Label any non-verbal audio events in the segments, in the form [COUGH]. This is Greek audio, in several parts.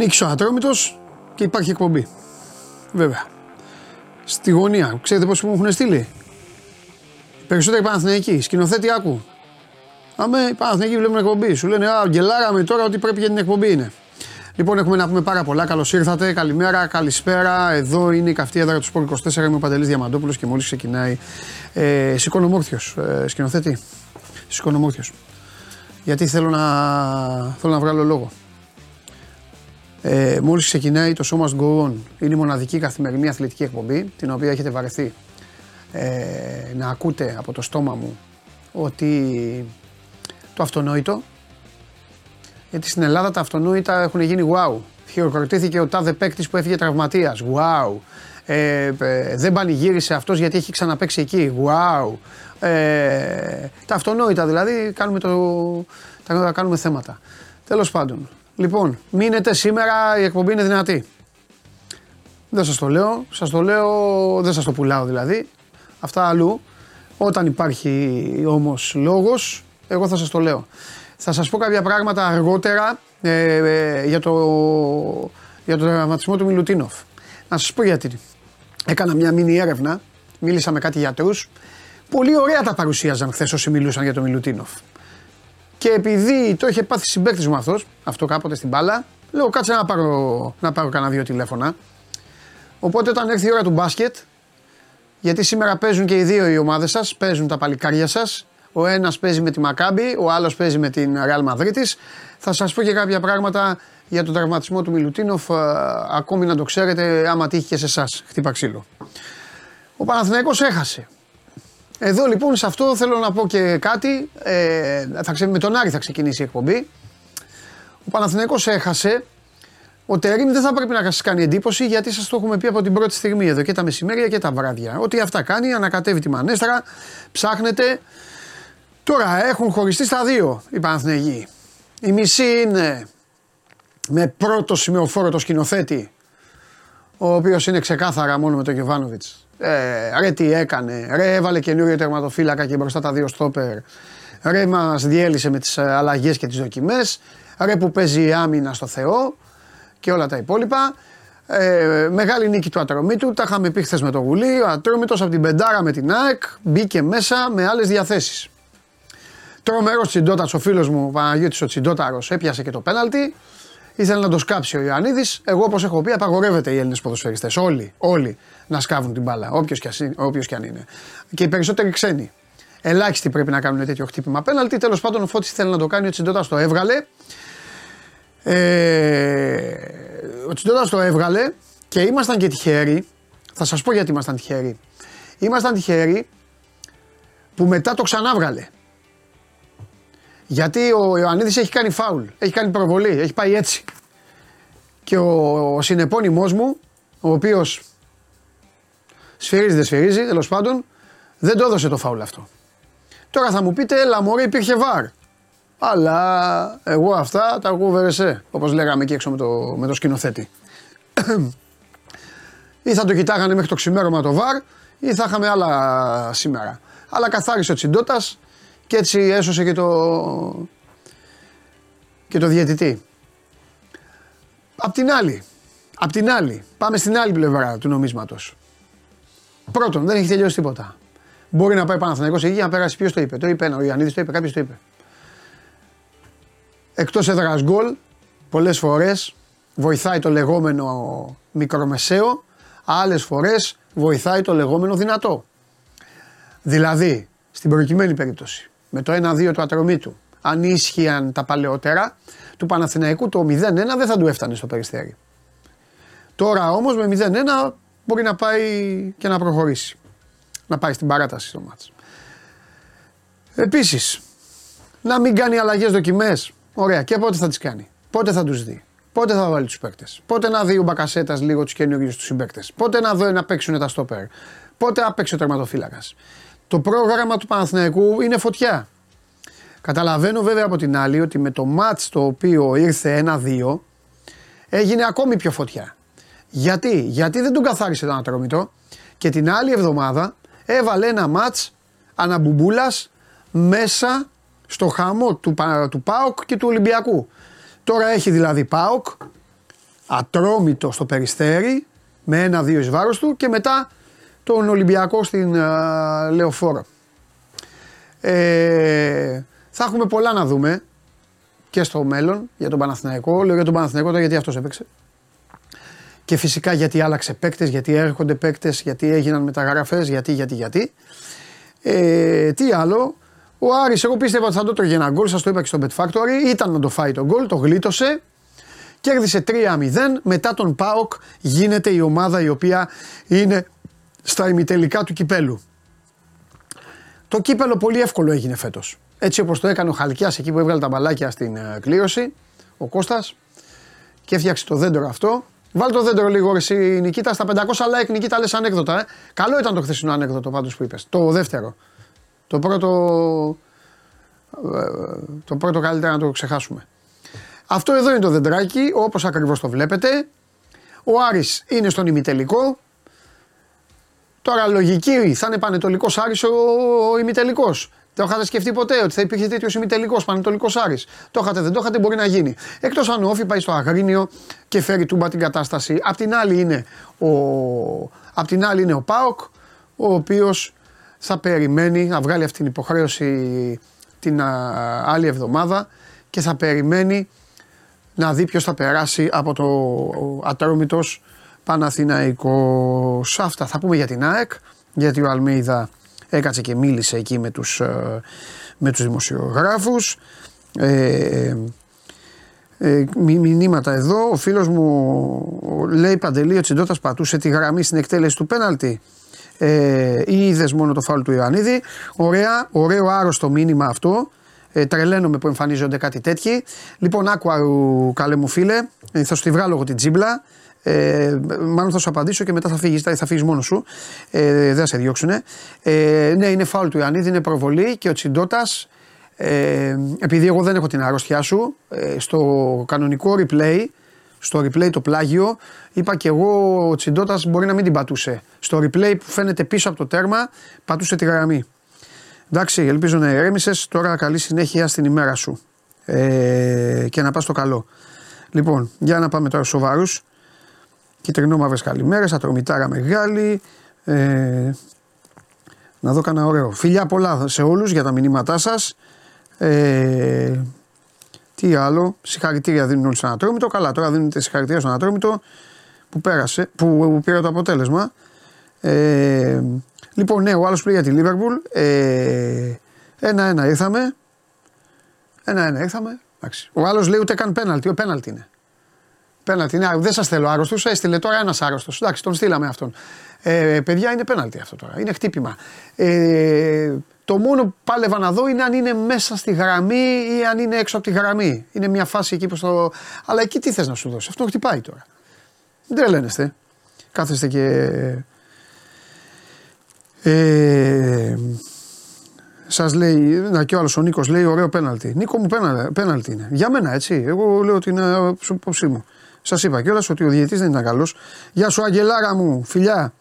Νίκης ο Ατρόμητος και υπάρχει εκπομπή. Βέβαια. Στη γωνία. Ξέρετε πώ μου έχουν στείλει; Περισσότεροι Παναθηναϊκοί. Σκηνοθέτη άκου. Αμέ, οι Παναθηναϊκοί βλέπουν εκπομπή. Σου λένε Α, γκελάραμε τώρα ότι πρέπει για την εκπομπή είναι. Λοιπόν, έχουμε να πούμε πάρα πολλά. Καλώς ήρθατε. Καλημέρα, καλησπέρα. Εδώ είναι η καυτή έδρα του Σπορ 24. Είμαι ο Παντελής Διαμαντόπουλος και μόλις ξεκινάει. Ε, Σηκώνομόρθιο, ε, σκηνοθέτη. Σηκώνομόρθιο. Γιατί θέλω να, θέλω να βγάλω λόγο. Ε, Μόλις ξεκινάει το Show Must Go On, είναι η μοναδική καθημερινή αθλητική εκπομπή, την οποία έχετε βαρεθεί ε, να ακούτε από το στόμα μου ότι το αυτονόητο, γιατί στην Ελλάδα τα αυτονόητα έχουν γίνει wow. Χειροκροτήθηκε ο τάδε παίκτης που έφυγε τραυματίας. Wow. Ε, ε, δεν πανηγύρισε αυτός γιατί έχει ξαναπέξει εκεί. Wow. Ε, τα αυτονόητα δηλαδή κάνουμε, το, τα κάνουμε θέματα. Τέλος πάντων, Λοιπόν, μείνετε σήμερα, η εκπομπή είναι δυνατή. Δεν σας το λέω, σας το λέω, δεν σας το πουλάω δηλαδή. Αυτά αλλού. Όταν υπάρχει όμως λόγος, εγώ θα σας το λέω. Θα σας πω κάποια πράγματα αργότερα ε, ε, για, το, για το δραματισμό του Μιλουτίνοφ. Να σας πω γιατί. Έκανα μια μίνι έρευνα, μίλησα με κάτι γιατρούς. Πολύ ωραία τα παρουσίαζαν χθες όσοι μιλούσαν για τον Μιλουτίνοφ. Και επειδή το είχε πάθει συμπέκτη μου αυτός, αυτό κάποτε στην μπάλα, λέω κάτσε να πάρω, να πάρω κανένα δύο τηλέφωνα. Οπότε όταν έρθει η ώρα του μπάσκετ, γιατί σήμερα παίζουν και οι δύο οι ομάδες σας, παίζουν τα παλικάρια σας. Ο ένας παίζει με τη Μακάμπη, ο άλλος παίζει με την Real Madrid. Θα σας πω και κάποια πράγματα για τον τραυματισμό του Μιλουτίνοφ, ε, ακόμη να το ξέρετε, άμα τύχει και σε εσάς. Χτύπα ξύλο. Ο Παναθηναίκος έχασε. Εδώ λοιπόν σε αυτό θέλω να πω και κάτι. Ε, θα ξε, με τον Άρη θα ξεκινήσει η εκπομπή. Ο Παναθηναίκος έχασε. Ο Τερήμ δεν θα πρέπει να σας κάνει εντύπωση γιατί σας το έχουμε πει από την πρώτη στιγμή εδώ και τα μεσημέρια και τα βράδια. Ότι αυτά κάνει, ανακατεύει τη μανέστρα, ψάχνετε. Τώρα έχουν χωριστεί στα δύο οι Παναθηναίκοι. Η μισή είναι με πρώτο σημειοφόρο το σκηνοθέτη, ο οποίος είναι ξεκάθαρα μόνο με τον Γιωβάνοβιτς ε, ρε τι έκανε, ρε έβαλε καινούριο τερματοφύλακα και μπροστά τα δύο στόπερ. Ρε μας διέλυσε με τις ε, αλλαγές και τις δοκιμές. Ρε που παίζει η άμυνα στο Θεό και όλα τα υπόλοιπα. Ε, μεγάλη νίκη του Ατρομήτου, τα είχαμε πει χθες με το Γουλή. Ο Ατρόμητος από την Πεντάρα με την ΑΕΚ μπήκε μέσα με άλλες διαθέσεις. Τρομερός Τσιντότας, ο φίλος μου ο Παναγιώτης ο Τσιντόταρος έπιασε και το πέναλτι. Ήθελε να το σκάψει ο Ιωαννίδης. Εγώ, όπως έχω πει, απαγορεύεται οι Έλληνες ποδοσφαιριστές. Όλοι, όλοι να σκάβουν την μπάλα, όποιος και, και αν είναι. Και οι περισσότεροι ξένοι. Ελάχιστοι πρέπει να κάνουν τέτοιο χτύπημα πέναλτι. Τέλος πάντων, ο Φώτης θέλει να το κάνει, ο Τσιντότα το έβγαλε. Ε, ο Τσιντότα το έβγαλε και ήμασταν και τυχαίροι. Θα σας πω γιατί ήμασταν τυχαίροι. Ήμασταν τυχαίροι που μετά το ξανάβγαλε. Γιατί ο Ιωαννίδης έχει κάνει φάουλ, έχει κάνει προβολή, έχει πάει έτσι. Και ο, ο συνεπώνυμός μου, ο οποίος σφυρίζει δεν σφυρίζει, τέλος πάντων, δεν το έδωσε το φάουλ αυτό. Τώρα θα μου πείτε, έλα μωρέ υπήρχε βαρ. Αλλά εγώ αυτά τα ακούω βερεσέ, όπως λέγαμε εκεί έξω με το, με το σκηνοθέτη. [CLEARS THROAT] ή θα το κοιτάγανε μέχρι το ξημέρωμα το βαρ ή θα είχαμε άλλα σήμερα. Αλλά καθάρισε ο Τσιντότας και έτσι έσωσε και το, και το διαιτητή. Απ' την άλλη, απ' την άλλη, πάμε στην άλλη πλευρά του νομίσματος. Πρώτον, δεν έχει τελειώσει τίποτα. Μπορεί να πάει Παναθηναϊκός εκεί να περάσει. Ποιος το είπε, το είπε ένα, ο Ιωαννίδης το είπε, κάποιος το είπε. Εκτός έδρας γκολ, πολλές φορές βοηθάει το λεγόμενο μικρομεσαίο, άλλες φορές βοηθάει το λεγόμενο δυνατό. Δηλαδή, στην προκειμένη περίπτωση, με το 1-2 του ατρωμίτου, αν ίσχυαν τα παλαιότερα, του Παναθηναϊκού το 0-1 δεν θα του έφτανε στο περιστέρι. Τώρα όμως με 0-1 μπορεί να πάει και να προχωρήσει. Να πάει στην παράταση στο μάτς. Επίσης, να μην κάνει αλλαγές δοκιμές. Ωραία, και πότε θα τις κάνει. Πότε θα τους δει. Πότε θα βάλει τους παίκτες. Πότε να δει ο Μπακασέτας λίγο τους καινούριους τους συμπαίκτες. Πότε να δει να παίξουν τα στόπερ. Πότε να παίξει ο τερματοφύλακας. Το πρόγραμμα του Παναθηναϊκού είναι φωτιά. Καταλαβαίνω βέβαια από την άλλη ότι με το μάτς το οποίο ήρθε 1-2 έγινε ακόμη πιο φωτιά. Γιατί, γιατί δεν τον καθάρισε τον Ατρόμητο και την άλλη εβδομάδα έβαλε ένα μάτς αναμπουμπούλας μέσα στο χαμό του, του ΠΑΟΚ και του Ολυμπιακού. Τώρα έχει δηλαδή ΠΑΟΚ, Ατρόμητο στο Περιστέρι με ένα-δύο εις βάρος του και μετά τον Ολυμπιακό στην uh, Λεωφόρο. Ε, θα έχουμε πολλά να δούμε και στο μέλλον για τον Παναθηναϊκό. Λέω για τον Παναθηναϊκό γιατί αυτός έπαιξε. Και φυσικά γιατί άλλαξε παίκτες, γιατί έρχονται παίκτες, γιατί έγιναν μεταγραφές, γιατί, γιατί, γιατί. Ε, τι άλλο, ο Άρης, εγώ πίστευα ότι θα το τρώγε ένα γκολ, σας το είπα και στο Bet Factory. Ήταν να το φάει το γκολ, το γλίτωσε. Κέρδισε 3-0. Μετά τον Πάοκ γίνεται η ομάδα η οποία είναι στα ημιτελικά του κυπέλου. Το κύπελο πολύ εύκολο έγινε φέτος. Έτσι όπως το έκανε ο Χαλκιάς εκεί που έβγαλε τα μπαλάκια στην ε, κλήρωση, ο Κώστας και έφτιαξε το δέντρο αυτό. Βάλτε το δέντρο λίγο εσύ Νικήτα στα 500 like Νικήτα λες ανέκδοτα ε. Καλό ήταν το χθεσινό ανέκδοτο πάντως που είπες. Το δεύτερο. Το πρώτο, ε, το πρώτο καλύτερα να το ξεχάσουμε. Αυτό εδώ είναι το δεντράκι όπως ακριβώς το βλέπετε. Ο Άρης είναι στον ημιτελικό. Τώρα λογική θα είναι πανετολικός Άρης ο, ο ημιτελικός. Το είχατε σκεφτεί ποτέ ότι θα υπήρχε τέτοιος ημιτελικός πανετολικός Άρης; Το είχατε, δεν το είχατε, μπορεί να γίνει. Εκτός αν ο Όφη πάει στο Αγρίνιο και φέρει τούμπα την κατάσταση. Απ' την άλλη είναι ο, απ την άλλη είναι ο Πάοκ, ο οποίος θα περιμένει να βγάλει αυτή την υποχρέωση την άλλη εβδομάδα και θα περιμένει να δει ποιος θα περάσει από το Ατρόμητος Παναθηναϊκός. Αυτά θα πούμε για την ΑΕΚ, γιατί ο Αλμέιδα έκατσε και μίλησε εκεί με τους, ε, με τους δημοσιογράφους. Ε, ε, μηνύματα εδώ, ο φίλος μου λέει Παντελή ο Τσιντώτας πατούσε τη γραμμή στην εκτέλεση του πέναλτη ε, ή είδες μόνο το φάουλ του Ιωαννίδη. Ωραία, ωραίο άρρωστο μήνυμα αυτό. Ε, τρελαίνομαι που εμφανίζονται κάτι τέτοιοι. Λοιπόν, άκουα καλέ μου φίλε, ε, θα σου τη βγάλω εγώ την τζίμπλα. Ε, μάλλον θα σου απαντήσω και μετά θα φύγεις θα φύγεις μόνος σου. Ε, δεν θα σε διώξουνε. Ε, ναι, είναι φάουλ του Ιωαννίδη, είναι προβολή και ο Τσιντότα. Ε, επειδή εγώ δεν έχω την αρρώστιά σου, ε, στο κανονικό replay, στο replay το πλάγιο, είπα και εγώ ο Τσιντότα μπορεί να μην την πατούσε. Στο replay που φαίνεται πίσω από το τέρμα, πατούσε τη γραμμή. Εντάξει, ελπίζω να ηρέμησες. Τώρα καλή συνέχεια στην ημέρα σου. Ε, και να πας στο καλό. Λοιπόν, για να πάμε τώρα στους σοβαρούς. Κυτρινό μαύρες καλημέρες, ατρομητάρα μεγάλη. Ε, να δω κανένα ωραίο. Φιλιά πολλά σε όλους για τα μηνύματά σας. Ε, τι άλλο, συγχαρητήρια δίνουν όλοι στον Ατρόμητο. Καλά, τώρα δίνετε συγχαρητήρια στον Ατρόμητο που πέρασε, που, που πήρε το αποτέλεσμα. Ε, λοιπόν, ναι, ο άλλος πήγε για τη Λίβερπουλ. Ε, ένα-ένα ήρθαμε. Ένα-ένα ήρθαμε. Ο άλλος λέει ούτε καν πέναλτι. Ο πέναλτι είναι. Πέναλτι. Ναι, δεν σας θέλω άρρωστος. Έστειλε τώρα ένας άρρωστος. Εντάξει, τον στείλαμε αυτόν. Ε, παιδιά, είναι πέναλτι αυτό τώρα. Είναι χτύπημα. Ε, το μόνο που πάλευα να δω είναι αν είναι μέσα στη γραμμή ή αν είναι έξω από τη γραμμή. Είναι μια φάση εκεί που το. Αλλά εκεί τι θες να σου δώσει. Αυτό χτυπάει τώρα. Δεν τρελαίνεστε. Κάθεστε και. Ε, Σας λέει, να και ο άλλος ο Νίκος λέει: Ωραίο πέναλτι. Νίκο μου πέναλτι είναι. Για μένα έτσι. Εγώ λέω ότι είναι απόψη μου. Σας είπα κιόλας ότι ο διαιτή δεν ήταν καλός. Γεια σου, Αγγελάρα μου, φιλιά.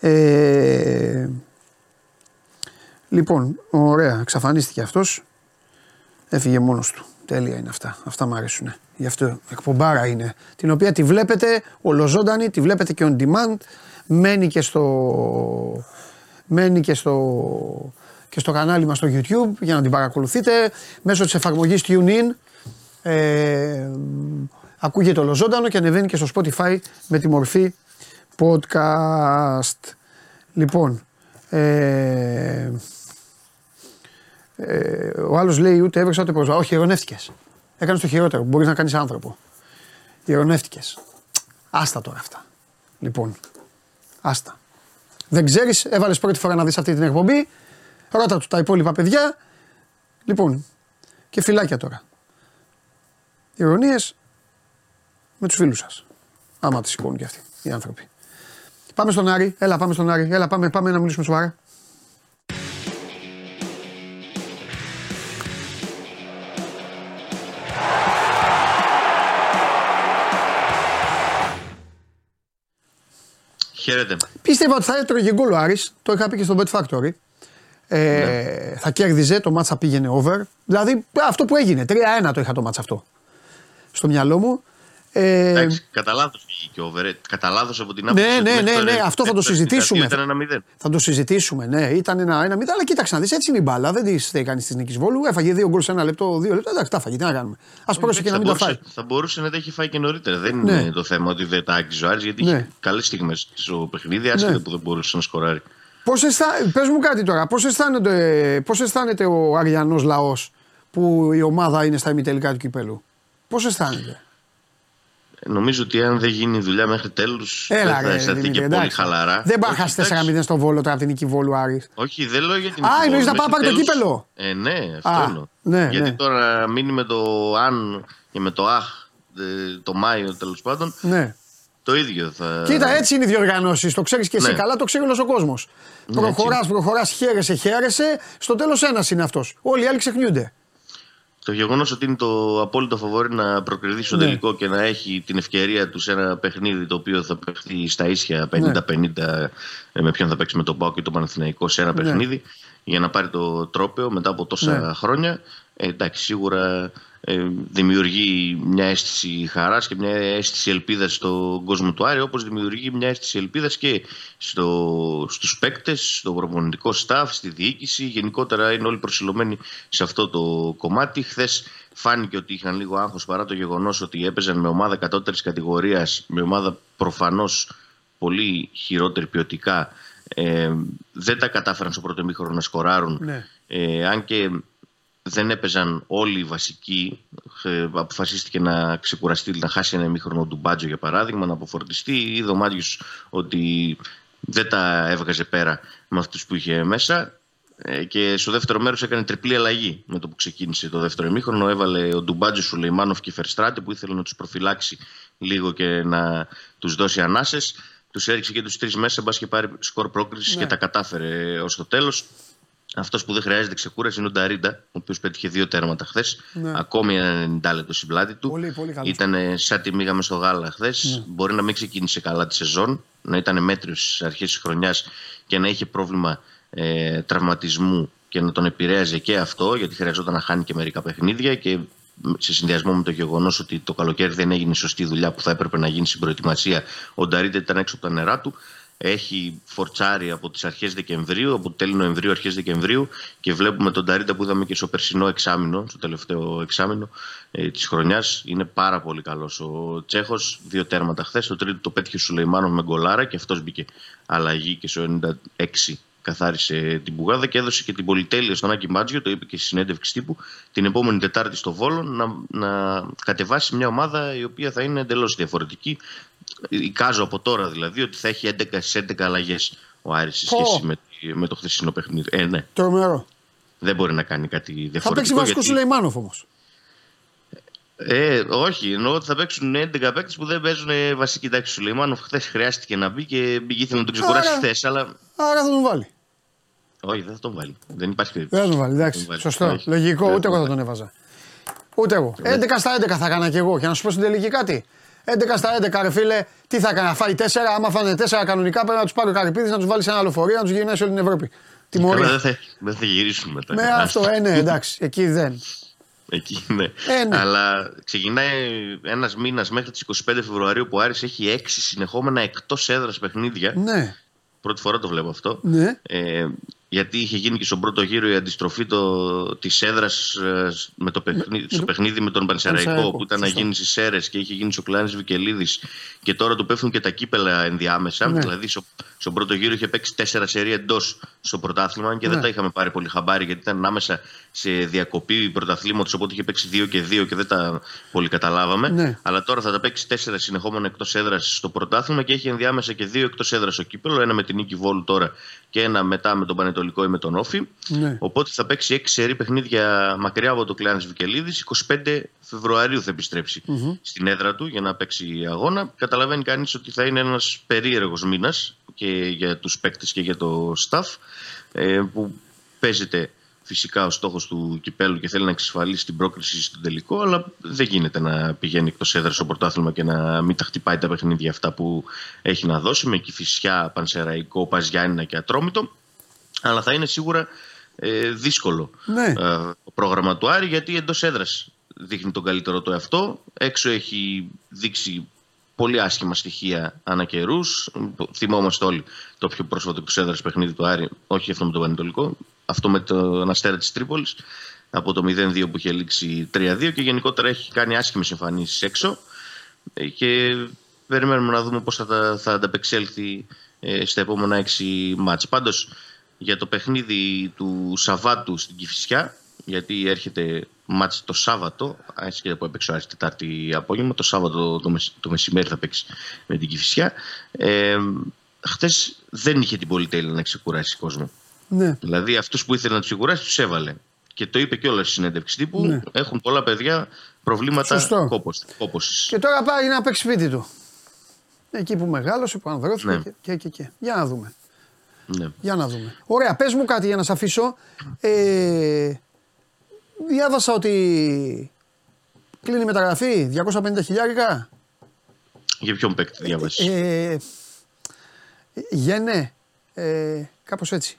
Ε, λοιπόν, ωραία, εξαφανίστηκε αυτός. Έφυγε μόνος του. Τέλεια είναι αυτά. Αυτά μου αρέσουν. Γι' αυτό εκπομπάρα είναι. Την οποία τη βλέπετε ολοζώντανη, τη βλέπετε και on demand. Μένει και στο. Μένει και στο, και στο κανάλι μας στο YouTube για να την παρακολουθείτε μέσω της εφαρμογής TuneIn ε, ακούγεται ολοζώντανο και ανεβαίνει και στο Spotify με τη μορφή podcast. Λοιπόν, ε, ε, ο άλλος λέει ούτε έβρεξα ούτε προσβά. Όχι, ειρωνεύτηκες. Έκανες το χειρότερο. Μπορείς να κάνεις άνθρωπο. Ειρωνεύτηκες. Άστα τώρα αυτά. Λοιπόν, άστα. Δεν ξέρεις, έβαλες πρώτη φορά να δεις αυτή την εκπομπή. Ρώτα του τα υπόλοιπα παιδιά. Λοιπόν, και φυλάκια τώρα. Ηρωνίες με τους φίλους σας. Άμα τις σηκώνουν και αυτοί οι άνθρωποι. Πάμε στον Άρη, έλα πάμε στον Άρη, έλα πάμε, πάμε να μιλήσουμε σοβαρά. Χαίρετε. Πίστευα ότι θα έτρωγε γκολ ο Άρης, το είχα πει και στο Bet Factory. Ε, ναι. Θα κέρδιζε, το μάτσα πήγαινε over. Δηλαδή αυτό που έγινε, 3-1 το είχα το μάτσα αυτό στο μυαλό μου. Ε, Εντάξει, κατά λάθος βγήκε ο Βερέ. Κατά λάθος από την άποψη. Ναι, ναι, ναι, ναι, αυτό θα το συζητήσουμε. Ήταν ένα μηδέν. Θα το συζητήσουμε, ναι. Ήταν ένα, ένα μηδέν, αλλά κοίταξε να δεις, έτσι είναι η μπάλα. Δεν τη θέλει κανείς της νίκης Βόλου. Έφαγε δύο γκολ σε ένα λεπτό, δύο λεπτά. Εντάξει, τα έφαγε. Τι να κάνουμε. Α πρόσεχε και να μην τα φάει. Θα μπορούσε να τα έχει φάει και νωρίτερα. Δεν ναι. είναι το θέμα ότι δεν τα άξιζε ο Άρης, γιατί ναι. είχε καλές στιγμές στο παιχνίδι, άσχετα ναι. που δεν μπορούσε να σκοράρει. Πώς αισθά... Πες μου κάτι τώρα, πώς αισθάνεται, πώς αισθάνεται ο Αριανός λαός που η ομάδα είναι στα ημιτελικά του κυπέλου; Πώς αισθάνεται; Νομίζω ότι αν δεν γίνει δουλειά μέχρι τέλους. Δεν θα αισθανθεί και πολύ χαλαρά. Δεν πάει χάσει 4-0 στο βόλο τώρα από την νίκη Βόλου Άρης. Όχι, δεν λέω για την Α, εννοείς να πάει πάρει το κύπελο; Ε, ναι, αυτό εννοώ. Ναι, Γιατί ναι. τώρα μείνει με το αν και με το αχ το Μάιο τέλος πάντων. Ναι. Το ίδιο θα. Κοίτα, έτσι είναι οι διοργανώσεις. Το ξέρεις και εσύ ναι. καλά, το ξέρει όλος ο κόσμος. Ναι, προχωράς, προχωράς, χαίρεσαι, χαίρεσαι. Στο τέλος ένας είναι αυτός. Όλοι οι άλλοι ξεχνιούνται. Το γεγονός ότι είναι το απόλυτο φοβόρι να προκριθεί στο ναι. τελικό και να έχει την ευκαιρία του σε ένα παιχνίδι το οποίο θα παιχθεί στα ίσια 50-50 ναι. Ε, με ποιον θα παίξει με τον Πάο και τον Παναθηναϊκό σε ένα ναι. παιχνίδι για να πάρει το τρόπαιο μετά από τόσα ναι. χρόνια. Ε, εντάξει, σίγουρα ε, δημιουργεί μια αίσθηση χαράς και μια αίσθηση ελπίδας στον κόσμο του Άρη όπως δημιουργεί μια αίσθηση ελπίδας και στο, στους παίκτες, στο προπονητικό staff, στη διοίκηση. Γενικότερα είναι όλοι προσιλωμένοι σε αυτό το κομμάτι. Χθες φάνηκε ότι είχαν λίγο άγχος παρά το γεγονός ότι έπαιζαν με ομάδα κατώτερης κατηγορίας με ομάδα προφανώς πολύ χειρότερη ποιοτικά. Ε, δεν τα κατάφεραν στο πρώτο μήχρονο να σκοράρουν. Ναι. ε, αν και δεν έπαιζαν όλοι οι βασικοί. Ε, αποφασίστηκε να ξεκουραστεί, να χάσει ένα ημίχρονο του Μπάτζο για παράδειγμα, να αποφορτιστεί. Είδε ο Μάτιο ότι δεν τα έβγαζε πέρα με αυτούς που είχε μέσα. Ε, και στο δεύτερο μέρος έκανε τριπλή αλλαγή με το που ξεκίνησε το δεύτερο ημίχρονο. Έβαλε ο Ντουμπάτζο, ο Λεϊμάνοφ και Φερστράτη που ήθελε να τους προφυλάξει λίγο και να τους δώσει ανάσες. Τους έριξε και τους τρεις μέσα, μπας και πάρει σκορ πρόκρισης και ναι. τα κατάφερε ως το τέλος. Αυτός που δεν χρειάζεται ξεκούραση είναι ο Νταρίντα, ο οποίος πέτυχε δύο τέρματα χθες. Ναι. Ακόμη ένα 90 λεπτό στην πλάτη του. Πολύ, πολύ ήταν σαν τη μήγαμε στο γάλα χθες. Ναι. Μπορεί να μην ξεκίνησε καλά τη σεζόν, να ήταν μέτριος στις αρχές της χρονιάς και να είχε πρόβλημα ε, τραυματισμού και να τον επηρέαζε και αυτό, γιατί χρειαζόταν να χάνει και μερικά παιχνίδια. Και σε συνδυασμό με το γεγονός ότι το καλοκαίρι δεν έγινε σωστή δουλειά που θα έπρεπε να γίνει στην προετοιμασία, ο Νταρίντα ήταν έξω από τα νερά του έχει φορτσάρει από τις αρχές Δεκεμβρίου, από τέλη Νοεμβρίου, αρχές Δεκεμβρίου και βλέπουμε τον Ταρίτα που είδαμε και στο περσινό εξάμεινο, στο τελευταίο εξάμεινο ε, της χρονιάς. Είναι πάρα πολύ καλός. Ο Τσέχος, δύο τέρματα χθες, το τρίτο το πέτυχε ο Σουλεϊμάνο με γκολάρα και αυτός μπήκε αλλαγή και στο 96 καθάρισε την Πουγάδα και έδωσε και την πολυτέλεια στον Άκη Μάτζιο, το είπε και στη συνέντευξη τύπου, την επόμενη Τετάρτη στο Βόλο να, να κατεβάσει μια ομάδα η οποία θα είναι εντελώς διαφορετική. Εικάζω από τώρα δηλαδή ότι θα έχει 11 στις 11 αλλαγές ο Άρης σε σχέση με, με το χθεσινό παιχνίδι. Ε, ναι. Τρομερό. Δεν μπορεί να κάνει κάτι διαφορετικό. Θα παίξει βασικό γιατί... Σουλεϊμάνοφ όμως. Ε, όχι, εννοώ ότι θα παίξουν 11 παίκτες που δεν παίζουν βασική τάξη του Σουλεϊμάνοφ. Χθες χρειάστηκε να μπει και ήθελε να τον ξεκουράσει χθες. Αλλά... Άρα θα τον βάλει. Όχι, δεν θα τον βάλει. Δεν υπάρχει περίπτωση. Δεν θα τον βάλει. Εντάξει. Βάλει. Σωστό. Όχι. Λογικό. Ούτε εγώ θα τον έβαζα. Ούτε εγώ. 11 στα 11 θα έκανα κι εγώ. Και να σου πω στην τελική κάτι. 11 στα 11, ρε φίλε, τι θα έκανα, φάει 4. Άμα φάνε 4 κανονικά, πρέπει να τους πάρει ο Καρυπίδη να τους βάλεις σε ένα λεωφορείο να τους γυρνάει σε όλη την Ευρώπη. Τιμωρία. Δεν θα, δεν θα γυρίσουν μετά. Με αυτό, ε, ναι, εντάξει, εκεί δεν. Εκεί ναι. Ε, ναι. Αλλά ξεκινάει ένας μήνας μέχρι τις 25 Φεβρουαρίου που Άρης έχει 6 συνεχόμενα εκτός έδρας παιχνίδια. Ναι. Πρώτη φορά το βλέπω αυτό. Ναι. Ε, γιατί είχε γίνει και στον πρώτο γύρο η αντιστροφή της έδρας ε, με το παιχνίδι, στο παιχνίδι με τον Πανσεραϊκό που ήταν να γίνει στις Σέρες και είχε γίνει ο Κλάνης Βικελίδης. Και τώρα του πέφτουν και τα κύπελα ενδιάμεσα. Ναι. Δηλαδή στο, στον πρώτο γύρο είχε παίξει τέσσερα σερία εντός στο πρωτάθλημα και ναι. δεν τα είχαμε πάρει πολύ χαμπάρι γιατί ήταν ανάμεσα σε διακοπή πρωταθλήματος. Οπότε είχε παίξει δύο και δύο και δεν τα πολύ καταλάβαμε. Ναι. Αλλά τώρα θα τα παίξει τέσσερα συνεχόμενα εκτός έδρας στο πρωτάθλημα και έχει ενδιάμεσα και δύο εκτός έδρας στο κύπελο. Ένα με την νίκη Βόλου τώρα και ένα μετά με τον Πανετολικό ή με τον Όφη. Ναι. Οπότε θα παίξει έξι σερή παιχνίδια μακριά από το Κλεάνης Βικελίδης. 25 Φεβρουαρίου θα επιστρεψει στην έδρα του για να παίξει αγώνα. Καταλαβαίνει κανείς ότι θα είναι ένας περίεργος μήνας και για τους παίκτες και για το staff ε, που παίζεται φυσικά ο στόχος του κυπέλου και θέλει να εξασφαλίσει την πρόκριση στο τελικό, αλλά δεν γίνεται να πηγαίνει εκτός έδρας στο πρωτάθλημα και να μην τα χτυπάει τα παιχνίδια αυτά που έχει να δώσει με κυφισιά, πανσεραϊκό, παζιάνινα και ατρόμητο. Αλλά θα είναι σίγουρα ε, δύσκολο ναι. ε, πρόγραμμα του Άρη γιατί εντός έδρας δείχνει τον καλύτερο του εαυτό. Έξω έχει δείξει πολύ άσχημα στοιχεία ανά καιρούς. Θυμόμαστε όλοι το πιο πρόσφατο του έδρασε παιχνίδι του Άρη, όχι αυτό με το Πανετολικό, αυτό με τον Αστέρα της Τρίπολης, από το 0-2 που είχε λήξει 3-2 και γενικότερα έχει κάνει άσχημες εμφανίσεις έξω. Ε, και περιμένουμε να δούμε πώς θα, θα ανταπεξέλθει ε, στα επόμενα 6 μάτς. Πάντως για το παιχνίδι του Σαββάτου στην Κηφισιά, γιατί έρχεται μάτς το Σάββατο, άσχετα που έπαιξε ο Τετάρτη απόγευμα, το Σάββατο το, το μεσημέρι θα παίξει με την Κηφισιά. Ε, Χθε δεν είχε την πολυτέλεια να ξεκουράσει κόσμο. Ναι. Δηλαδή αυτού που ήθελε να του ξεκουράσει του έβαλε. Και το είπε και όλα στη συνέντευξη τύπου. Ναι. Έχουν πολλά παιδιά προβλήματα κόπωση. Και τώρα πάει να παίξει σπίτι του. Εκεί που μεγάλωσε, που ανδρώθηκε ναι. και, και, και, και. Για να δούμε. Ναι. Για να δούμε. Ωραία, πες μου κάτι για να σε αφήσω. Ε, διάβασα ότι κλείνει η μεταγραφή 250 χιλιάρικα. Για ποιον παίκτη διάβασες. Ε, γένε, ε, κάπως έτσι.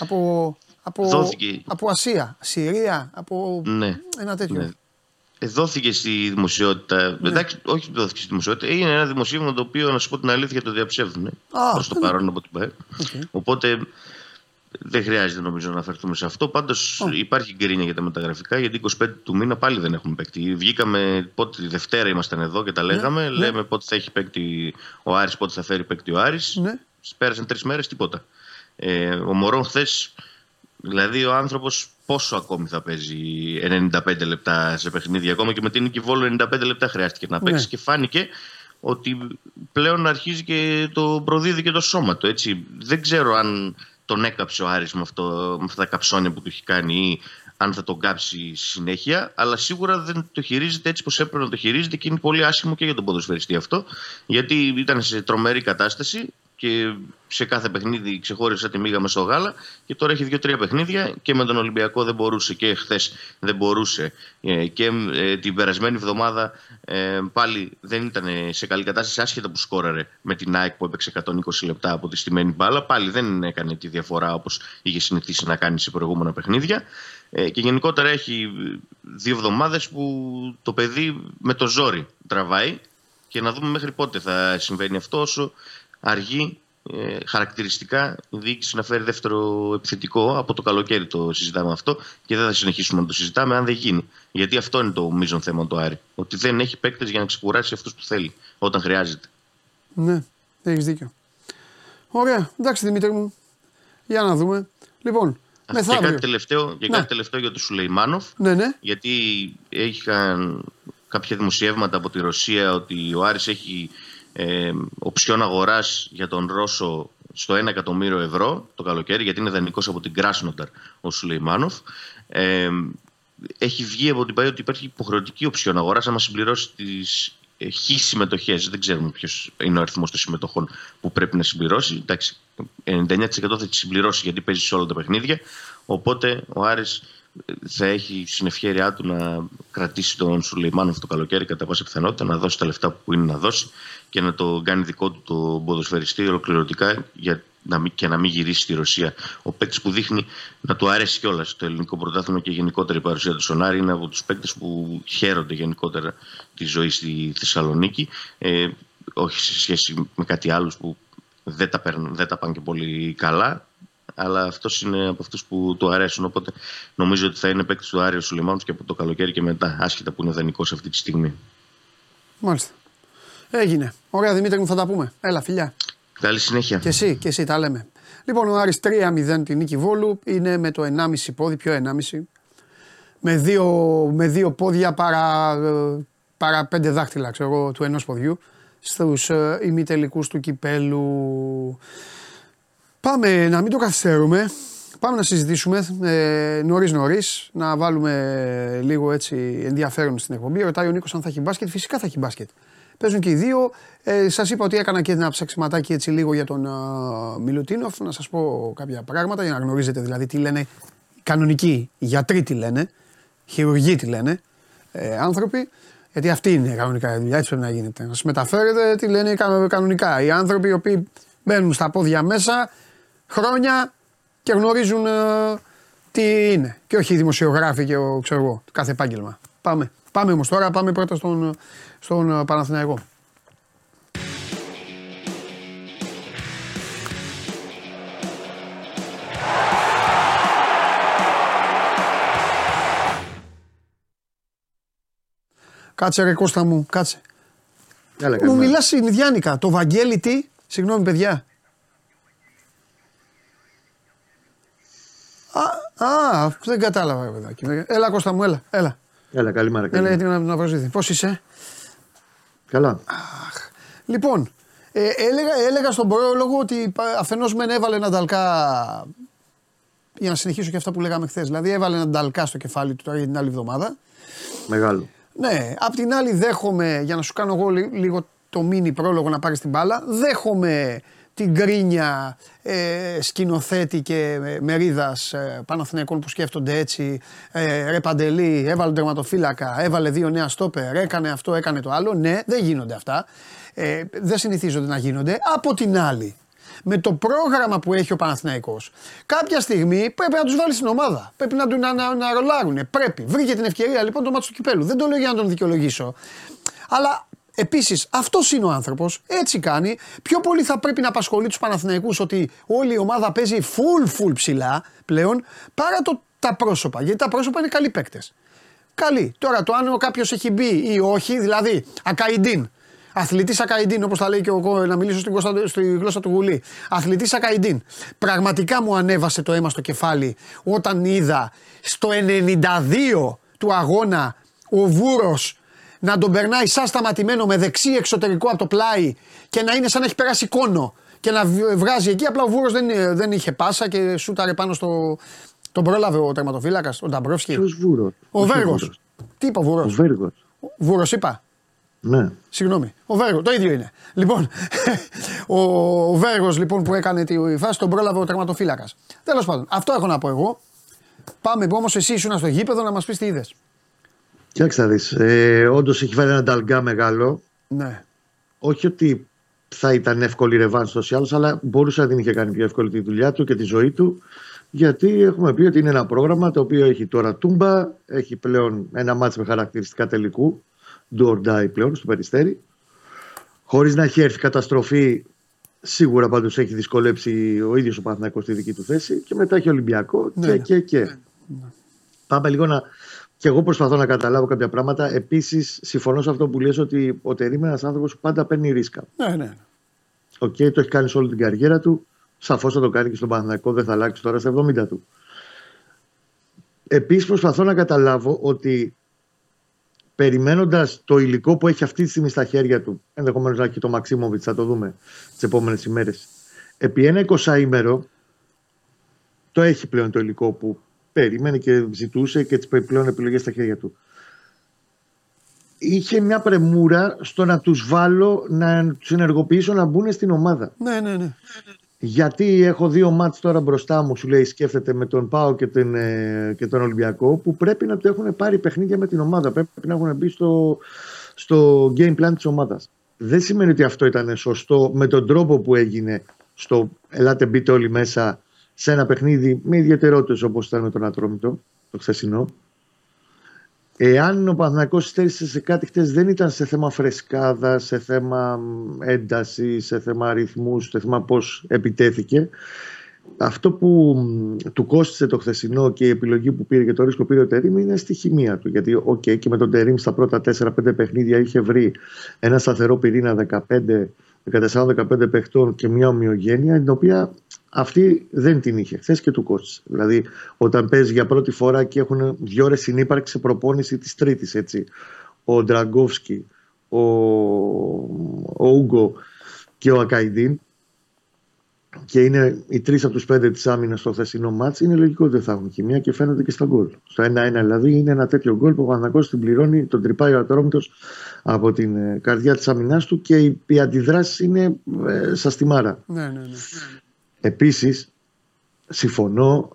Από, από, από Ασία, Συρία, από ναι. ένα τέτοιο. Ναι. Ε, δόθηκε στη δημοσιότητα. Ναι. Εντάξει, όχι δόθηκε στη δημοσιότητα. Είναι ένα δημοσίευμα το οποίο, να σου πω την αλήθεια, το διαψεύδουν. Προς το παρόν από την ΠΑΕ. Οπότε δεν χρειάζεται νομίζω να αναφερθούμε σε αυτό. Πάντως υπάρχει γκρίνια για τα μεταγραφικά, γιατί 25 του μήνα πάλι δεν έχουμε παίκτη. Βγήκαμε πότε, Δευτέρα ήμασταν εδώ και τα ναι, λέγαμε. Ναι. Λέμε πότε θα έχει παίκτη ο Άρης, πότε θα φέρει παίκτη ο Άρης. Ναι. Πέρασαν τρεις μέρες τίποτα. Ε, ο Μωρόν χθες Δηλαδή ο άνθρωπος πόσο ακόμη θα παίζει 95 λεπτά σε παιχνίδια, ακόμα και με την νίκη Βόλου 95 λεπτά χρειάστηκε να παίξει ναι. και φάνηκε ότι πλέον αρχίζει και το προδίδει και το σώμα του. Έτσι. Δεν ξέρω αν τον έκαψε ο Άρης με, αυτό, με αυτά τα καψόνια που του έχει κάνει ή αν θα τον κάψει συνέχεια, αλλά σίγουρα δεν το χειρίζεται έτσι πως έπρεπε να το χειρίζεται και είναι πολύ άσχημο και για τον ποδοσφαιριστή αυτό, γιατί ήταν σε τρομερή κατάσταση και σε κάθε παιχνίδι ξεχώρισε τη μίγα με στο γάλα και τώρα έχει δύο-τρία παιχνίδια και με τον Ολυμπιακό δεν μπορούσε και χθες δεν μπορούσε. Ε, και ε, την περασμένη εβδομάδα ε, πάλι δεν ήταν σε καλή κατάσταση άσχετα που σκόραρε με την ΑΕΚ που έπαιξε 120 λεπτά από τη στημένη μπάλα πάλι δεν έκανε τη διαφορά όπως είχε συνηθίσει να κάνει σε προηγούμενα παιχνίδια. Και γενικότερα έχει δύο εβδομάδες που το παιδί με το ζόρι τραβάει και να δούμε μέχρι πότε θα συμβαίνει αυτό όσο αργεί ε, χαρακτηριστικά η διοίκηση να φέρει δεύτερο επιθετικό. Από το καλοκαίρι το συζητάμε αυτό και δεν θα συνεχίσουμε να το συζητάμε αν δεν γίνει. Γιατί αυτό είναι το μείζον θέμα του Άρη. Ότι δεν έχει παίκτες για να ξεκουράσει αυτούς που θέλει όταν χρειάζεται. Ναι, έχεις δίκιο. Ωραία, εντάξει Δημήτρη μου. Για να δούμε. Λοιπόν, και κάτι τελευταίο, και ναι. κάτι τελευταίο για τον Σουλεϊμάνοφ. Ναι, ναι. Γιατί είχαν κάποια δημοσιεύματα από τη Ρωσία ότι ο Άρης έχει ε, οψιόν αγοράς για τον Ρώσο στο 1 εκατομμύριο ευρώ το καλοκαίρι, γιατί είναι δανεικός από την Κράσνονταρ ο Σουλεϊμάνοφ. Ε, έχει βγει από την ΠΑΕ ότι υπάρχει υποχρεωτική οψιόν αγοράς άμα συμπληρώσει τις ε, χ συμμετοχές. Δεν ξέρουμε ποιος είναι ο αριθμός των συμμετοχών που πρέπει να συμπληρώσει. Εντάξει, 99% θα τη συμπληρώσει γιατί παίζει σε όλα τα παιχνίδια. Οπότε ο Άρης θα έχει στην ευχαίρειά του να κρατήσει τον Σουλεϊμάνοφ το καλοκαίρι κατά πάσα πιθανότητα, να δώσει τα λεφτά που είναι να δώσει και να το κάνει δικό του το ποδοσφαιριστή ολοκληρωτικά για να μην, και να μην γυρίσει στη Ρωσία. Ο παίκτης που δείχνει να του αρέσει κιόλας το ελληνικό πρωτάθλημα και γενικότερα η παρουσία του Σονάρη είναι από τους παίκτες που χαίρονται γενικότερα τη ζωή στη Θεσσαλονίκη. Ε, όχι σε σχέση με κάτι άλλο που δεν τα, δεν τα πάνε και πολύ καλά αλλά αυτός είναι από αυτούς που του αρέσουν. Οπότε νομίζω ότι θα είναι παίκτης του Άριο Σουλημάνου και από το καλοκαίρι και μετά, άσχετα που είναι δανεικός αυτή τη στιγμή. Μάλιστα. Έγινε. Ωραία, Δημήτρη μου, θα τα πούμε. Έλα, φιλιά. Καλή συνέχεια. Και εσύ, και εσύ τα λέμε. Λοιπόν, ο Άρης 3-0 την νίκη Βόλου είναι με το 1,5 πόδι, πιο 1,5. Με δύο, με δύο πόδια παρά, παρά πέντε δάχτυλα, ξέρω του ενός ποδιού στους ε, ημιτελικούς του κυπέλου. Πάμε να μην το καθυστερούμε. Πάμε να συζητήσουμε ε, νωρίς νωρίς, να βάλουμε λίγο έτσι ενδιαφέρον στην εκπομπή. Ρωτάει ο Νίκος αν θα έχει μπάσκετ. Φυσικά θα έχει μπάσκετ. Παίζουν και οι δύο. Ε, σας είπα ότι έκανα και ένα ψαξιματάκι έτσι λίγο για τον uh, Μιλουτίνοφ. Να σας πω κάποια πράγματα για να γνωρίζετε δηλαδή τι λένε κανονικοί γιατροί τι λένε, χειρουργοί τι λένε, ε, άνθρωποι. Γιατί αυτή είναι κανονικά η δουλειά, έτσι πρέπει να γίνεται. Να σας μεταφέρετε τι λένε κανονικά. Οι άνθρωποι οι οποίοι μπαίνουν στα πόδια μέσα, χρόνια και γνωρίζουν ε, τι είναι. Και όχι οι δημοσιογράφοι και ο, ξέρω εγώ, κάθε επάγγελμα. Πάμε. Πάμε όμως τώρα, πάμε πρώτα στον, στον Παναθηναϊκό. Κάτσε ρε Κώστα μου, κάτσε. Έλα, Μου μιλάς συνειδιάνικα. Το Βαγγέλη τι, συγγνώμη παιδιά. Α, α, δεν κατάλαβα ρε παιδάκι. Έλα Κώστα μου, έλα, έλα. Έλα, καλημέρα. Έλα καλημέρα. γιατί να, να βρω Πώς είσαι; Καλά. Λοιπόν, ε, έλεγα, έλεγα στον πρόλογο ότι αφενός μεν έβαλε ένα νταλκά. Για να συνεχίσω και αυτά που λέγαμε χθες. Δηλαδή, έβαλε ένα νταλκά στο κεφάλι του τώρα για την άλλη εβδομάδα. Μεγάλο. Ναι, απ' την άλλη δέχομαι, για να σου κάνω εγώ λι- λίγο το μίνι πρόλογο να πάρεις την μπάλα, δέχομαι την κρίνια ε, σκηνοθέτη και ε, μερίδας ε, Παναθηναϊκών που σκέφτονται έτσι. Ε, ρε Παντελή, έβαλε τον τερματοφύλακα, έβαλε δύο νέα στόπερ, έκανε αυτό, έκανε το άλλο. Ναι, δεν γίνονται αυτά. Ε, δεν συνηθίζονται να γίνονται. Από την άλλη, με το πρόγραμμα που έχει ο Παναθηναϊκός κάποια στιγμή πρέπει να τους βάλει στην ομάδα. Πρέπει να, του- να, να, να ρολάρουν. Πρέπει. Βρήκε την ευκαιρία λοιπόν το μάτι του κυπέλου. Δεν το λέω για να τον δικαιολογήσω. Αλλά επίσης αυτός είναι ο άνθρωπος. Έτσι κάνει. Πιο πολύ θα πρέπει να απασχολεί τους Παναθηναϊκούς ότι όλη η ομάδα παίζει full full ψηλά πλέον παρά το, τα πρόσωπα. Γιατί τα πρόσωπα είναι καλοί παίκτες. Καλή. Τώρα το αν κάποιος έχει μπει ή όχι, δηλαδή Ακαϊντίν. Αθλητής Ακαϊντίν, όπως τα λέει και ο, να μιλήσω στην, γλώσσα- στη γλώσσα του Γουλή. Αθλητής Ακαϊντίν. Πραγματικά μου ανέβασε το αίμα στο κεφάλι όταν είδα στο 92 του αγώνα ο Βούρος να τον περνάει σαν σταματημένο με δεξί εξωτερικό από το πλάι και να είναι σαν να έχει περάσει κόνο και να β- βγάζει εκεί. Απλά ο Βούρο δεν, δεν είχε πάσα και σούταρε πάνω στο. Τον πρόλαβε ο τερματοφύλακας, ο Νταμπρόφσκι. Ποιος βούρος; Ο Βέργος. Τι είπα, ο Βούρος; Ο Βέργος. Βούρος είπα. Ναι. Συγγνώμη. Ο Βέργος, το ίδιο είναι. Λοιπόν, [LAUGHS] ο, ο Βέργος λοιπόν που έκανε τη φάση τον πρόλαβε ο τερματοφύλακας. Τέλος πάντων, αυτό έχω να πω εγώ. Πάμε όμως, εσύ ήσουν στο γήπεδο να μας πεις τι είδες. Κοίταξε να δεις. Ε, Όντως έχει βάλει ένα νταλγκά μεγάλο. Ναι. Όχι ότι θα ήταν εύκολη ρεβάνς στο ή άλλως, αλλά μπορούσε να την είχε κάνει πιο εύκολη τη δουλειά του και τη ζωή του. Γιατί έχουμε πει ότι είναι ένα πρόγραμμα το οποίο έχει τώρα τούμπα, έχει πλέον ένα μάτς με χαρακτηριστικά τελικού, do or die πλέον στο περιστέρι. Χωρίς να έχει έρθει καταστροφή, σίγουρα πάντως έχει δυσκολέψει ο ίδιος ο Παναθηναϊκός στη δική του θέση και μετά έχει Ολυμπιακό Ναι, και, ναι. και, και. Πάμε λίγο να. Και εγώ προσπαθώ να καταλάβω κάποια πράγματα. Επίσης, συμφωνώ σε αυτό που λες ότι ο Τερίμ είναι ένας άνθρωπος που πάντα παίρνει ρίσκα. Ναι, ναι. Οκ, το έχει κάνει σε όλη την καριέρα του. Σαφώς θα το κάνει και στον Παναθηναϊκό, δεν θα αλλάξει τώρα στα 70 του. Επίσης, προσπαθώ να καταλάβω ότι περιμένοντας το υλικό που έχει αυτή τη στιγμή στα χέρια του, ενδεχομένως να έχει το Μαξίμοβιτς, θα το δούμε τις επόμενες ημέρες, επί ένα 20 το έχει πλέον το υλικό που περίμενε και ζητούσε και τις πλέον επιλογές στα χέρια του. Είχε μια πρεμούρα στο να τους βάλω, να τους ενεργοποιήσω να μπουν στην ομάδα. Ναι, ναι, ναι. Γιατί έχω δύο μάτς τώρα μπροστά μου, σου λέει σκέφτεται με τον Πάο και τον, ε, και τον Ολυμπιακό, που πρέπει να το έχουν πάρει παιχνίδια με την ομάδα. Πρέπει να έχουν μπει στο, στο game plan της ομάδας. Δεν σημαίνει ότι αυτό ήταν σωστό με τον τρόπο που έγινε στο ελάτε μπείτε όλοι μέσα σε ένα παιχνίδι με ιδιαιτερότητες όπως ήταν με τον Ατρόμητο, το χθεσινό. Εάν ο Παναθηναϊκός υστέρησε σε κάτι χτες δεν ήταν σε θέμα φρεσκάδα, σε θέμα μ, ένταση, σε θέμα αριθμούς, σε θέμα πώς επιτέθηκε. Αυτό που μ, του κόστησε το χθεσινό και η επιλογή που πήρε και το ρίσκο που πήρε ο Τερίμ είναι στη χημεία του. Γιατί, οκ, και με τον Τερίμ στα πρώτα 4-5 παιχνίδια είχε βρει ένα σταθερό πυρήνα 15 14-15 παιχτών και μια ομοιογένεια, την οποία αυτή δεν την είχε χθες και του κόστησε. Δηλαδή, όταν παίζει για πρώτη φορά και έχουν δύο ώρες συνύπαρξη σε προπόνηση της Τρίτης, έτσι. Ο Ντραγκόφσκι, ο, ο Ούγκο και ο Ακαϊντίν, και είναι οι τρεις από τους πέντε της άμυνας στο χθεσινό μάτς, είναι λογικό ότι δεν θα έχουν χημία και φαίνονται και στα γκολ. Στο 1-1 δηλαδή είναι ένα τέτοιο γκολ που ο Παναγό την πληρώνει, τον τρυπάει ο Ατρόμητος από την ε, καρδιά της άμυνάς του και οι, οι αντιδράσεις είναι ε, σας τη μάρα. ναι, ναι, ναι. Επίσης, συμφωνώ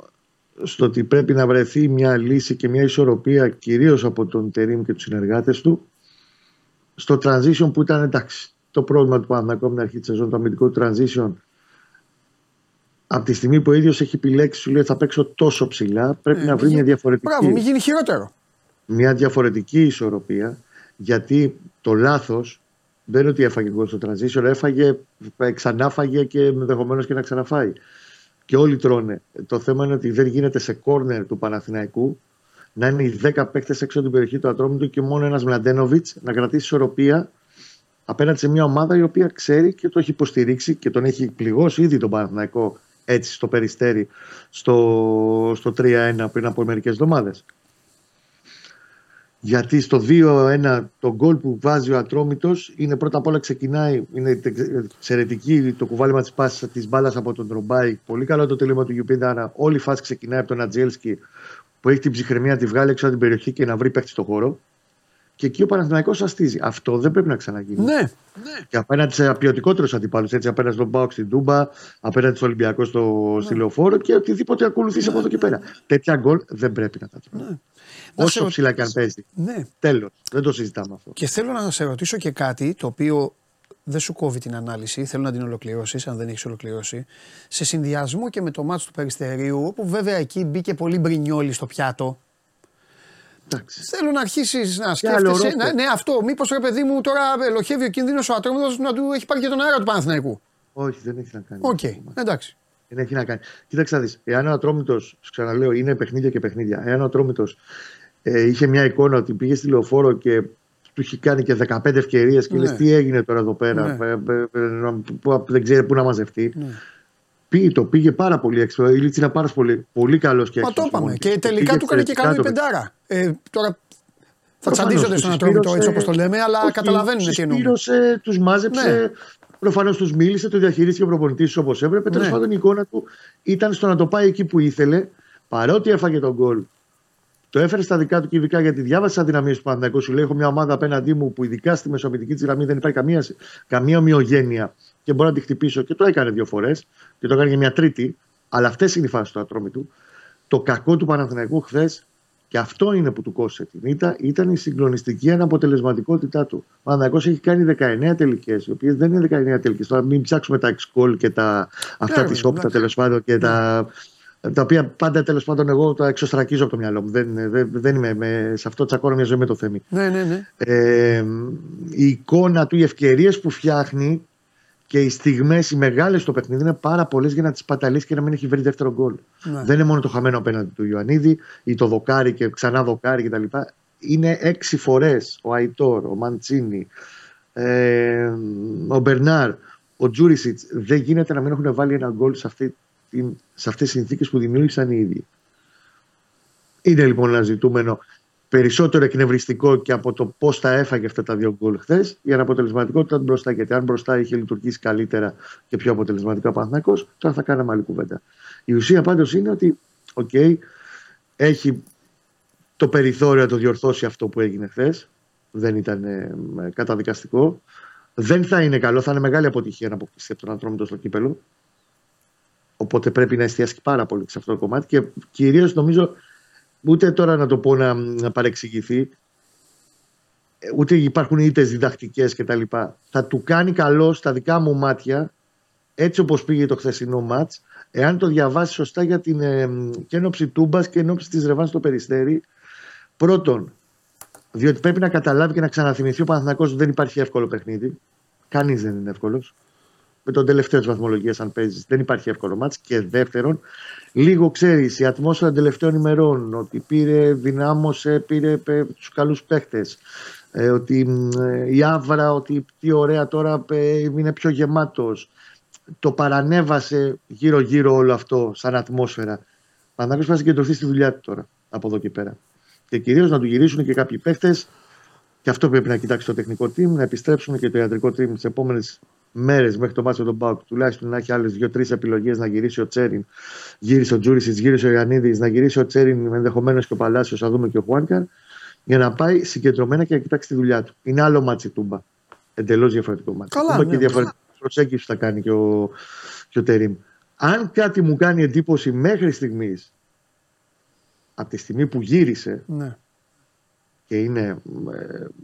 στο ότι πρέπει να βρεθεί μια λύση και μια ισορροπία κυρίως από τον Τερίμ και τους συνεργάτες του στο transition που ήταν εντάξει το πρόβλημα του Παναθηναϊκού από την αρχή της σεζόν το αμυντικό του transition από τη στιγμή που ο ίδιος έχει επιλέξει σου λέει θα παίξω τόσο ψηλά πρέπει Ε, να βρει μην μια γι- διαφορετική Μπράβο, μην γίνει χειρότερο. μια διαφορετική ισορροπία γιατί το λάθος δεν είναι ότι έφαγε γκολ στο transition, έφαγε, ξανάφαγε και ενδεχομένως και να ξαναφάει. Και όλοι τρώνε. Το θέμα είναι ότι δεν γίνεται σε κόρνερ του Παναθηναϊκού να είναι οι 10 παίκτες έξω από την περιοχή του Ατρόμητου και μόνο ένας Μλαντένοβιτς να κρατήσει ισορροπία απέναντι σε μια ομάδα η οποία ξέρει και το έχει υποστηρίξει και τον έχει πληγώσει ήδη τον Παναθηναϊκό έτσι στο Περιστέρι στο, στο 3-1 πριν από μερικές εβδομάδες. Γιατί στο 2-1 το γκολ που βάζει ο Ατρόμητος είναι πρώτα απ' όλα ξεκινάει, είναι εξαιρετική το κουβάλημα της πάσης της μπάλας από τον Τρομπάι. Πολύ καλό το τελείωμα του Γιουπίντα. Όλη η φάση ξεκινάει από τον Ατζέλσκι που έχει την ψυχραιμία να τη βγάλει έξω από την περιοχή και να βρει παίχτη στο χώρο. Και εκεί ο Παναθηναϊκός αστίζει. Αυτό δεν πρέπει να ξαναγίνει. Ναι. ναι. Και απέναντι σε ποιοτικότερους αντιπάλους. Έτσι, απέναντι στον ΠΑΟΚ στην Τούμπα, απέναντι στο Ολυμπιακό στο ναι. Λεωφόρο και οτιδήποτε ακολουθήσει ναι, από εδώ και πέρα. Τέτοια γκολ δεν πρέπει να τα τρώει. Ναι. Όσο σε... ψηλά και αν παίζει. Ναι. Τέλος. Δεν το συζητάμε αυτό. Και θέλω να σε ρωτήσω και κάτι το οποίο δεν σου κόβει την ανάλυση. Θέλω να την ολοκληρώσεις, αν δεν έχεις ολοκληρώσει. Σε συνδυασμό και με το μάτσο του Περιστερίου, όπου βέβαια εκεί μπήκε πολύ μπρινιόλι στο πιάτο. Εντάξει. Θέλω να αρχίσεις να σκέφτεσαι. Ναι, ναι, αυτό. Μήπως ρε παιδί μου τώρα ελλοχεύει ο κίνδυνος ο Ατρόμητος να του έχει πάρει και τον αέρα του Παναθηναϊκού; Όχι, δεν έχει να κάνει. OK, okay. εντάξει. Δεν έχει να κάνει. Κοίταξε να δεις. Εάν ο Ατρόμητος, ξαναλέω, είναι παιχνίδια και παιχνίδια. Εάν ο Ατρόμητος ε, είχε μια εικόνα ότι πήγε στη λεωφόρο και του έχει κάνει και 15 ευκαιρίες και ναι. λες τι έγινε τώρα εδώ πέρα. Ναι. Ε, ε, ε, δεν ξέρει πού να μαζευτεί. Ναι. Πήγε, το πήγε πάρα πολύ έξω. Η Λίτση είναι πάρα πολύ, πολύ καλός και έξω. Μα το είπαμε. Και τελικά του έκανε και καλό η πεντάρα. Ε, τώρα θα τσαντίζονται στον ατρόμητο έτσι όπως το λέμε, αλλά όχι, καταλαβαίνουν τι εννοούμε. Του τους μάζεψε. Ναι. Προφανώς τους μίλησε, το διαχειρίστηκε ο προπονητής όπως έπρεπε. Τέλος ναι. πάντων η εικόνα του ήταν στο να το πάει εκεί που ήθελε. Παρότι έφαγε τον γκολ το έφερε στα δικά του κυβικά γιατί διάβασε αδυναμίες του Παναθηναϊκού. Σου λέει: Έχω μια ομάδα απέναντί μου που ειδικά στη μεσομητική της γραμμή δεν υπάρχει καμία, καμία ομοιογένεια και μπορώ να τη χτυπήσω. Και το έκανε δύο φορές και το έκανε και μια τρίτη. Αλλά αυτές είναι οι φάσεις του ατρόμητου. Το κακό του Παναθηναϊκού χθες, και αυτό είναι που του κόστησε την ήττα, ήταν η συγκλονιστική αναποτελεσματικότητά του. Ο Παναθηναϊκός έχει κάνει 19 τελικές, οι οποίες δεν είναι 19 τελικές. Τώρα μην ψάξουμε τα εξκόλ και τα, αυτά της όπτα τέλος πάντων και τα τα οποία πάντα τέλος πάντων εγώ τα εξωστρακίζω από το μυαλό μου. Δεν, δεν, δεν είμαι με, σε αυτό τσακώνω μια ζωή με το θέμα. Ναι, ναι, ναι. Ε, η εικόνα του, οι ευκαιρίες που φτιάχνει και οι στιγμές, οι μεγάλες στο παιχνίδι είναι πάρα πολλές για να τις παταλήσει και να μην έχει βρει δεύτερο γκολ. Ναι. Δεν είναι μόνο το χαμένο απέναντι του Ιωαννίδη ή το δοκάρι και ξανά δοκάρι κτλ. Είναι έξι φορές ο Αϊτόρ, ο Μαντσίνη, ε, ο Μπερνάρ, ο Τζούρισιτς. Δεν γίνεται να μην έχουν βάλει ένα γκολ σε αυτή σε αυτές τις συνθήκες που δημιούργησαν οι ίδιοι. Είναι λοιπόν ένα ζητούμενο περισσότερο εκνευριστικό και από το πώς τα έφαγε αυτά τα δύο γκολ χθες για αποτελεσματικότητα μπροστά. Γιατί αν μπροστά είχε λειτουργήσει καλύτερα και πιο αποτελεσματικά ο Παναθηναϊκός, τώρα θα κάναμε άλλη κουβέντα. Η ουσία πάντως είναι ότι, OK, okay, έχει το περιθώριο να το διορθώσει αυτό που έγινε χθες. Δεν ήταν ε, καταδικαστικό. Δεν θα είναι καλό, θα είναι μεγάλη αποτυχία να αποκλειστεί από τον Ατρόμητο στο κύπελλο. Οπότε πρέπει να εστιάσει πάρα πολύ σε αυτό το κομμάτι και κυρίως νομίζω ούτε τώρα να το πω να, να παρεξηγηθεί, ούτε υπάρχουν είτε διδακτικές κτλ. Θα του κάνει καλό στα δικά μου μάτια, έτσι όπως πήγε το χθεσινό μάτς, εάν το διαβάσει σωστά για την ε, και ενόψη τούμπας και ενόψη της Ρεβάνς στο περιστέρι. Πρώτον, διότι πρέπει να καταλάβει και να ξαναθυμηθεί ο Παναθηνακός ότι δεν υπάρχει εύκολο παιχνίδι. Κανείς δεν είναι εύκολος με τον τελευταίο της βαθμολογίας, αν παίζεις. Δεν υπάρχει εύκολο μάτς. Και δεύτερον, λίγο ξέρεις η ατμόσφαιρα των τελευταίων ημερών ότι πήρε, δυνάμωσε, πήρε τους καλούς παίχτες. Ε, ότι ε, η άβρα, ότι τι ωραία τώρα ε, είναι πιο γεμάτος. Το παρανέβασε γύρω-γύρω όλο αυτό σαν ατμόσφαιρα. Παναγιώ πρέπει να συγκεντρωθείς στη δουλειά του τώρα από εδώ και πέρα. Και κυρίως να του γυρίσουν και κάποιοι παίχτες. Και αυτό πρέπει να κοιτάξει το τεχνικό team, να επιστρέψουν και το ιατρικό team τις επόμενες μέρες μέχρι το μάτσο τον Πάουκ, τουλάχιστον να έχει άλλες δύο-τρεις επιλογές να γυρίσει ο Τσέριν, γύρισε ο Τζούρισιτ, γύρισε ο Ιωαννίδης, να γυρίσει ο Τσέριν ενδεχομένως και ο Παλάσιος, θα δούμε και ο Χουάνκαρ, για να πάει συγκεντρωμένα και να κοιτάξει τη δουλειά του. Είναι άλλο ματς η Τούμπα. Εντελώς διαφορετικό ματς. Καλά, ναι, και διαφορετική προσέγγιση θα κάνει και ο, και ο Τερίμ. Αν κάτι μου κάνει εντύπωση μέχρι στιγμής, από τη στιγμή που γύρισε, ναι και είναι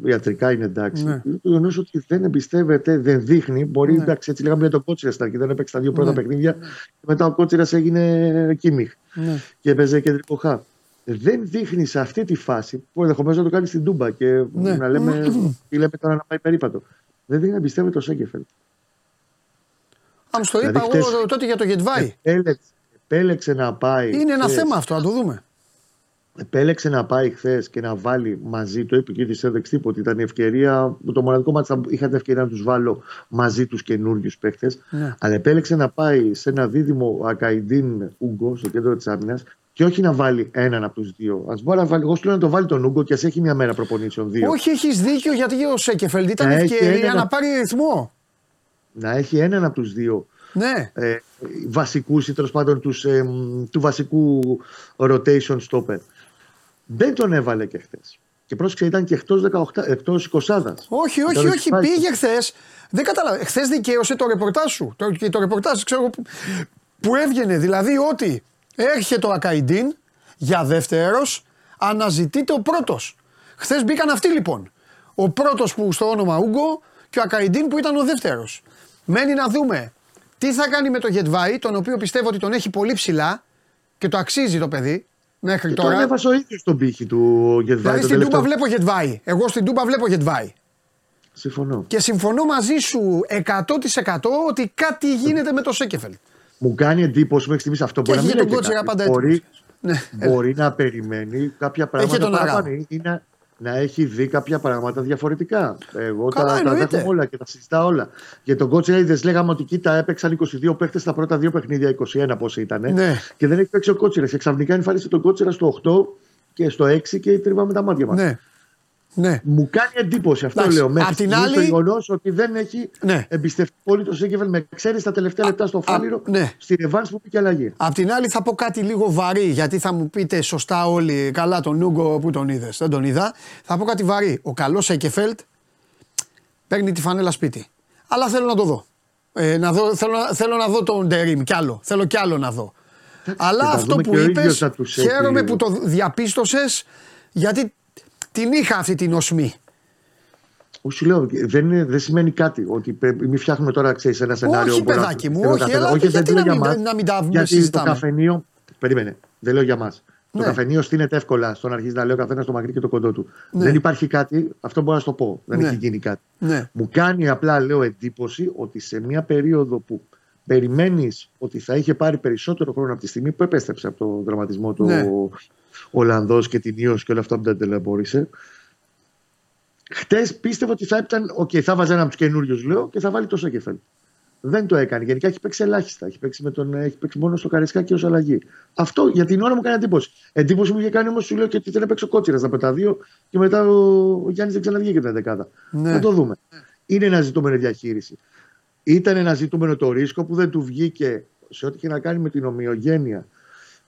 ε, ιατρικά είναι εντάξει. Ναι. Το γεγονός ότι δεν εμπιστεύεται, δεν δείχνει. Μπορεί ναι. εντάξει, έτσι λέγαμε για τον Κότσιρα στην αρχή. Δεν έπαιξε τα δύο πρώτα ναι. παιχνίδια. Και μετά ο Κότσιρας έγινε Κίμιχ ναι. και έπαιζε κεντρικό χαφ. δεν δείχνει σε αυτή τη φάση που ενδεχομένως να το κάνει στην Τούμπα και Ναι. να λέμε, [CLEARS THROAT] τι λέμε τώρα να πάει περίπατο. Δεν δείχνει να εμπιστεύεται το Σέγκεφελ. Αν σου το Δηλαδή, είπα χτες- εγώ τότε για το Γετβάη. Επέλεξε, επέλεξε να πάει. Είναι ένα χθες- θέμα αυτό, να το δούμε. Επέλεξε να πάει χθες και να βάλει μαζί, το είπε και τη Σέντεξ τύπου, ότι ήταν η ευκαιρία, το μοναδικό μάτι θα είχα την ευκαιρία να τους βάλω μαζί τους καινούριους παίχτες. Ναι. Αλλά επέλεξε να πάει σε ένα δίδυμο Ακαϊντίν Ούγκο στο κέντρο της άμυνας και όχι να βάλει έναν από τους δύο. Α μπορεί να βάλει, εγώ σου λέω να το βάλει τον Ούγκο και ας έχει μια μέρα προπονήσεων δύο. Όχι, έχεις δίκιο γιατί ο Σέκεφελντ ήταν Να έχει ευκαιρία ένα- να πάρει ρυθμό. Να έχει έναν από τους δύο Ναι. ε, βασικούς ή τέλος πάντων τους, ε, μ, του βασικού rotation stopper. Δεν τον έβαλε και χθες. Και πρόσεξε, ήταν και εκτός 18, εκτός 20 Όχι, όχι, όχι. Πήγε χθες. Δεν κατάλαβα. Χθες δικαίωσε το ρεπορτάζ σου. Το, και το ρεπορτάζ ξέρω εγώ, που, που έβγαινε. Δηλαδή ότι έρχεται ο Ακαϊντίν για δεύτερος, αναζητείται ο πρώτος. Χθες μπήκαν αυτοί λοιπόν. Ο πρώτος που στο όνομα Ούγκο και ο Ακαϊντίν που ήταν ο δεύτερος. Μένει να δούμε τι θα κάνει με το Γετβάη, τον οποίο πιστεύω ότι τον έχει πολύ ψηλά και το αξίζει το παιδί μέχρι Και τον τώρα. έβασε ο ίδιος τον πύχη του Γετβάη. Δηλαδή τον στην Τούμπα τελευταίο. βλέπω Γετβάη. Εγώ στην Τούμπα βλέπω Γετβάη. Συμφωνώ. Και συμφωνώ μαζί σου 100% ότι κάτι γίνεται με το Σέκεφελ. Μου κάνει εντύπωση μέχρι στιγμής αυτό. Και Μπορεί να έχει μην και τον λέει Κότσιρα κάτι. πάντα Μπορεί, Ναι, μπορεί να περιμένει κάποια πράγματα τον παραπάνω Αράο. Ή να, να έχει δει κάποια πράγματα διαφορετικά. Εγώ Καλά, τα, τα εννοείται. δέχομαι όλα και τα συζητάω όλα. Για τον Κότσιρα είδε, λέγαμε ότι κοίτα, έπαιξαν 22 παίχτες στα πρώτα δύο παιχνίδια, 21 πόσοι ήταν. Ναι. Και δεν έχει παίξει ο Κότσιρα. Και ξαφνικά εμφανίστηκε τον Κότσιρα στο 8 και στο 6 και τρίβαμε τα μάτια μας. ναι. Ναι. Μου κάνει εντύπωση αυτό Εντάξει, λέω. Μέχρι απ' την στιγμής άλλη- το γεγονός ότι δεν έχει Ναι. εμπιστευτεί πολύ το Σέγκεφελ με ξέρεις τα τελευταία λεπτά στο Φάληρο ναι. στη Ρεβάνς που πήγε αλλαγή. Απ' την άλλη θα πω κάτι λίγο βαρύ γιατί θα μου πείτε σωστά όλοι καλά τον Νούγκο που τον είδες. Δεν τον είδα. Θα πω κάτι βαρύ. Ο καλός Σέκεφελτ παίρνει τη φανέλα σπίτι. Αλλά θέλω να το δω. Ε, να δω θέλω, να- θέλω να δω τον Ντερίμ κι άλλο. Θέλω κι άλλο να δω. Αλλά και θα αυτό δούμε που και ο είπες, ίδιος θα τους έχει χαίρομαι λίγο. που το διαπίστωσες γιατί την είχα αυτή την οσμή. Όχι, σου λέω, δεν, είναι- δεν σημαίνει κάτι. Ότι πρέπει- μην φτιάχνουμε τώρα ξέρεις, ένα σενάριο. Όχι, που μπορεί να- παιδάκι μου, θέλω όχι, καθένα- αλλά όχι, δεν γιατί λέω να για μην- μας, να μην τα Γιατί συζητάμε; το καφενείο. Περίμενε, δεν λέω για μας. Ναι. Το καφενείο στήνεται εύκολα στο να αρχίσει να λέει ο καθένας το μακρύ και το κοντό του. Ναι. Δεν υπάρχει κάτι, αυτό μπορώ να σου το πω. Δεν Ναι. έχει γίνει κάτι. Ναι. Μου κάνει απλά, λέω, εντύπωση ότι σε μια περίοδο που περιμένεις ότι θα είχε πάρει περισσότερο χρόνο από τη στιγμή που επέστρεψε από τον τραυματισμό του Ναι. ο Ολλανδός και την ίωση και όλα αυτά που τον ταλαιπώρησε. Χτες πίστευα ότι θα ήταν, οκ, θα βάζει ένα από τους καινούριους, λέω, και θα βάλει το Σένκεφελντ. Δεν το έκανε. Γενικά έχει παίξει ελάχιστα. Έχει παίξει, με τον, έχει παίξει μόνο στο Καρισκά και ως αλλαγή. Αυτό για την ώρα μου κάνει εντύπωση. Εντύπωση μου είχε κάνει όμως, σου λέω και ότι δεν έπαιξε ο Κότσιρας από τα δύο και μετά ο, ο Γιάννης δεν ξαναβγήκε την δεκάδα. Ναι. Να το δούμε. Είναι ένα ζητούμενο διαχείριση. Ήταν ένα ζητούμενο το ρίσκο που δεν του βγήκε σε ό,τι είχε να κάνει με την ομοιογένεια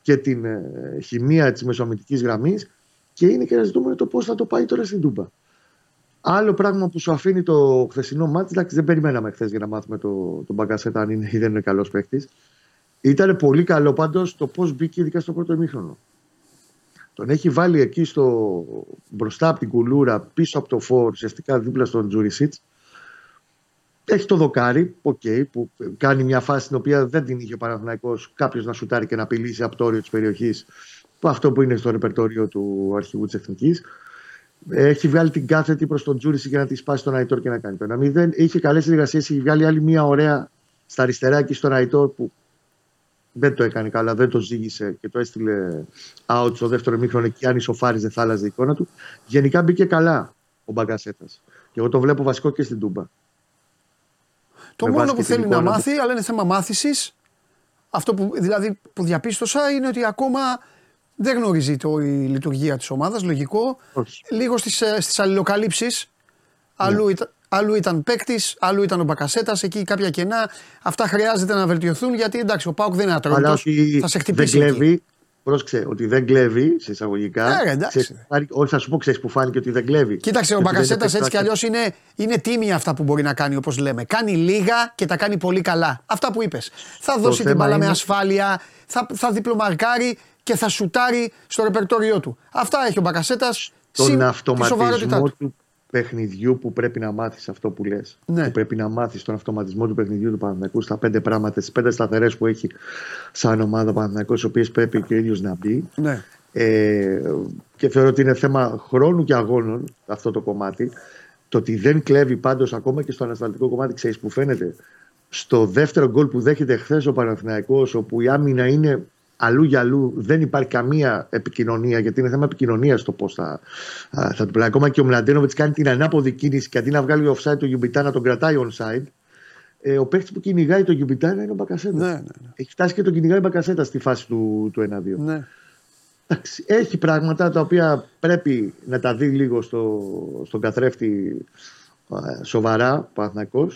και την ε, χημεία της μεσομητική γραμμής και είναι και ένα ζητούμενο το πώς θα το πάει τώρα στην Τούμπα. Άλλο πράγμα που σου αφήνει το χθεσινό ματς, εντάξει, δεν περιμέναμε χθες για να μάθουμε το, τον Μπακασέτα αν είναι ή δεν είναι καλός παίκτης. Ήταν πολύ καλό πάντως το πώς μπήκε ειδικά στο πρώτο ημίχρονο. Τον έχει βάλει εκεί στο, μπροστά από την κουλούρα, πίσω από το φορ, ουσιαστικά δίπλα στον Τζούρισιτς. Έχει το δοκάρι, οκ, που κάνει μια φάση στην οποία δεν την είχε ο Παναθηναϊκός κάποιος να σουτάρει και να απειλήσει από το όριο της περιοχής. Αυτό που είναι στο ρεπερτόριο του αρχηγού της Εθνικής. Έχει βγάλει την κάθετη προς τον Τζούρισι για να τη σπάσει τον Αϊτόρ και να κάνει το 1-0. Είχε καλές συνεργασίες, έχει βγάλει άλλη μια ωραία στα αριστερά εκεί στον Αϊτόρ που δεν το έκανε καλά, δεν το ζήγησε και το έστειλε out στο δεύτερο μήχρονο εκεί. Αν ισοφάριζε, θα άλλαζε η εικόνα του. Γενικά μπήκε καλά ο Μπαγκασέτας. Και εγώ το βλέπω βασικό και στην Τούμπα. Το Με μόνο βάση που και την θέλει να εικόνα του. μάθει, αλλά είναι θέμα μάθησης. Αυτό που, δηλαδή, που διαπίστωσα είναι ότι ακόμα δεν γνωρίζει το, η λειτουργία της ομάδας. Λογικό. Όχι. Λίγο στις στις αλληλοκαλύψεις. Ναι. Αλλού, ήταν, αλλού ήταν παίκτης, αλλού ήταν ο Μπακασέτας. Εκεί κάποια κενά. Αυτά χρειάζεται να βελτιωθούν γιατί εντάξει, ο Πάουκ δεν είναι Αλλά ατρόμητο. ότι Θα σε δεν χτυπήσει. εκεί. κλέβει. Πρόσεξε, ότι δεν κλέβει σε εισαγωγικά. Ε, εντάξει. Ξέρεις που φάνηκε- όχι, θα σου πω, ξέρεις που φάνηκε ότι δεν κλέβει. Κοίταξε, ο Και ότι δεν Μπακασέτας έπαιξε έτσι κι τα- αλλιώς είναι, είναι τίμια αυτά που μπορεί να κάνει, όπως λέμε. Κάνει λίγα και τα κάνει πολύ καλά. Αυτά που είπες. Θα δώσει την θέμα μπάλα με είναι- ασφάλεια, θα, θα διπλομαρκάρει και θα σουτάρει στο ρεπερτόριό του. Αυτά έχει ο Μπακασέτας. τον αυτοματισμό του παιχνιδιού που πρέπει να μάθεις αυτό που λες. Ναι. Που πρέπει να μάθεις τον αυτοματισμό του παιχνιδιού του Παναθηναϊκού στα πέντε πράγματα, στι πέντε σταθερές που έχει σαν ομάδα Παναθηναϊκός, οι οποίες πρέπει και ο ίδιος να μπει. Ναι. Ε, και θεωρώ ότι είναι θέμα χρόνου και αγώνων αυτό το κομμάτι. Το ότι δεν κλέβει πάντως ακόμα και στο ανασταλτικό κομμάτι, ξέρεις που φαίνεται. Στο δεύτερο γκολ που δέχεται χθες ο Παναθηναϊκός, όπου η άμυνα είναι αλλού για αλλού, δεν υπάρχει καμία επικοινωνία, γιατί είναι θέμα επικοινωνίας το πώς θα, θα του Ακόμα και ο Μλαντένοβιτς κάνει την ανάποδη κίνηση και αντί να βγάλει offside το Γιουμπιτά να τον κρατάει onside, ε, ο παίκτης που κυνηγάει τον Γιουμπιτά είναι ο Μπακασέτας. Ναι, ναι, ναι. Έχει φτάσει και τον κυνηγάει ο Μπακασέτας στη φάση του, του 1-2. Ναι. Έχει πράγματα τα οποία πρέπει να τα δει λίγο στο, στον καθρέφτη σοβαρά ο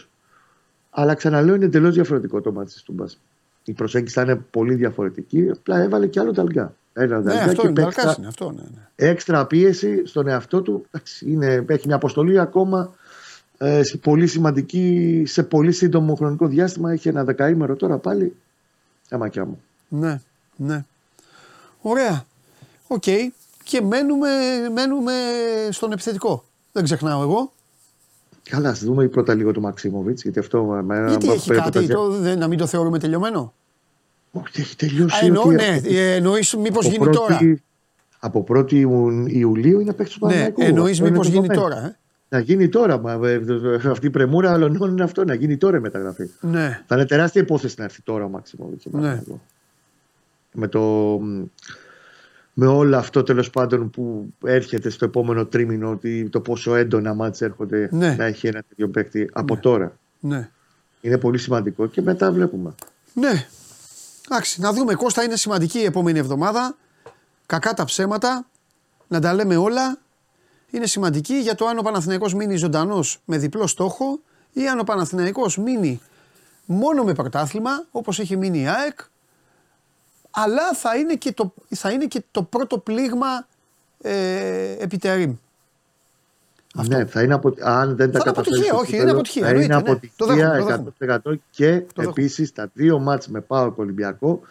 Αλλά ξαναλέω είναι εντελώς διαφορετικό το μάτι του Μπάσ. Η προσέγγιση θα είναι πολύ διαφορετική. Απλά έβαλε και άλλο ταλγά. Ένα ναι, αυτό είναι, έξτρα, είναι αυτό, ναι, ναι. έξτρα πίεση στον εαυτό του. Είναι, έχει μια αποστολή ακόμα ε, πολύ σημαντική σε πολύ σύντομο χρονικό διάστημα. Έχει ένα δεκαήμερο τώρα πάλι. Αμακιά μου. Ναι, ναι. Ωραία. OK. Okay. Και μένουμε, μένουμε στον επιθετικό. Δεν ξεχνάω εγώ. Καλά, ας δούμε πρώτα λίγο το Μαξίμοβιτς. Γιατί αυτό. Γιατί έχει κάτι, το, να μην το θεωρούμε τελειωμένο; Όχι, έχει τελειώσει. εννοώ, ότι... ναι, εννοείς μήπως γίνει πρώτη, τώρα. Από 1η Ιουλίου είναι παίχτης του Ναι, εννοείς μήπως γίνει τώρα. Ε; Να γίνει τώρα. Μα, ε, αυτή η πρεμούρα άλλων είναι αυτό. Να γίνει τώρα η μεταγραφή. Ναι. Θα είναι τεράστια υπόθεση να έρθει τώρα ο Μαξίμοβιτς. Ναι. Με το με όλο αυτό τέλος πάντων που έρχεται στο επόμενο τρίμηνο, ότι το πόσο έντονα μάτς έρχονται ναι. να έχει ένα τέτοιο παίκτη από ναι. τώρα. Ναι. Είναι πολύ σημαντικό και μετά βλέπουμε. Ναι. Εντάξει, να δούμε. Κώστα είναι σημαντική η επόμενη εβδομάδα. Κακά τα ψέματα. Να τα λέμε όλα. Είναι σημαντική για το αν ο Παναθηναϊκός μείνει ζωντανός με διπλό στόχο ή αν ο Παναθηναϊκός μείνει μόνο με πρωτάθλημα όπως έχει μείνει η ΑΕΚ αλλά θα είναι και το, θα είναι και το πρώτο πλήγμα ε, επιτερήμ. Ναι, θα είναι απο... αν δεν τα καταφέρει. Όχι, είναι αποτυχία. Θα είναι αποτυχία ναι. 100% και επίσης τα δύο μάτς με Πάο Ολυμπιακό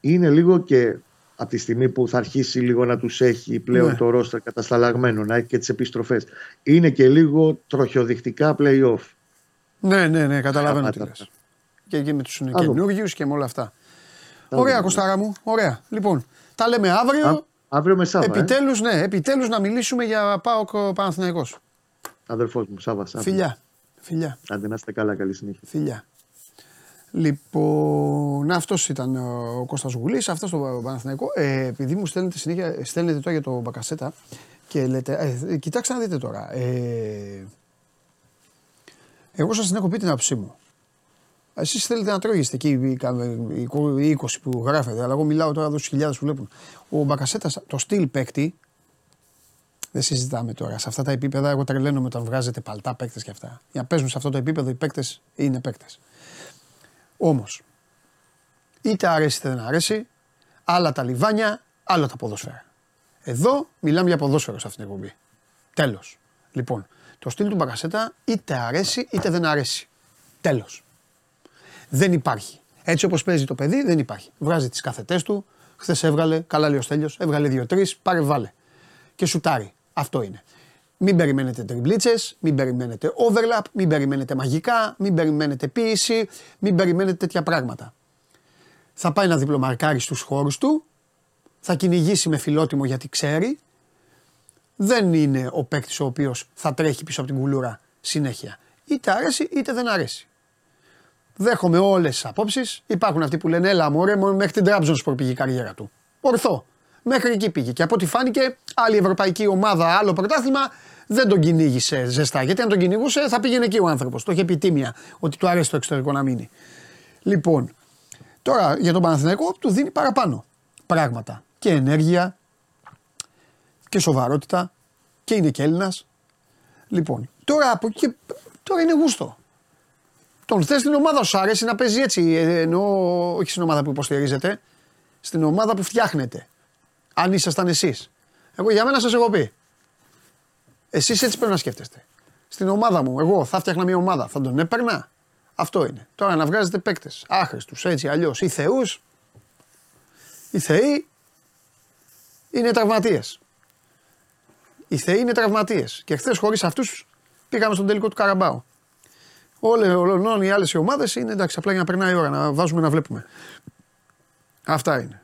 είναι λίγο και από τη στιγμή που θα αρχίσει λίγο να τους έχει πλέον ναι. το ρόστερ κατασταλαγμένο, να έχει και τις επιστροφές. Είναι και λίγο τροχιοδεικτικά play-off. Ναι, ναι, ναι, καταλαβαίνω τι λες. Και, και με τους καινούργιους και με όλα αυτά. Ωραία, Κωστάρα μου. Ωραία. Λοιπόν, τα λέμε αύριο. Α, αύριο με Σάβα. Επιτέλους, ε; ναι, επιτέλους να μιλήσουμε για Πάοκ Παναθυναϊκό. Αδερφός μου, Σάβα. Σάβα. Φιλιά. Φιλιά. Άντε να είστε καλά, καλή συνέχεια. Φιλιά. Λοιπόν, αυτός ήταν ο Κώστας Γουλής, αυτός το Παναθηναϊκό. Ε, επειδή μου στέλνετε συνέχεια, στέλνετε τώρα για το Μπακασέτα και λέτε, ε, κοιτάξτε να δείτε τώρα. Ε, εγώ σας την έχω πει την άποψή μου. Εσείς θέλετε να τρώγεστε εκεί οι 20 που γράφετε, αλλά εγώ μιλάω τώρα εδώ στου χιλιάδες που βλέπουν. Ο Μπακασέτας, το στυλ παίκτη, δεν συζητάμε τώρα. Σε αυτά τα επίπεδα, εγώ τρελαίνομαι όταν βγάζετε παλτά παίκτες και αυτά. Για να παίζουν σε αυτό το επίπεδο οι παίκτες είναι παίκτες. Όμως, είτε αρέσει είτε δεν αρέσει, άλλα τα λιβάνια, άλλα τα ποδόσφαιρα. Εδώ μιλάμε για ποδόσφαιρο σε αυτήν την εκπομπή. Τέλος. Λοιπόν, το στυλ του Μπακασέτα είτε αρέσει είτε δεν αρέσει. Τέλος. Δεν υπάρχει. Έτσι όπως παίζει το παιδί, δεν υπάρχει. Βγάζει τις καθετέ του. Χθες έβγαλε, καλά λέει ο Στέλιος, έβγαλε δύο-τρεις, πάρε βάλε. Και σουτάρει. Αυτό είναι. Μην περιμένετε τριμπλίτσες, μην περιμένετε overlap, μην περιμένετε μαγικά, μην περιμένετε ποίηση, μην περιμένετε τέτοια πράγματα. Θα πάει να διπλομαρκάρει στους χώρους του, θα κυνηγήσει με φιλότιμο γιατί ξέρει. Δεν είναι ο παίκτης ο οποίος θα τρέχει πίσω από την κουλούρα συνέχεια. Είτε αρέσει είτε δεν αρέσει. Δέχομαι όλες τις απόψεις. Υπάρχουν αυτοί που λένε Έλα, μωρέ, μέχρι την Τραμπζον πήγε η καριέρα του. Ορθό. Μέχρι εκεί πήγε. Και από ό,τι φάνηκε, άλλη ευρωπαϊκή ομάδα, άλλο πρωτάθλημα δεν τον κυνήγησε ζεστά. Γιατί αν τον κυνηγούσε, θα πήγαινε εκεί ο άνθρωπος. Το είχε πει τίμια ότι του αρέσει το εξωτερικό να μείνει. Λοιπόν, τώρα για τον Παναθηναϊκό του δίνει παραπάνω πράγματα. Και ενέργεια και σοβαρότητα και είναι και Έλληνας. Λοιπόν, τώρα από εκεί, τώρα είναι γούστο. Τον θες στην ομάδα σου, αρέσει να παίζει έτσι. Ε, ενώ όχι στην ομάδα που υποστηρίζετε, στην ομάδα που φτιάχνετε. Αν ήσασταν εσείς. Εγώ για μένα σας έχω πει. Εσείς έτσι πρέπει να σκέφτεστε. Στην ομάδα μου, εγώ θα φτιάχνα μια ομάδα, θα τον έπαιρνα. Αυτό είναι. Τώρα να βγάζετε παίκτες άχρηστους έτσι αλλιώς ή θεούς. Οι θεοί είναι τραυματίες. Οι θεοί είναι τραυματίες. Και χθες χωρίς αυτούς πήγαμε στον τελικό του Καραμπάου. Όλε οι άλλες ομάδες είναι εντάξει, απλά για να περνάει η ώρα, να βάζουμε να βλέπουμε. Αυτά είναι.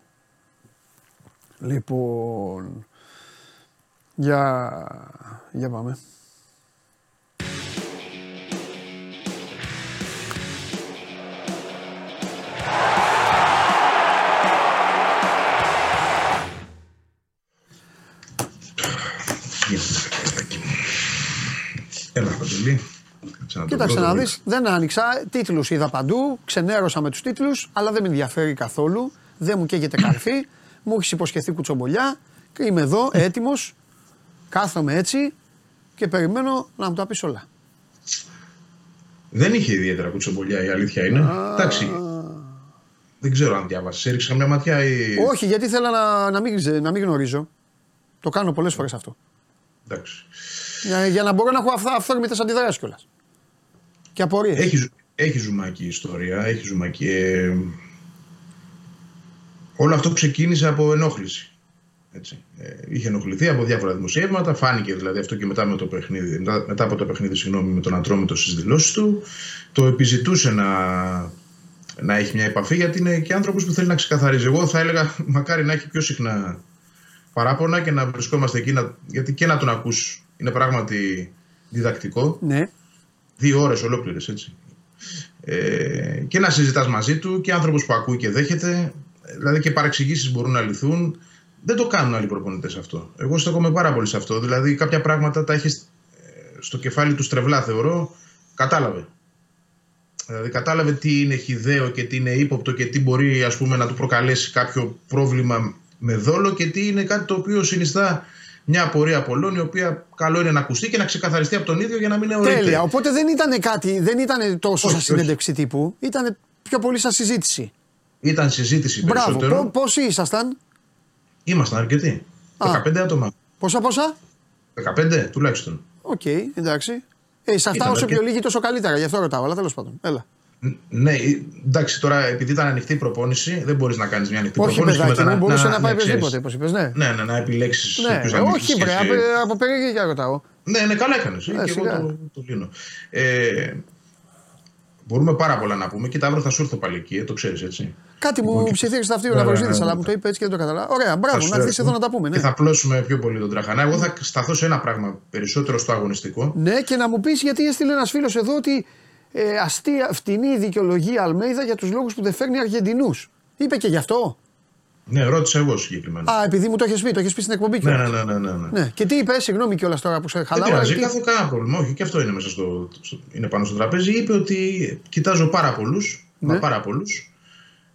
Λοιπόν. Για, για πάμε. Έλα, Παντελή. Κοίταξε να δεις, δεν άνοιξα, τίτλους είδα παντού, ξενέρωσα με τους τίτλους, αλλά δεν με ενδιαφέρει καθόλου, δεν μου καίγεται καρφί, μου έχεις υποσχεθεί κουτσομπολιά και είμαι εδώ έτοιμος, κάθομαι έτσι και περιμένω να μου τα πεις όλα. Δεν είχε ιδιαίτερα κουτσομπολιά, η αλήθεια είναι. Εντάξει. Δεν ξέρω αν διάβασες. Έριξα καμιά ματιά ή. Όχι, γιατί ήθελα να, να, μην, ξε- να μην γνωρίζω. Το κάνω πολλές φορές αυτό. Εντάξει. Για, για να μπορώ να έχω αυθ- αυθόρμητες αντιδράσεις κιόλας. Και απορίες. Έχει, ζου- έχει ζουμάκι η ιστορία. Έχει ζουμάκι. Ε, όλο αυτό ξεκίνησε από ενόχληση. Έτσι. Ε, είχε ενοχληθεί από διάφορα δημοσιεύματα. Φάνηκε δηλαδή αυτό και μετά, με το παιχνίδι, μετά, μετά από το παιχνίδι συγγνώμη, με τον Ατρόμητο στις δηλώσεις του. Το επιζητούσε να, να έχει μια επαφή γιατί είναι και άνθρωπος που θέλει να ξεκαθαρίζει. Εγώ θα έλεγα μακάρι να έχει πιο συχνά παράπονα και να βρισκόμαστε εκεί. Να, γιατί και να τον ακούς είναι πράγματι διδακτικό Ναι. Δύο ώρες ολόκληρες έτσι. Ε, και να συζητάς μαζί του και άνθρωπος που ακούει και δέχεται, δηλαδή και παρεξηγήσεις μπορούν να λυθούν. Δεν το κάνουν άλλοι προπονητές αυτό. Εγώ στέκομαι πάρα πολύ σε αυτό. Δηλαδή κάποια πράγματα τα έχεις στο κεφάλι τους στρεβλά θεωρώ. Κατάλαβε. Δηλαδή κατάλαβε τι είναι χιδαίο και τι είναι ύποπτο και τι μπορεί ας πούμε να του προκαλέσει κάποιο πρόβλημα με δόλο και τι είναι κάτι το οποίο συνιστά μια απορία πολλών η οποία καλό είναι να ακουστεί και να ξεκαθαριστεί από τον ίδιο για να μην αιωρείται. Τέλεια. Οπότε δεν ήταν κάτι, δεν ήταν τόσο Όχι, σαν όχι. συνέντευξη τύπου, ήταν πιο πολύ σαν συζήτηση. Ήταν συζήτηση Μπράβο. περισσότερο. Πο- Πόσοι ήσασταν, Ήμασταν αρκετοί. Α. 15 άτομα. πόσα πόσα; 15 τουλάχιστον. Οκ, εντάξει. Ε, σε αυτά Ήταν όσο αρκε- πιο λίγοι τόσο καλύτερα, γι' αυτό ρωτάω, αλλά τέλος πάντων. Έλα. Ν- Ναι, ε, εντάξει, τώρα επειδή ήταν ανοιχτή η προπόνηση, δεν μπορείς να κάνεις μια ανοιχτή Όχι, προπόνηση. και παιδάκι μετά μου, μπορούσε να πάει ναι, ξέρεις. οποιοδήποτε, όπως είπες, ναι. Ναι, ναι, να επιλέξεις. Ναι, όχι μπρε, από, από περιέργεια ρωτάω. Ναι, ναι, καλά έκανες. Ναι, και σιγά. εγώ το, το λύνω. Ε, μπορούμε πάρα πολλά να πούμε. Κοίτα, αύριο θα σου έρθω πάλι εκεί, ε, το ξέρεις έτσι. Κάτι μου Λοιπόν, και- ψιθύρισε τα αυτή ο Ναι, ναι, Ναυροζίδη, ναι, αλλά ναι. μου το είπε έτσι και δεν το κατάλαβα. Ωραία, Θα μπράβο, σου να έρθει έρθω εδώ να τα πούμε. Και Ναι. θα πλώσουμε πιο πολύ τον τραχανά. Εγώ θα σταθώ σε ένα πράγμα περισσότερο στο αγωνιστικό. ναι, και να μου πεις γιατί έστειλε ένας φίλος εδώ ότι ε, αστεία, φτηνή η δικαιολογία Αλμέιδα για τους λόγους που δεν φέρνει Αργεντινούς. Είπε και γι' αυτό. Ναι, ρώτησα εγώ συγκεκριμένα. Α, επειδή μου το έχεις πει, το έχεις πει στην εκπομπή ναι, κιόλας. ναι, ναι, ναι, ναι, ναι. Ναι. Και τι είπες, συγγνώμη κιόλας τώρα που σε Δεν χαλάω. πειράζει, τι- κάθε κανένα πρόβλημα. Όχι, και αυτό είναι μέσα στο, στο- είναι πάνω στο τραπέζι. Είπε ότι κοιτάζω πάρα πολλούς. Ναι. πάρα πολλούς.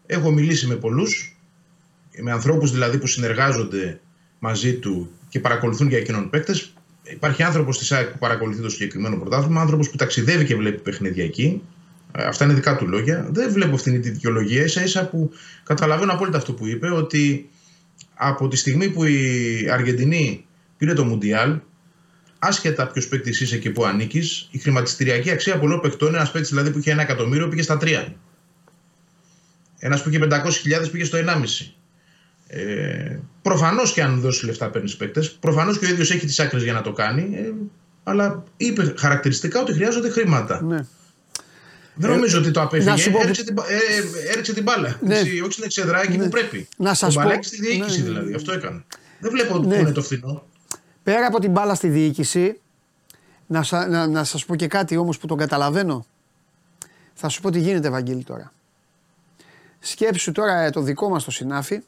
Έχω μιλήσει με πολλούς. Με ανθρώπους δηλαδή που συνεργάζονται μαζί του και παρακολουθούν για εκείνον παίκτες. Υπάρχει άνθρωπος στη ΣΑΕΚ που παρακολουθεί το συγκεκριμένο πρωτάθλημα, άνθρωπος που ταξιδεύει και βλέπει παιχνίδια εκεί. Ε, Αυτά είναι δικά του λόγια. Δεν βλέπω αυτήν τη δικαιολογία. σα ίσα που καταλαβαίνω απόλυτα αυτό που είπε, ότι από τη στιγμή που η Αργεντινή πήρε το Μουντιάλ, άσχετα ποιος παίκτης είσαι και πού ανήκεις, η χρηματιστηριακή αξία πολλών παικτών, ένας παίκτης δηλαδή που είχε ένα εκατομμύριο, πήγε στα τρία. Ένας που είχε 500.000 πήγε στο 1,5. Ε, Προφανώς και αν δώσεις λεφτά παίρνεις παίκτες. Προφανώς και ο ίδιος έχει τις άκρες για να το κάνει. Ε, αλλά είπε χαρακτηριστικά ότι χρειάζονται χρήματα. Ναι. Δεν νομίζω ότι το να απέφυγε. σου πω- Έριξε την, μπα- ε, έριξε την μπάλα. Ναι. Έτσι, όχι στην εξεδρά, εκεί που πρέπει. Να σας το πω- μπαλάκι στη διοίκηση Ναι, ναι, ναι. δηλαδή. Αυτό έκανε. Δεν βλέπω Ναι. πού είναι το φθηνό. Πέρα από την μπάλα στη διοίκηση, να, σα, να, να σας πω και κάτι όμως που τον καταλαβαίνω. Θα σου πω τι γίνεται Βαγγέλη τώρα. Σκέψου τώρα ε, το δικό μας το συνάφι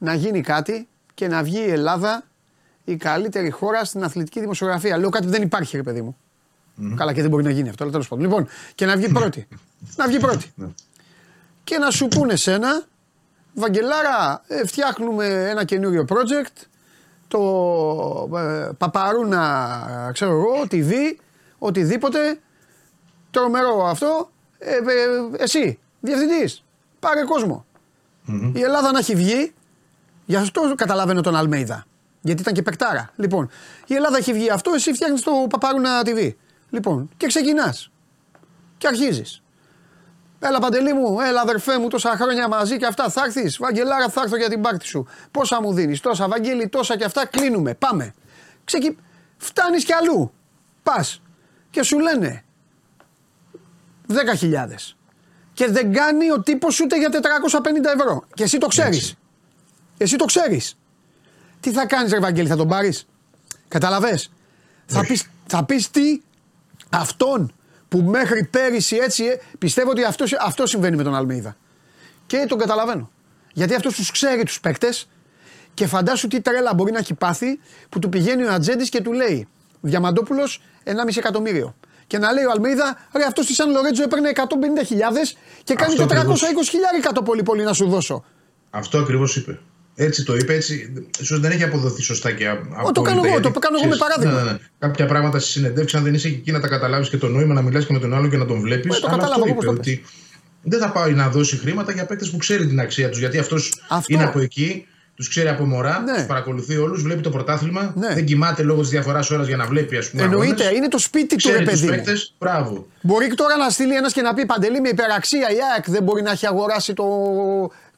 να γίνει κάτι και να βγει η Ελλάδα η καλύτερη χώρα στην αθλητική δημοσιογραφία. Λέω κάτι που δεν υπάρχει ρε παιδί μου. Καλά και δεν μπορεί να γίνει αυτό, αλλά τέλος πάντων. Λοιπόν, και να βγει πρώτη. [LAUGHS] να βγει πρώτη. Ναι. και να σου πούνε σένα, Βαγγελάρα, ε, φτιάχνουμε ένα καινούριο project, το ε, Παπαρούνα, ε, ξέρω εγώ, TV, οτιδήποτε, τρομερό αυτό, ε, ε, εσύ, διευθυντής, πάρε κόσμο. Η Ελλάδα να έχει βγει, γι' αυτό καταλαβαίνω τον Αλμέιδα. Γιατί ήταν και παικτάρα. Λοιπόν, η Ελλάδα έχει βγει αυτό, εσύ φτιάχνεις το Παπαρούνα TV. Λοιπόν, και ξεκινάς. Και αρχίζεις. Έλα παντελή μου, έλα αδερφέ μου, τόσα χρόνια μαζί και αυτά. Θα έρθεις. Βαγγελάρα, θα έρθω για την πάρτι σου. Πόσα μου δίνεις, τόσα, Βαγγέλη, τόσα και αυτά. Κλείνουμε. Πάμε. Ξεκι... Φτάνεις κι αλλού. Πας. Και σου λένε 10.000. Και δεν κάνει ο τύπος ούτε για 450 ευρώ. Και εσύ το ξέρεις. Έτσι. Εσύ το ξέρεις. Τι θα κάνεις, Ευαγγέλη, θα τον πάρεις; Καταλαβέ. Θα πεις θα πεις τι; Αυτόν που μέχρι πέρυσι έτσι. ε, Πιστεύω ότι αυτός, αυτό συμβαίνει με τον Αλμίδα. Και τον καταλαβαίνω. Γιατί αυτός τους ξέρει τους παίκτες και φαντάσου τι τρέλα μπορεί να έχει πάθει που του πηγαίνει ο Ατζέντης και του λέει Διαμαντόπουλος 1,5 εκατομμύριο. Και να λέει ο Αλμίδα, ρε αυτός στη Σαν Λορέτζο έπαιρνε 150.000 και κάνει Αυτό 420 ακριβώς. χιλιάρικα το πολύ πολύ να σου δώσω. Αυτό ακριβώς είπε. Έτσι το είπε, έτσι. ίσω δεν έχει αποδοθεί σωστά και από. Ω, το κάνω εγώ, το κάνω εγώ με παράδειγμα. Ναι, ναι, ναι. Κάποια πράγματα στι συνεντεύξεις, αν δεν είσαι εκεί να τα καταλάβεις και το νόημα να μιλάς και με τον άλλο και να τον βλέπεις. Ε, το Αλλά κατάλαβα αυτό όπως είπε, το ότι δεν θα πάει να δώσει χρήματα για παίκτες που ξέρει την αξία τους. Γιατί αυτός Αυτό. είναι από εκεί, τους ξέρει από μωρά, Ναι. τους παρακολουθεί όλους, βλέπει το πρωτάθλημα. Ναι. Δεν κοιμάται λόγω της διαφοράς ώρας για να βλέπει, ας πούμε. Εννοείται, αγώνες. είναι το σπίτι του ρε Ξέρει τους παιδί μου. παίκτες, μπράβο. Μπορεί τώρα να στείλει ένας και να πει Παντελή με υπεραξία η ΑΕΚ δεν μπορεί να έχει αγοράσει το.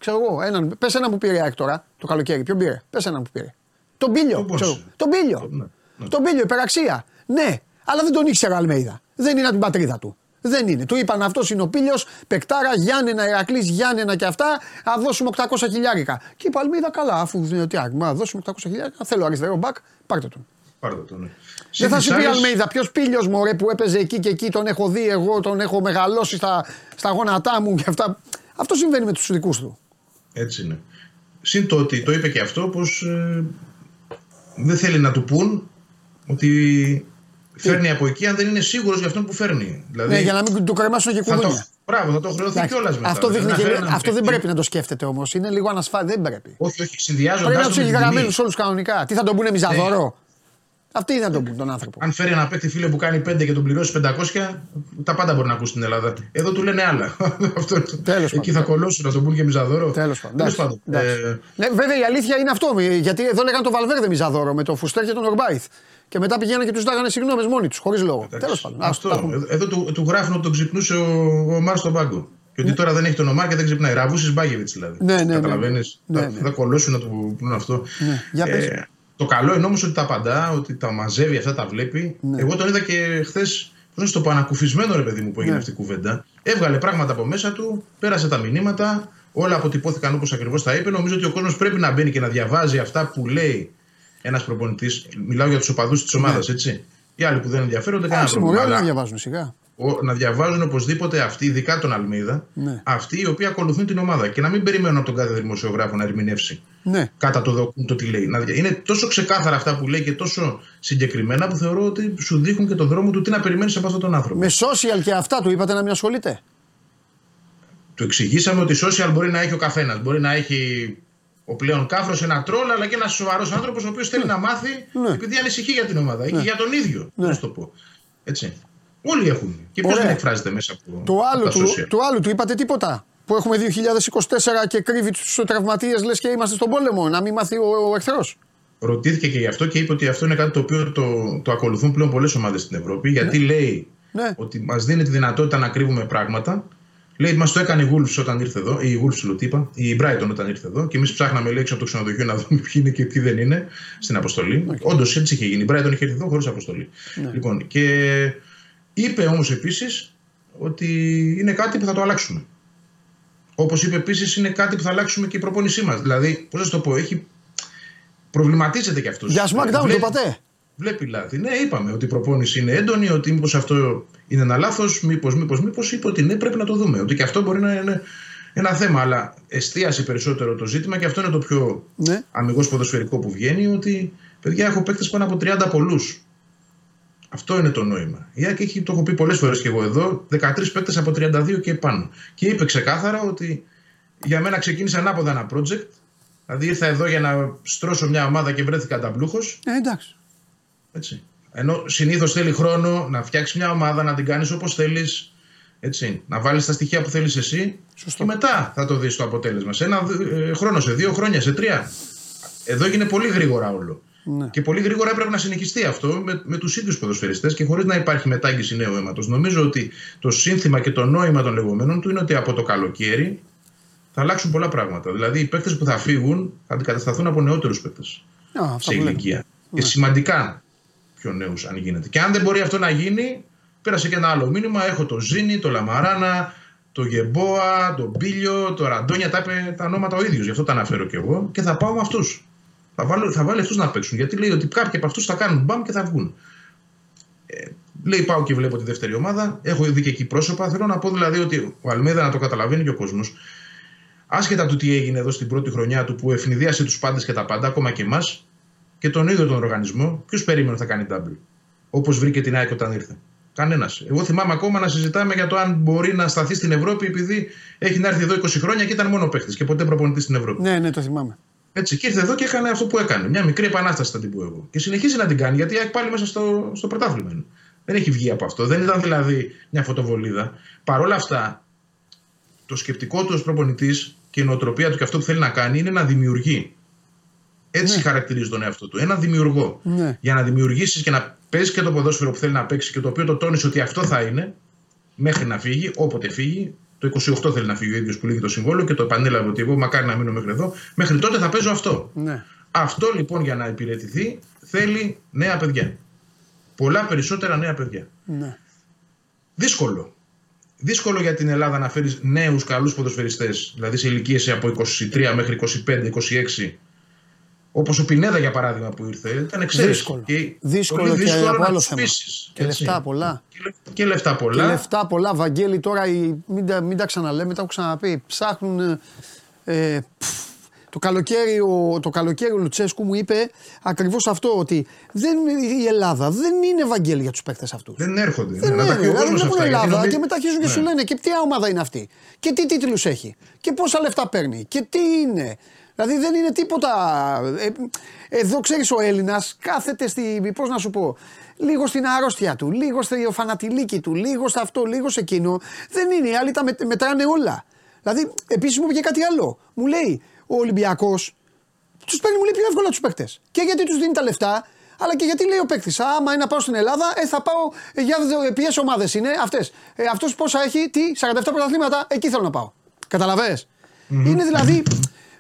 Ξέρω εγώ, έναν. Πες έναν που πήρε η ΑΕΚ τώρα το καλοκαίρι. Ποιον πήρε, πες έναν που πήρε. Τον Πίλιο. Τον ξέρω. Πόνσε. Τον Πίλιο. Ναι, ναι. Τον Πίλιο, υπεραξία. Ναι, αλλά δεν τον ήξερε ο Αλμέιδα. Δεν είναι από την πατρίδα του. Δεν είναι. Του είπαν αυτός είναι ο Πίλιος, Πεκτάρα, Γιάννενα, Ερακλή, Γιάννενα και αυτά. Α δώσουμε 800 χιλιάρικα. Και είπε Αλμίδα, καλά, αφού δεν τι άκου, μα δώσουμε 800 χιλιάρικα. Θέλω αριστερό μπακ, πάρτε τον. Πάρτε το, ναι. Δεν θα Συν σου τις πει άλλες- Αλμέιδα, ποιος πήλιο μωρέ που έπαιζε εκεί και εκεί, τον έχω δει εγώ, τον έχω μεγαλώσει στα, στα γόνατά μου και αυτά. Αυτό συμβαίνει με τους δικούς του. Έτσι είναι. Συν το ότι το είπε και αυτό πως ε, δεν θέλει να του πούν ότι φέρνει από εκεί αν δεν είναι σίγουρος για αυτόν που φέρνει. Δηλαδή Ναι, για να μην του κρεμάσουν και θα το, κουδούνια. μπράβο, θα το χρεωθεί Εντάξει, κιόλας μετά. Αυτό, Δηλαδή, δείχνει να και, φέρει έναν αυτό δεν παίκτη- πρέπει να το σκέφτεται όμως. Είναι λίγο ανασφάλεια. Δεν πρέπει. Όχι, όχι, συνδυάζοντας. Πρέπει να τους έχει γραμμένου όλους κανονικά. Τι θα τον πούνε μιζαδόρο; Αυτοί θα τον πούν τον άνθρωπο. Αν φέρει ένα παίκτη φίλε που κάνει 5 και τον πληρώσει 500, τα πάντα μπορεί να ακούσει στην Ελλάδα. Εδώ του λένε άλλα. [LAUGHS] Αυτό, Τέλος εκεί πάντων. θα κολλώσουν να τον πούν και μιζαδόρο. Τέλος πάντων. Τέλος Εντάξει, πάντων. εντάξει. Ε, Ναι, βέβαια η αλήθεια είναι αυτό. Γιατί εδώ λέγανε το Βαλβέρδε Μιζαδόρο με τον Φουστέρ και τον Ορμπάιθ. Και μετά πηγαίνανε και τους ζητάγανε συγγνώμες μόνοι τους, χωρίς λόγο. εντάξει. Τέλος πάντων. Αυτό. Άστο, τα πούμε. Εδώ- Εδώ του, του γράφουν ότι τον ξυπνούσε ο, ο Ομάρ στον πάγκο. Και ότι τώρα δεν έχει τον Ομάρ και δεν ξυπνάει. Ραβούσης Μπάγεβιτς δηλαδή. Ναι, ναι, ναι. Καταλαβαίνεις. Ναι, θα, ναι. θα κολλώσουν να του πούνε αυτό. Ε, Ναι, για πες. Το καλό είναι όμως ότι τα απαντά, ότι τα μαζεύει αυτά, τα βλέπει. Ναι. Εγώ τον είδα και χθες. Πώς στο πανακουφισμένο ρε παιδί μου που έγινε Ναι. αυτή η κουβέντα. Έβγαλε πράγματα από μέσα του, πέρασε τα μηνύματα, όλα αποτυπώθηκαν όπως ακριβώς τα είπε. Νομίζω ότι ο κόσμος πρέπει να μπαίνει και να διαβάζει αυτά που λέει ένας προπονητής. Μιλάω για τους οπαδούς της ομάδας, έτσι. Οι άλλοι που δεν ενδιαφέρονται, κανένα Εντάξει, πρόβλημα. μωρέ, όλοι Αλλά να διαβάζουν σιγά. Ο- να διαβάζουν οπωσδήποτε αυτοί, ειδικά τον Αλμίδα, Ναι. αυτοί οι οποίοι ακολουθούν την ομάδα. Και να μην περιμένουν από τον κάθε δημοσιογράφο να ερμηνεύσει Ναι. κατά το, δοκ- το τι λέει. Να δια- Είναι τόσο ξεκάθαρα αυτά που λέει και τόσο συγκεκριμένα που θεωρώ ότι σου δείχνουν και τον δρόμο του τι να περιμένεις από αυτόν τον άνθρωπο. Με social και αυτά του είπατε να μην ασχολείται; Του εξηγήσαμε ότι social μπορεί να έχει ο καθένας. Μπορεί να έχει ο πλέον κάφρος ένα τρόλ, αλλά και ένας σοβαρός άνθρωπος ο οποίος θέλει να μάθει Ναι. επειδή ανησυχεί για την ομάδα ή και για τον ίδιο. Ναι. Να σου το πω. Έτσι. Όλοι έχουν. Και ποιος Ωραία. δεν εκφράζεται μέσα από, Το από άλλο, τα του, social; του άλλου του είπατε τίποτα; Που έχουμε 2024 και κρύβει τους τραυματίε, λες και είμαστε στον πόλεμο. Να μην μάθει ο, ο εχθρός. Ρωτήθηκε και γι' αυτό και είπε ότι αυτό είναι κάτι το οποίο το, το ακολουθούν πλέον πολλές ομάδες στην Ευρώπη. Γιατί λέει Ναι. ότι μας δίνει τη δυνατότητα να κρύβουμε πράγματα. Λέει, μας το έκανε η Wolves όταν ήρθε εδώ, η Wolves Λουτίπα, η Brighton όταν ήρθε εδώ. Και εμείς ψάχναμε λέει, έξω από το ξενοδοχείο να δούμε ποιοι είναι και ποιοι δεν είναι στην αποστολή. Okay. Όντως έτσι είχε γίνει. Η Brighton είχε έρθει εδώ χωρίς αποστολή. Λοιπόν, και είπε όμως επίσης ότι είναι κάτι που θα το αλλάξουμε. Όπως είπε επίσης, είναι κάτι που θα αλλάξουμε και η προπόνησή μας. Δηλαδή, πώς να σου το πω, έχει. Προβληματίζεται κι αυτός. Για SmackDown το είπατε. Βλέπει λάθη. Ναι, είπαμε ότι η προπόνηση είναι έντονη, ότι μήπως αυτό είναι ένα λάθος, μήπως, μήπως, μήπως. Είπε ότι ναι, πρέπει να το δούμε. Ότι και αυτό μπορεί να είναι ένα θέμα. Αλλά εστίασε περισσότερο το ζήτημα και αυτό είναι το πιο Ναι. αμυγός ποδοσφαιρικό που βγαίνει. Ότι παιδιά, έχω παίκτες πάνω από 30 πολλούς. Αυτό είναι το νόημα. Η ΑΕΚ έχει, το έχω πει πολλές φορές και εγώ εδώ, 13 παίκτες από 32 και πάνω. Και είπε ξεκάθαρα ότι για μένα ξεκίνησε ανάποδα ένα project. Δηλαδή ήρθα εδώ για να στρώσω μια ομάδα και βρέθηκα ταμπλούχος. Ε, εντάξει. Έτσι. Ενώ συνήθως θέλει χρόνο να φτιάξεις μια ομάδα, να την κάνεις όπως θέλεις. Έτσι, να βάλεις τα στοιχεία που θέλεις εσύ Σωστό. και μετά θα το δεις το αποτέλεσμα. Σε ένα ε, χρόνο, σε δύο χρόνια, σε τρία. Εδώ έγινε πολύ γρήγορα όλο. Ναι. Και πολύ γρήγορα έπρεπε να συνεχιστεί αυτό με, με τους ίδιους ποδοσφαιριστές και χωρίς να υπάρχει μετάγγιση νέου αίματος. Νομίζω ότι το σύνθημα και το νόημα των λεγόμενων του είναι ότι από το καλοκαίρι θα αλλάξουν πολλά πράγματα. Δηλαδή οι παίκτες που θα φύγουν θα αντικατασταθούν από νεότερους παίκτες Α, αυτά σε που λέμε. ηλικία. Ναι. Και σημαντικά πιο νέους, αν γίνεται. Και αν δεν μπορεί αυτό να γίνει, πέρασε και ένα άλλο μήνυμα. Έχω το Ζήνη, το Λαμαράνα, το Γεμπόα, τον Μπίλιο, το Ραντόνια, τα είπε τα ονόματα ο ίδιος, γι' αυτό τα αναφέρω κι εγώ και θα πάω με αυτούς. Θα, θα βάλει αυτούς να παίξουν. Γιατί λέει ότι κάποιοι από αυτούς θα κάνουν μπαμ και θα βγουν. Ε, λέει πάω και βλέπω τη δεύτερη ομάδα. Έχω δει και εκεί πρόσωπα. Θέλω να πω δηλαδή ότι ο Αλμέδα να το καταλαβαίνει και ο κόσμος. Άσχετα του τι έγινε εδώ στην πρώτη χρονιά του που ευνηδίασε τους πάντες και τα πάντα, ακόμα και εμάς και τον ίδιο τον οργανισμό, ποιος περίμενε θα κάνει double. Όπως βρήκε την ΑΕΚ όταν ήρθε. Κανένας. Εγώ θυμάμαι ακόμα να συζητάμε για το αν μπορεί να σταθεί στην Ευρώπη επειδή έχει να έρθει εδώ 20 χρόνια και ήταν μόνο παίχτης και ποτέ προπονητής στην Ευρώπη. Ναι, ναι, το θυμάμαι. Έτσι, και ήρθε εδώ και έκανε αυτό που έκανε. Μια μικρή επανάσταση θα την πω εγώ. Και συνεχίζει να την κάνει γιατί έχει πάλι μέσα στο, στο πρωτάθλημα. Δεν έχει βγει από αυτό. Δεν ήταν δηλαδή μια φωτοβολίδα. Παρ' όλα αυτά, το σκεπτικό του ως προπονητής και η νοοτροπία του και αυτό που θέλει να κάνει είναι να δημιουργεί. Έτσι ναι. χαρακτηρίζει τον εαυτό του. Ένα δημιουργό. Ναι. Για να δημιουργήσεις και να παίζεις και το ποδόσφαιρο που θέλει να παίξει και το οποίο το τόνισε ότι αυτό θα είναι μέχρι να φύγει, όποτε φύγει. Το 28 θέλει να φύγει ο ίδιος που λύγει το συμβόλαιο και το επανέλαβε ότι εγώ μακάρι να μείνω μέχρι εδώ. Μέχρι τότε θα παίζω αυτό. Ναι. Αυτό λοιπόν για να υπηρετηθεί θέλει νέα παιδιά. Πολλά περισσότερα νέα παιδιά. Ναι. Δύσκολο. Δύσκολο για την Ελλάδα να φέρεις νέους καλούς ποδοσφαιριστές, δηλαδή σε ηλικίες από 23 μέχρι 25-26 Όπως ο Πινέδα για παράδειγμα που ήρθε, ήταν εξαίρεση. Δύσκολο. Και δύσκολο, πολύ δύσκολο και από άλλο θέμα. Και λεφτά πολλά. Και, λεφτά πολλά. Και λεφτά πολλά. Βαγγέλη τώρα, μην, τα, μην τα ξαναλέμε, τα έχω ξαναπεί. Ψάχνουν. Ε, το καλοκαίρι, ο, το καλοκαίρι ο Λουτσέσκου μου είπε ακριβώς αυτό ότι δεν, η Ελλάδα δεν είναι Βαγγέλη για τους παίκτες αυτούς. Δεν έρχονται. Δεν είναι. Δηλαδή βλέπουν Ελλάδα και μετά αρχίζουν ναι. και σου λένε και ποια ομάδα είναι αυτή; Και τι τίτλους έχει; Και πόσα λεφτά παίρνει; Και τι είναι; Δηλαδή δεν είναι τίποτα. Ε, εδώ ξέρεις ο Έλληνας κάθεται στη. Πώς να σου πω. Λίγο στην αρρώστια του, λίγο στο φανατιλίκι του, λίγο σε αυτό, λίγο σε εκείνο. Δεν είναι. Οι άλλοι τα μετράνε όλα. Δηλαδή, επίσης μου είπε και κάτι άλλο. Μου λέει ο Ολυμπιακός, τους παίρνει μου λέει πιο εύκολα τους παίκτες. Και γιατί τους δίνει τα λεφτά, αλλά και γιατί λέει ο παίκτης. Άμα είναι να πάω στην Ελλάδα, ε, θα πάω. Ε, για ποιες ομάδες είναι αυτές. Ε, Αυτός πόσα έχει, τι, 47 πρωταθλήματα, εκεί θέλω να πάω. Καταλαβέ. Mm-hmm. Είναι δηλαδή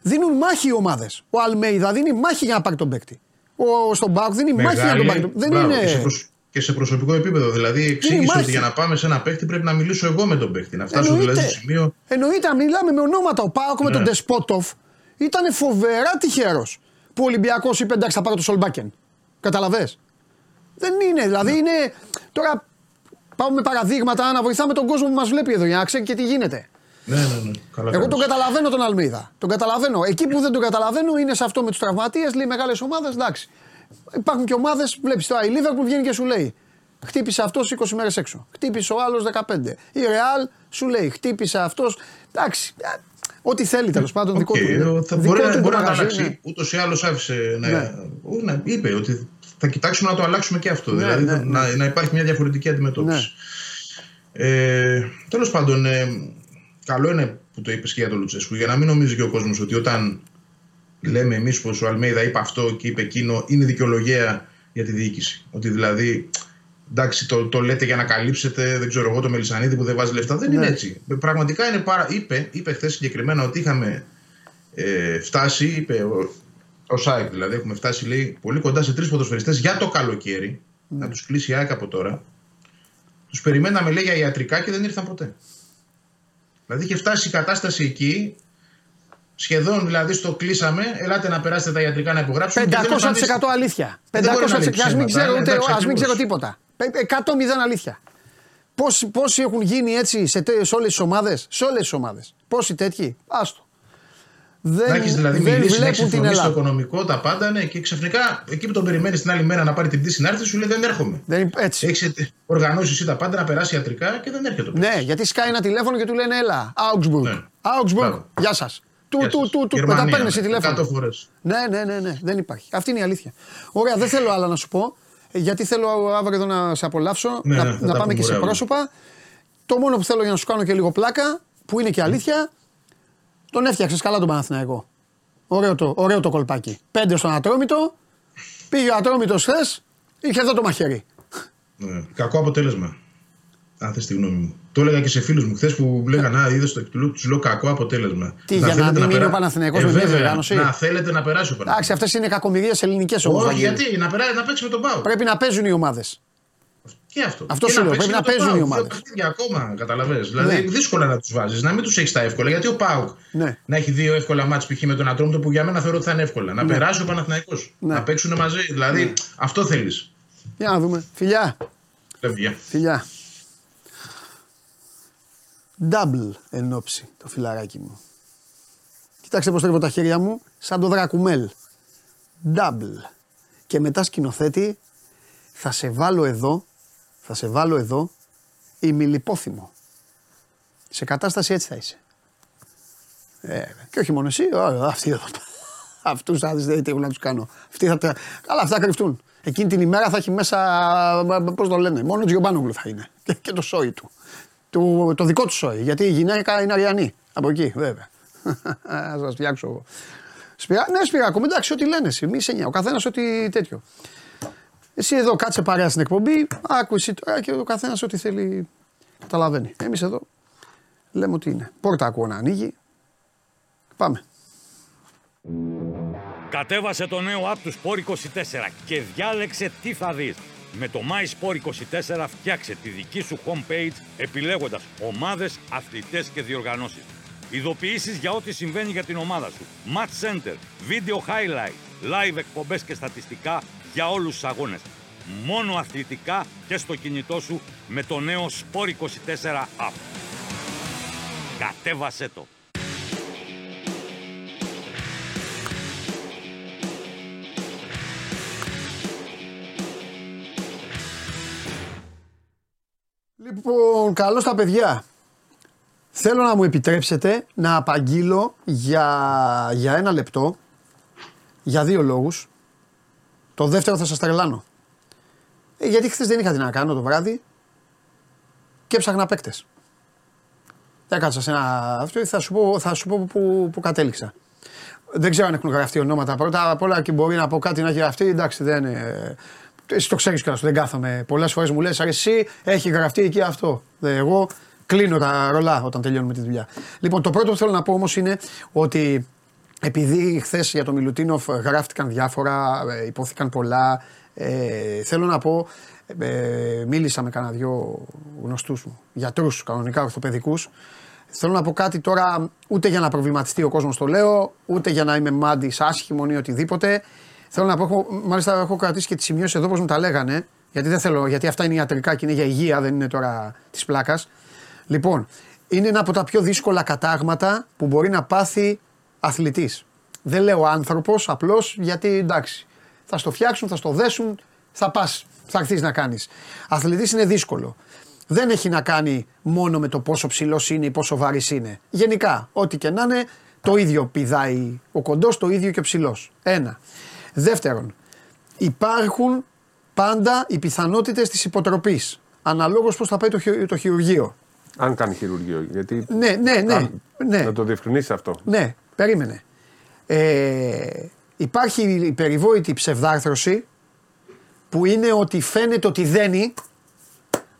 δίνουν μάχη οι ομάδες. Ο Αλμέιδα δίνει μάχη για να πάρει τον παίκτη. Ο στον Μπάουκ δίνει Μεγάλη, μάχη για να τον πάρει. Δεν είναι. Και σε, προσ... και σε προσωπικό επίπεδο. Δηλαδή εξήγησε ότι για να πάμε σε ένα παίκτη πρέπει να μιλήσω εγώ με τον παίκτη. Να φτάσω δηλαδή στο σημείο. Εννοείται, μιλάμε με ονόματα. Ο Πάοκ ναι. με τον Ντεσπότοφ ήταν φοβερά τυχερός που ο Ολυμπιακός είπε εντάξει θα πάρω το Σολμπάκεν. Καταλαβέ. Δεν είναι, δηλαδή ναι. είναι. Τώρα πάμε με παραδείγματα να βοηθάμε τον κόσμο που μας βλέπει εδώ για να ξέρει και τι γίνεται. Ναι, ναι, ναι. Καλά Εγώ τον καταλαβαίνω τον Αλμίδα. Τον καταλαβαίνω. Εκεί που δεν τον καταλαβαίνω είναι σε αυτό με τους τραυματίες. Λέει μεγάλες ομάδες, εντάξει. Υπάρχουν και ομάδες, βλέπεις τώρα η που βγαίνει και σου λέει Χτύπησε αυτός 20 μέρες έξω. Χτύπησε ο άλλος 15. Η Ρεάλ σου λέει Χτύπησε αυτός. Εντάξει. Ό,τι θέλει τέλος πάντων. Δικό του. Θα μπορεί, να, μπορεί να το αλλάξει. Ναι. Ούτως ή άλλως άφησε να, ναι. να. Είπε ότι θα κοιτάξουμε να το αλλάξουμε και αυτό. Ναι, δηλαδή ναι, να, ναι. να υπάρχει μια διαφορετική αντιμετώπιση. Ναι. Ε, Τέλος πάντων, ε, καλό είναι που το είπες και για τον Λουτσέσκου, για να μην νομίζει και ο κόσμος ότι όταν λέμε εμείς πως ο Αλμέιδα είπε αυτό και είπε εκείνο, είναι δικαιολογία για τη διοίκηση. Ότι δηλαδή, εντάξει, το, το λέτε για να καλύψετε, δεν ξέρω εγώ, το Μελισανίδη που δεν βάζει λεφτά. Δεν ναι. είναι έτσι. Πραγματικά είναι πάρα. Είπε, είπε χθες συγκεκριμένα ότι είχαμε ε, φτάσει, είπε ο, ο Σάικ δηλαδή, έχουμε φτάσει λέει, πολύ κοντά σε τρεις ποδοσφαιριστές για το καλοκαίρι. Ναι. Να τους κλείσει η ΑΕΚ από τώρα. Τους περιμέναμε λέει για ιατρικά και δεν ήρθαν ποτέ. Δηλαδή είχε φτάσει η κατάσταση εκεί, σχεδόν δηλαδή στο κλείσαμε, ελάτε να περάσετε τα ιατρικά να υπογράψουμε. 500% αλήθεια. 500% ας μην ξέρω, ούτε, ας μην ξέρω τίποτα. 100 αλήθεια. Πόσοι, πόσοι έχουν γίνει έτσι σε, σε όλες τις ομάδες, σε όλες τις ομάδες. Πόσοι τέτοιοι, άστο. Δεν, να έχεις δηλαδή δεν μιλήσεις, να έχει το οικονομικό, τα πάντα, ναι, και ξαφνικά εκεί που τον περιμένεις την άλλη μέρα να πάρει την πτήση να έρθει, σου λέει δεν έρχομαι. Δεν, έτσι. Έχεις οργανώσεις εσύ τα πάντα να περάσει ιατρικά και δεν έρχεται. Ναι, γιατί σκάει ένα τηλέφωνο και του λένε Έλα, Augsburg. Ναι. Augsburg, γεια σας. Του, του, του, του, μετά παίρνεις τηλέφωνο. Ναι, ναι, ναι, ναι, δεν υπάρχει. Αυτή είναι η αλήθεια. Ωραία, δεν θέλω άλλα να σου πω, γιατί θέλω αύριο εδώ να σε απολαύσω, ναι, να, ναι, να πάμε και σε πρόσωπα. Το μόνο που θέλω για να σου κάνω και λίγο πλάκα, που είναι και αλήθεια, τον έφτιαξες καλά τον Παναθηναϊκό. Ωραίο το, ωραίο το κολπάκι. Πέντε στον Ατρόμητο. Πήγε ο Ατρόμητος χθες, είχε εδώ το μαχαίρι. Ναι, κακό αποτέλεσμα. Αν θες τη γνώμη μου. Το έλεγα και σε φίλους μου χθες που λέγανε Α, είδες το του λέω κακό αποτέλεσμα. Τι, να για να μην είναι ο Παναθηναϊκός ε, με μια διοργάνωση; Να θέλετε να περάσει ο Παναθηναϊκός. Εντάξει, αυτές είναι κακομοιρίες ελληνικές όμως. Όχι, γιατί να, περάσει, να παίξει με τον Πάο. Πρέπει να παίζουν οι ομάδες. Και αυτό. Αυτός και σου λέω, παίξεις πρέπει με να τον παίζουν οι ΠΑΟΚ. ομάδες. Δύο παιχνίδια ακόμα, καταλαβες. Δηλαδή Ναι. δύσκολα να τους βάζεις, να μην τους έχεις τα εύκολα. Γιατί ο Πάουκ Ναι. να έχει δύο εύκολα μάτς π.χ. με τον Ατρόμητο που για μένα θεωρώ ότι θα είναι εύκολα. Να περάσει ο Παναθηναϊκός. Ναι. Να παίξουν μαζί. Δηλαδή αυτό θέλεις. Για να δούμε. Φιλιά. Λευκιά. Φιλιά. Double εν ώψη το φιλαράκι μου. Κοιτάξτε πως τρίβω τα χέρια μου, σαν το δρακουμέλ. Double. Και μετά σκηνοθέτη, θα σε βάλω εδώ, θα σε βάλω εδώ, ημιλιπόθυμο. Σε κατάσταση έτσι θα είσαι. Ε, και όχι μόνο εσύ, α, αυτοί εδώ. [LAUGHS] Αυτούς θα δεις τι έχουν να τους κάνω. Αυτοί θα τα... Καλά, αυτά θα κρυφτούν. Εκείνη την ημέρα θα έχει μέσα. Πώς το λένε, μόνο Τζιομπάνογλου θα είναι. Και, και το σόι του. του. Το δικό του σόι. Γιατί η γυναίκα είναι αριανή. Από εκεί, βέβαια. [LAUGHS] Θα σας φτιάξω εγώ. Σπυρά, ναι, Σπυράκο, μην εντάξει, ό,τι λένε εσύ. Μη σε νοιάζει. Ο καθένας ό,τι τέτοιο. Εσύ εδώ κάτσε παρέα στην εκπομπή, άκου εσύ τώρα και ο καθένας ό,τι θέλει καταλαβαίνει. Εμείς εδώ λέμε ότι είναι. Πόρτα ακούω να ανοίγει. Πάμε. Κατέβασε το νέο app του Sport 24 και διάλεξε τι θα δεις. Με το My Sport 24 φτιάξε τη δική σου homepage επιλέγοντας ομάδες, αθλητές και διοργανώσεις. Ειδοποιήσεις για ό,τι συμβαίνει για την ομάδα σου. Match Center, Video Highlight, Live εκπομπές και στατιστικά για όλους τους αγώνες. Μόνο αθλητικά και στο κινητό σου με το νέο Sport 24 app. Κατέβασέ το. Λοιπόν, καλώς τα παιδιά. Θέλω να μου επιτρέψετε να απαγγείλω για, για ένα λεπτό, για δύο λόγους. Το δεύτερο θα σας τρελάνω. Ε, γιατί χθες δεν είχα τι να κάνω το βράδυ και έψαχνα παίκτες. Έκατσα σε ένα αυτό θα σου πω, θα σου πω που, που κατέληξα. Δεν ξέρω αν έχουν γραφτεί ονόματα. Πρώτα απ' όλα και μπορεί να πω κάτι να έχει γραφτεί. Εντάξει, δεν είναι. Εσύ το ξέρεις κιόλας, δεν κάθομαι. Πολλές φορές μου λες: Εσύ έχει γραφτεί εκεί αυτό. Ε, Εγώ κλείνω τα ρολά όταν τελειώνουμε τη δουλειά. Λοιπόν, το πρώτο που θέλω να πω όμως είναι ότι επειδή χθες για το Μιλουτίνοφ γράφτηκαν διάφορα, ε, υπόθηκαν πολλά, ε, θέλω να πω, ε, μίλησα με κανένα δυο γνωστούς μου, γιατρούς κανονικά ορθοπαιδικούς. Θέλω να πω κάτι τώρα, ούτε για να προβληματιστεί ο κόσμος το λέω, ούτε για να είμαι μάντης άσχημο ή οτιδήποτε. Θέλω να πω, έχω, μάλιστα έχω κρατήσει και τις σημειώσεις εδώ όπως μου τα λέγανε, γιατί δεν θέλω, γιατί αυτά είναι ιατρικά και είναι για υγεία, δεν είναι τώρα της πλάκας. Λοιπόν, είναι ένα από τα πιο δύσκολα κατάγματα που μπορεί να πάθει αθλητής. Δεν λέω άνθρωπος, απλώς γιατί εντάξει, θα στο φτιάξουν, θα στο δέσουν, θα πας, θα έρθεις να κάνεις. Αθλητής είναι δύσκολο. Δεν έχει να κάνει μόνο με το πόσο ψηλός είναι ή πόσο βαρύ είναι. Γενικά, ό,τι και να είναι, το ίδιο πηδάει ο κοντός, το ίδιο και ο ψηλός. Ένα. Δεύτερον, υπάρχουν πάντα οι πιθανότητες της υποτροπής. Αναλόγως πώς θα πάει το, χει- το χειρουργείο. Αν κάνει χειρουργείο. Γιατί. Ναι, ναι, ναι. Αν- ναι. Να το διευκρινίσει αυτό. Ναι, περίμενε. Ε, υπάρχει η περιβόητη ψευδάρθρωση που είναι ότι φαίνεται ότι δένει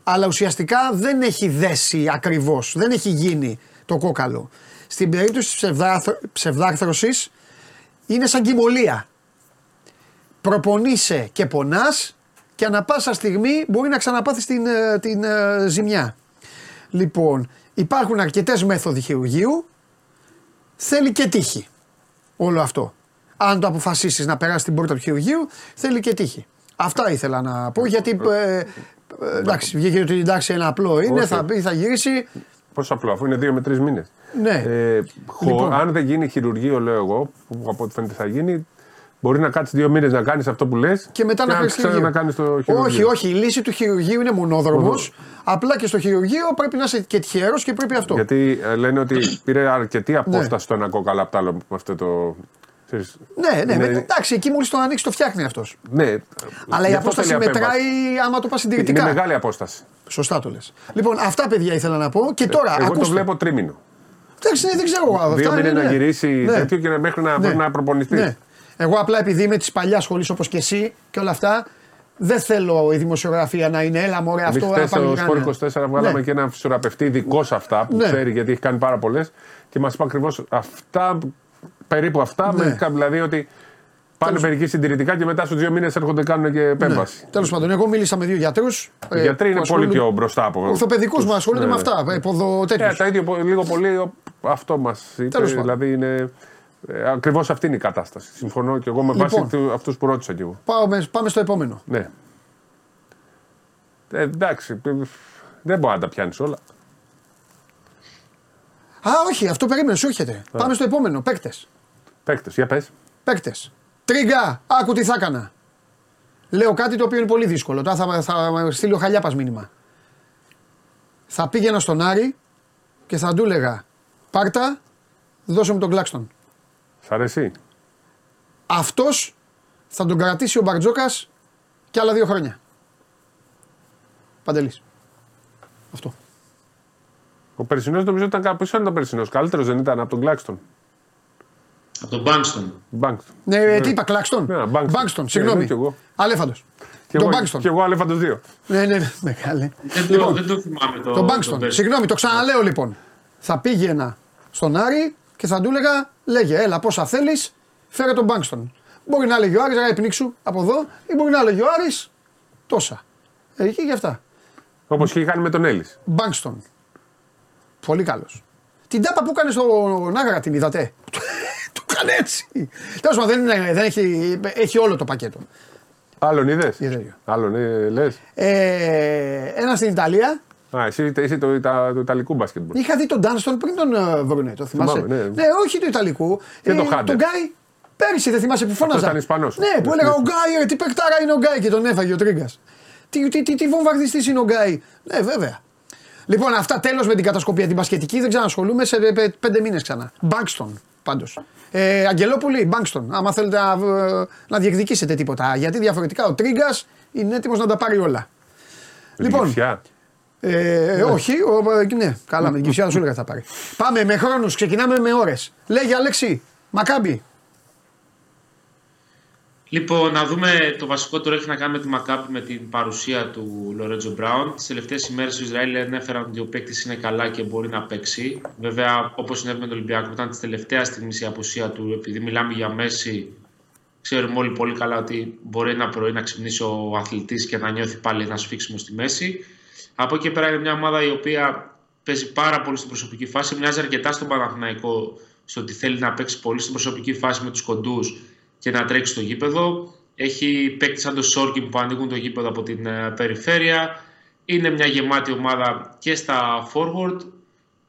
αλλά ουσιαστικά δεν έχει δέσει ακριβώς, δεν έχει γίνει το κόκαλο. Στην περίπτωση της ψευδάρθρο- ψευδάρθρωσης είναι σαν κοιμωλία. Προπονείσαι και πονάς και ανα πάσα στιγμή μπορεί να ξαναπάθεις την, ε, την ε, ζημιά. Λοιπόν, υπάρχουν αρκετές μέθοδοι χειρουργείου, θέλει και τύχη όλο αυτό. Αν το αποφασίσεις να περάσεις την πόρτα του χειρουργείου, θέλει και τύχη. Αυτά ήθελα να πω γιατί. Ε, ε, εντάξει, βγήκε ότι εντάξει ένα απλό είναι, Όχι. θα πει, θα γυρίσει. Πόσο απλό, αφού είναι δύο με τρεις μήνες. Ναι. Ε, χω- Λοιπόν. Αν δεν γίνει χειρουργείο, λέω εγώ, που από ό,τι φαίνεται θα γίνει, μπορεί να κάτσεις δύο μήνες να κάνεις αυτό που λες Και μετά να χρειαστεί να κάνεις το χειρουργείο. Όχι, όχι. Η λύση του χειρουργείου είναι μονόδρομος. Μονόδρομος. Απλά και στο χειρουργείο πρέπει να είσαι και τυχερός και πρέπει αυτό. Γιατί ε, λένε ότι [CLEARS THROAT] πήρε αρκετή Ναι. απόσταση το ένα κόκαλο από το άλλο με αυτό το. ξέρεις, Ναι, ναι, είναι- με- εντάξει, εκεί μόλις το ανοίξει το φτιάχνει αυτός. ναι. Αλλά η γι' αυτό απόσταση θέλει μετράει απέμβαση. άμα το πας Είναι συντηρητικά. μεγάλη απόσταση. Σωστά το λες. Λοιπόν, αυτά παιδιά ήθελα να πω. Και τώρα, Εγώ ακούστε. το βλέπω τρίμηνο. Εντάξει, ναι, δεν ξέρω εγώ. αυτά Δύο μήνε είναι, να ναι. γυρίσει Ναι. τέτοιο και να- μέχρι να μπορεί να προπονηθεί. Ναι. Εγώ απλά επειδή είμαι της παλιάς σχολής όπως και εσύ και όλα αυτά, δεν θέλω η δημοσιογραφία να είναι έλα μωρέ Εμείς αυτό. χθες να πάμε στο κανένα». Σπορ 24 βγάλαμε Ναι. και ένα φυσιοραπευτή ειδικό σε αυτά που Ναι. ξέρει γιατί έχει κάνει πάρα πολλές και μας είπε ακριβώς αυτά, περίπου αυτά. Ναι. με- δηλαδή ότι Πάνε μερικοί συντηρητικά και μετά στους δύο μήνες έρχονται κάνουν και επέμβαση. Ναι. Τέλος πάντων, εγώ μίλησα με δύο γιατρούς. Οι γιατροί είναι πολύ πιο μπροστά από Ορθοπαιδικούς μου ασχολούνται Ναι, με ναι. αυτά. Ε, ποδο, τέτοιους. Ε, τα ίδια πο- λίγο πολύ ο- αυτό μας είπε. Τέλος πάντων. Δηλαδή είναι. Ε, Ακριβώς αυτή είναι η κατάσταση. Συμφωνώ και εγώ με βάση Λοιπόν. αυτούς που ρώτησα κι εγώ. Πάμε, πάμε στο επόμενο. Ναι. Ε, εντάξει. ε, Δεν μπορεί να τα πιάνεις όλα. Α, όχι, αυτό περίμενε, σου έρχεται. Πάμε στο επόμενο. Παίκτες. Παίκτες, για πες. Παίκτες. Τρίγκα, άκου τι θα έκανα. Λέω κάτι το οποίο είναι πολύ δύσκολο. Τώρα θα, θα στείλει ο Χαλιάπας μήνυμα. Θα πήγαινα στον Άρη και θα του έλεγα Πάρτα, δώσε μου τον Κλάξτον. Σ' αρέσει; Αυτός θα τον κρατήσει ο Μπαρτζόκας και άλλα δύο χρόνια. Παντελής. Αυτό. Ο περσινός νομίζω ήταν κάπου. Ποιο ήταν ο περσινός. Καλύτερος δεν ήταν από τον Κλάξτον. Από τον Μπάνκστον. Μπάνκτον. Ναι, τι είπα, Κλάξτον. Ναι, Μπάνκστον. Μπάνκστον, Ναι, συγγνώμη. ναι, κι εγώ. Αλέφαντος. Και Τον εγώ, Μπάνκστον. και εγώ αλέφαντος δύο. Ναι, ναι, ναι, μεγάλε. Δεν, το, Λοιπόν, δεν το θυμάμαι το. Τον Μπάνκστον. πέρσι. Συγγνώμη, το ξαναλέω λοιπόν. Θα πήγαινα στον Άρη και θα του έλεγα, λέγε, έλα πόσα θέλεις, φέρε τον Μπάνκστον. Μπορεί να λέγει ο Άρης, ρε πνίξου από εδώ, ή μπορεί να λέγει ο Άρης τόσα. Ε, Εκεί και αυτά. Όπως είχε κάνει με τον Έλλης. Μπάνκστον. Πολύ καλός. Την τάπα που έκανε στον Άγρα την είδατε. [LAUGHS] του έκανε έτσι. Τέλος πάντων, δεν, είναι- δεν έχει, έχει όλο το πακέτο. Άλλον είδες; Είδε. Άλλον ε, λες; Ε, ένα στην Ιταλία. Α, εσύ είσαι το, Ιτα- του Ιταλικού μπάσκετμπολ. Είχα δει τον Ντάνστον πριν τον ε, βρουνε, το θυμάσαι; Θυμάμαι, ναι. όχι του Ιταλικού. Και τον Χάντερ. Τον Γκάι πέρυσι δεν θυμάσαι που φώναζα. ήταν Ισπανός. Ναι, που έλεγα ο Γκάι, ρε, τι παικτάρα είναι ο Γκάι και τον έφαγε ο Τρίγκας. Τι, τι, τι, τι βομβαρδιστής είναι ο Γκάι. Ναι, βέβαια. Λοιπόν, αυτά τέλος με την κατασκοπία την μπασκετική. Δεν ξανασχολούμαι σε πε- πέντε μήνες ξανά. Μπάνκστον πάντως. Ε, Αγγελόπουλη, Μπάνκστον. Άμα θέλετε να, ε, να διεκδικήσετε τίποτα. Γιατί διαφορετικά ο Τρίγκας είναι έτοιμος να τα πάρει όλα. Λοιπόν, Λιψιά. ε, όχι, ο, ε, ναι, καλά, με την Κυψιά σου έλεγα θα πάρει. Πάμε με χρόνους, ξεκινάμε με ώρες. Λέγε Αλέξη, Μακάμπι. Λοιπόν, να δούμε το βασικό τώρα έχει να κάνει με τη Μακάπη με την παρουσία του Λορέτζο Μπράουν. Τις τελευταίες ημέρες του Ισραήλ ανέφεραν ότι ο παίκτης είναι καλά και μπορεί να παίξει. Βέβαια, όπως συνέβη με τον Ολυμπιακό, ήταν της τελευταίας στιγμής η απουσία του. Επειδή μιλάμε για Μέση, ξέρουμε όλοι πολύ καλά ότι μπορεί ένα πρωί να ξυπνήσει ο αθλητής και να νιώθει πάλι ένας σφίξιμο στη μέση. Από εκεί και πέρα είναι μια ομάδα η οποία παίζει πάρα πολύ στην προσωπική φάση. Μοιάζει αρκετά στον Παναθηναϊκό στο ότι θέλει να παίξει πολύ στην προσωπική φάση με τους κοντούς και να τρέξει στο γήπεδο. Έχει παίκτη σαν το Σόρκιν που ανοίγουν το γήπεδο από την ε, περιφέρεια. Είναι μια γεμάτη ομάδα και στα forward.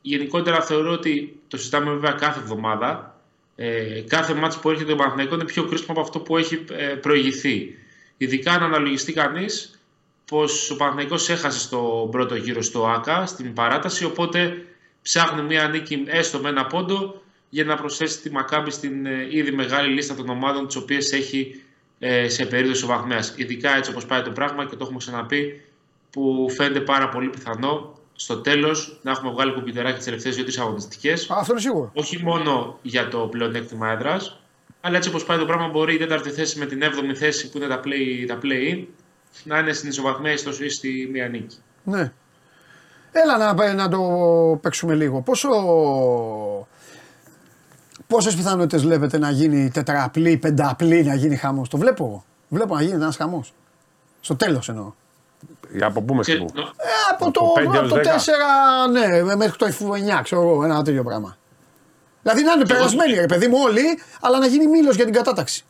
Γενικότερα θεωρώ ότι το συζητάμε βέβαια κάθε εβδομάδα. Ε, κάθε μάτς που έρχεται το Παναθηναϊκός είναι πιο κρίσιμο από αυτό που έχει ε, προηγηθεί. Ειδικά αν αναλογιστεί κανείς πως ο Παναθηναϊκός έχασε στο πρώτο γύρο στο ΆΚΑ, στην παράταση, οπότε ψάχνει μια νίκη έστω με ένα πόντο για να προσθέσει τη Μακάμπη στην ε, ήδη μεγάλη λίστα των ομάδων τις οποίες έχει ε, σε περίπτωση ο βαθμέας. Ειδικά έτσι όπως πάει το πράγμα και το έχουμε ξαναπεί που φαίνεται πάρα πολύ πιθανό στο τέλος να έχουμε βγάλει κουμπιτεράκι τις τελευταίες δύο-τρεις αγωνιστικές Α, αυτό είναι σίγουρο. όχι μόνο για το πλεονέκτημα έδρας, αλλά έτσι όπως πάει το πράγμα, μπορεί η τέταρτη θέση με την έβδομη θέση που είναι τα play, τα play-in να είναι στην ισοβαθμία ή στο ή στη μία νίκη. Ναι. Έλα να, να το παίξουμε λίγο. Πόσο. Πόσες πιθανότητες βλέπετε να γίνει τετραπλή, πενταπλή, να γίνει χαμός; Το βλέπω εγώ. Βλέπω να γίνει ένας χαμός. Στο τέλος εννοώ. Για από πού μέχρι Και, πού. νο- Ε, από, Από το, πέντε από έως το δέκα; 4, ναι, μέχρι το 9, ξέρω εγώ, ένα τέτοιο πράγμα. Δηλαδή να είναι περασμένοι, ρε παιδί μου, όλοι, αλλά να γίνει μήλος για την κατάταξη.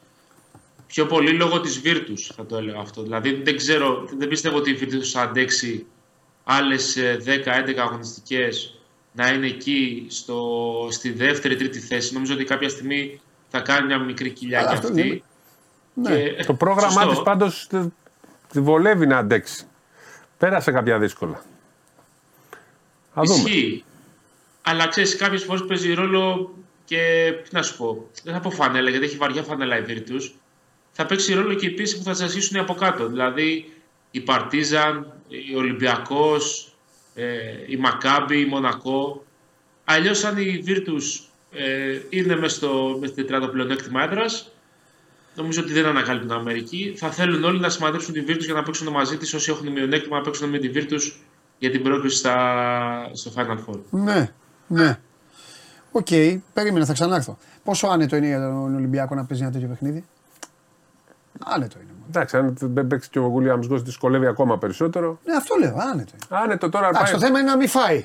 Πιο πολύ λόγω της Virtus θα το έλεγα αυτό. Δηλαδή δεν ξέρω, δεν πιστεύω ότι η Virtus θα αντέξει άλλες 10-11 αγωνιστικές να είναι εκεί στο, στη δεύτερη, τρίτη θέση. Νομίζω ότι κάποια στιγμή θα κάνει μια μικρή κοιλιά Αλλά κι αυτό αυτή. είναι. Ναι. Και- Το πρόγραμμά Σωστό. της πάντως τη βολεύει να αντέξει. Πέρασε κάποια δύσκολα. Θα δούμε. Ισχύει. Αλλά ξέρεις, κάποιες φορές παίζει ρόλο και. Τι να σου πω. Δεν θα πω φανέλα, γιατί έχει βαριά φανέλα η Virtus. Θα παίξει ρόλο και η πίεση που θα σα ζήσουν από κάτω. Δηλαδή η Παρτίζαν, η Ολυμπιακός, ε, η Μακάμπη, η Μονακό. Αλλιώς, αν η Virtus ε, είναι μέσα στο, μες στην τετράδα πλεονέκτημα έδρας, νομίζω ότι δεν ανακαλύπτουν Αμερική. Θα θέλουν όλοι να συμμετέχουν τη Virtus για να παίξουν μαζί της. Όσοι έχουν μειονέκτημα, να παίξουν με τη Virtus για την πρόκληση στα, στο Final Four. Ναι, ναι. Οκ, περίμενα, θα ξανάρθω. Πόσο άνετο είναι για τον Ολυμπιακό να παίζει ένα τέτοιο παιχνίδι; Άνετο είναι. μόνο. Εντάξει, αν δεν παίξει και ο Γουλιάμς Γκος δυσκολεύει ακόμα περισσότερο. Ναι, αυτό λέω, άνετο. είναι. Άνετο τώρα Εντάξει, πάει. το θέμα είναι να μην φάει.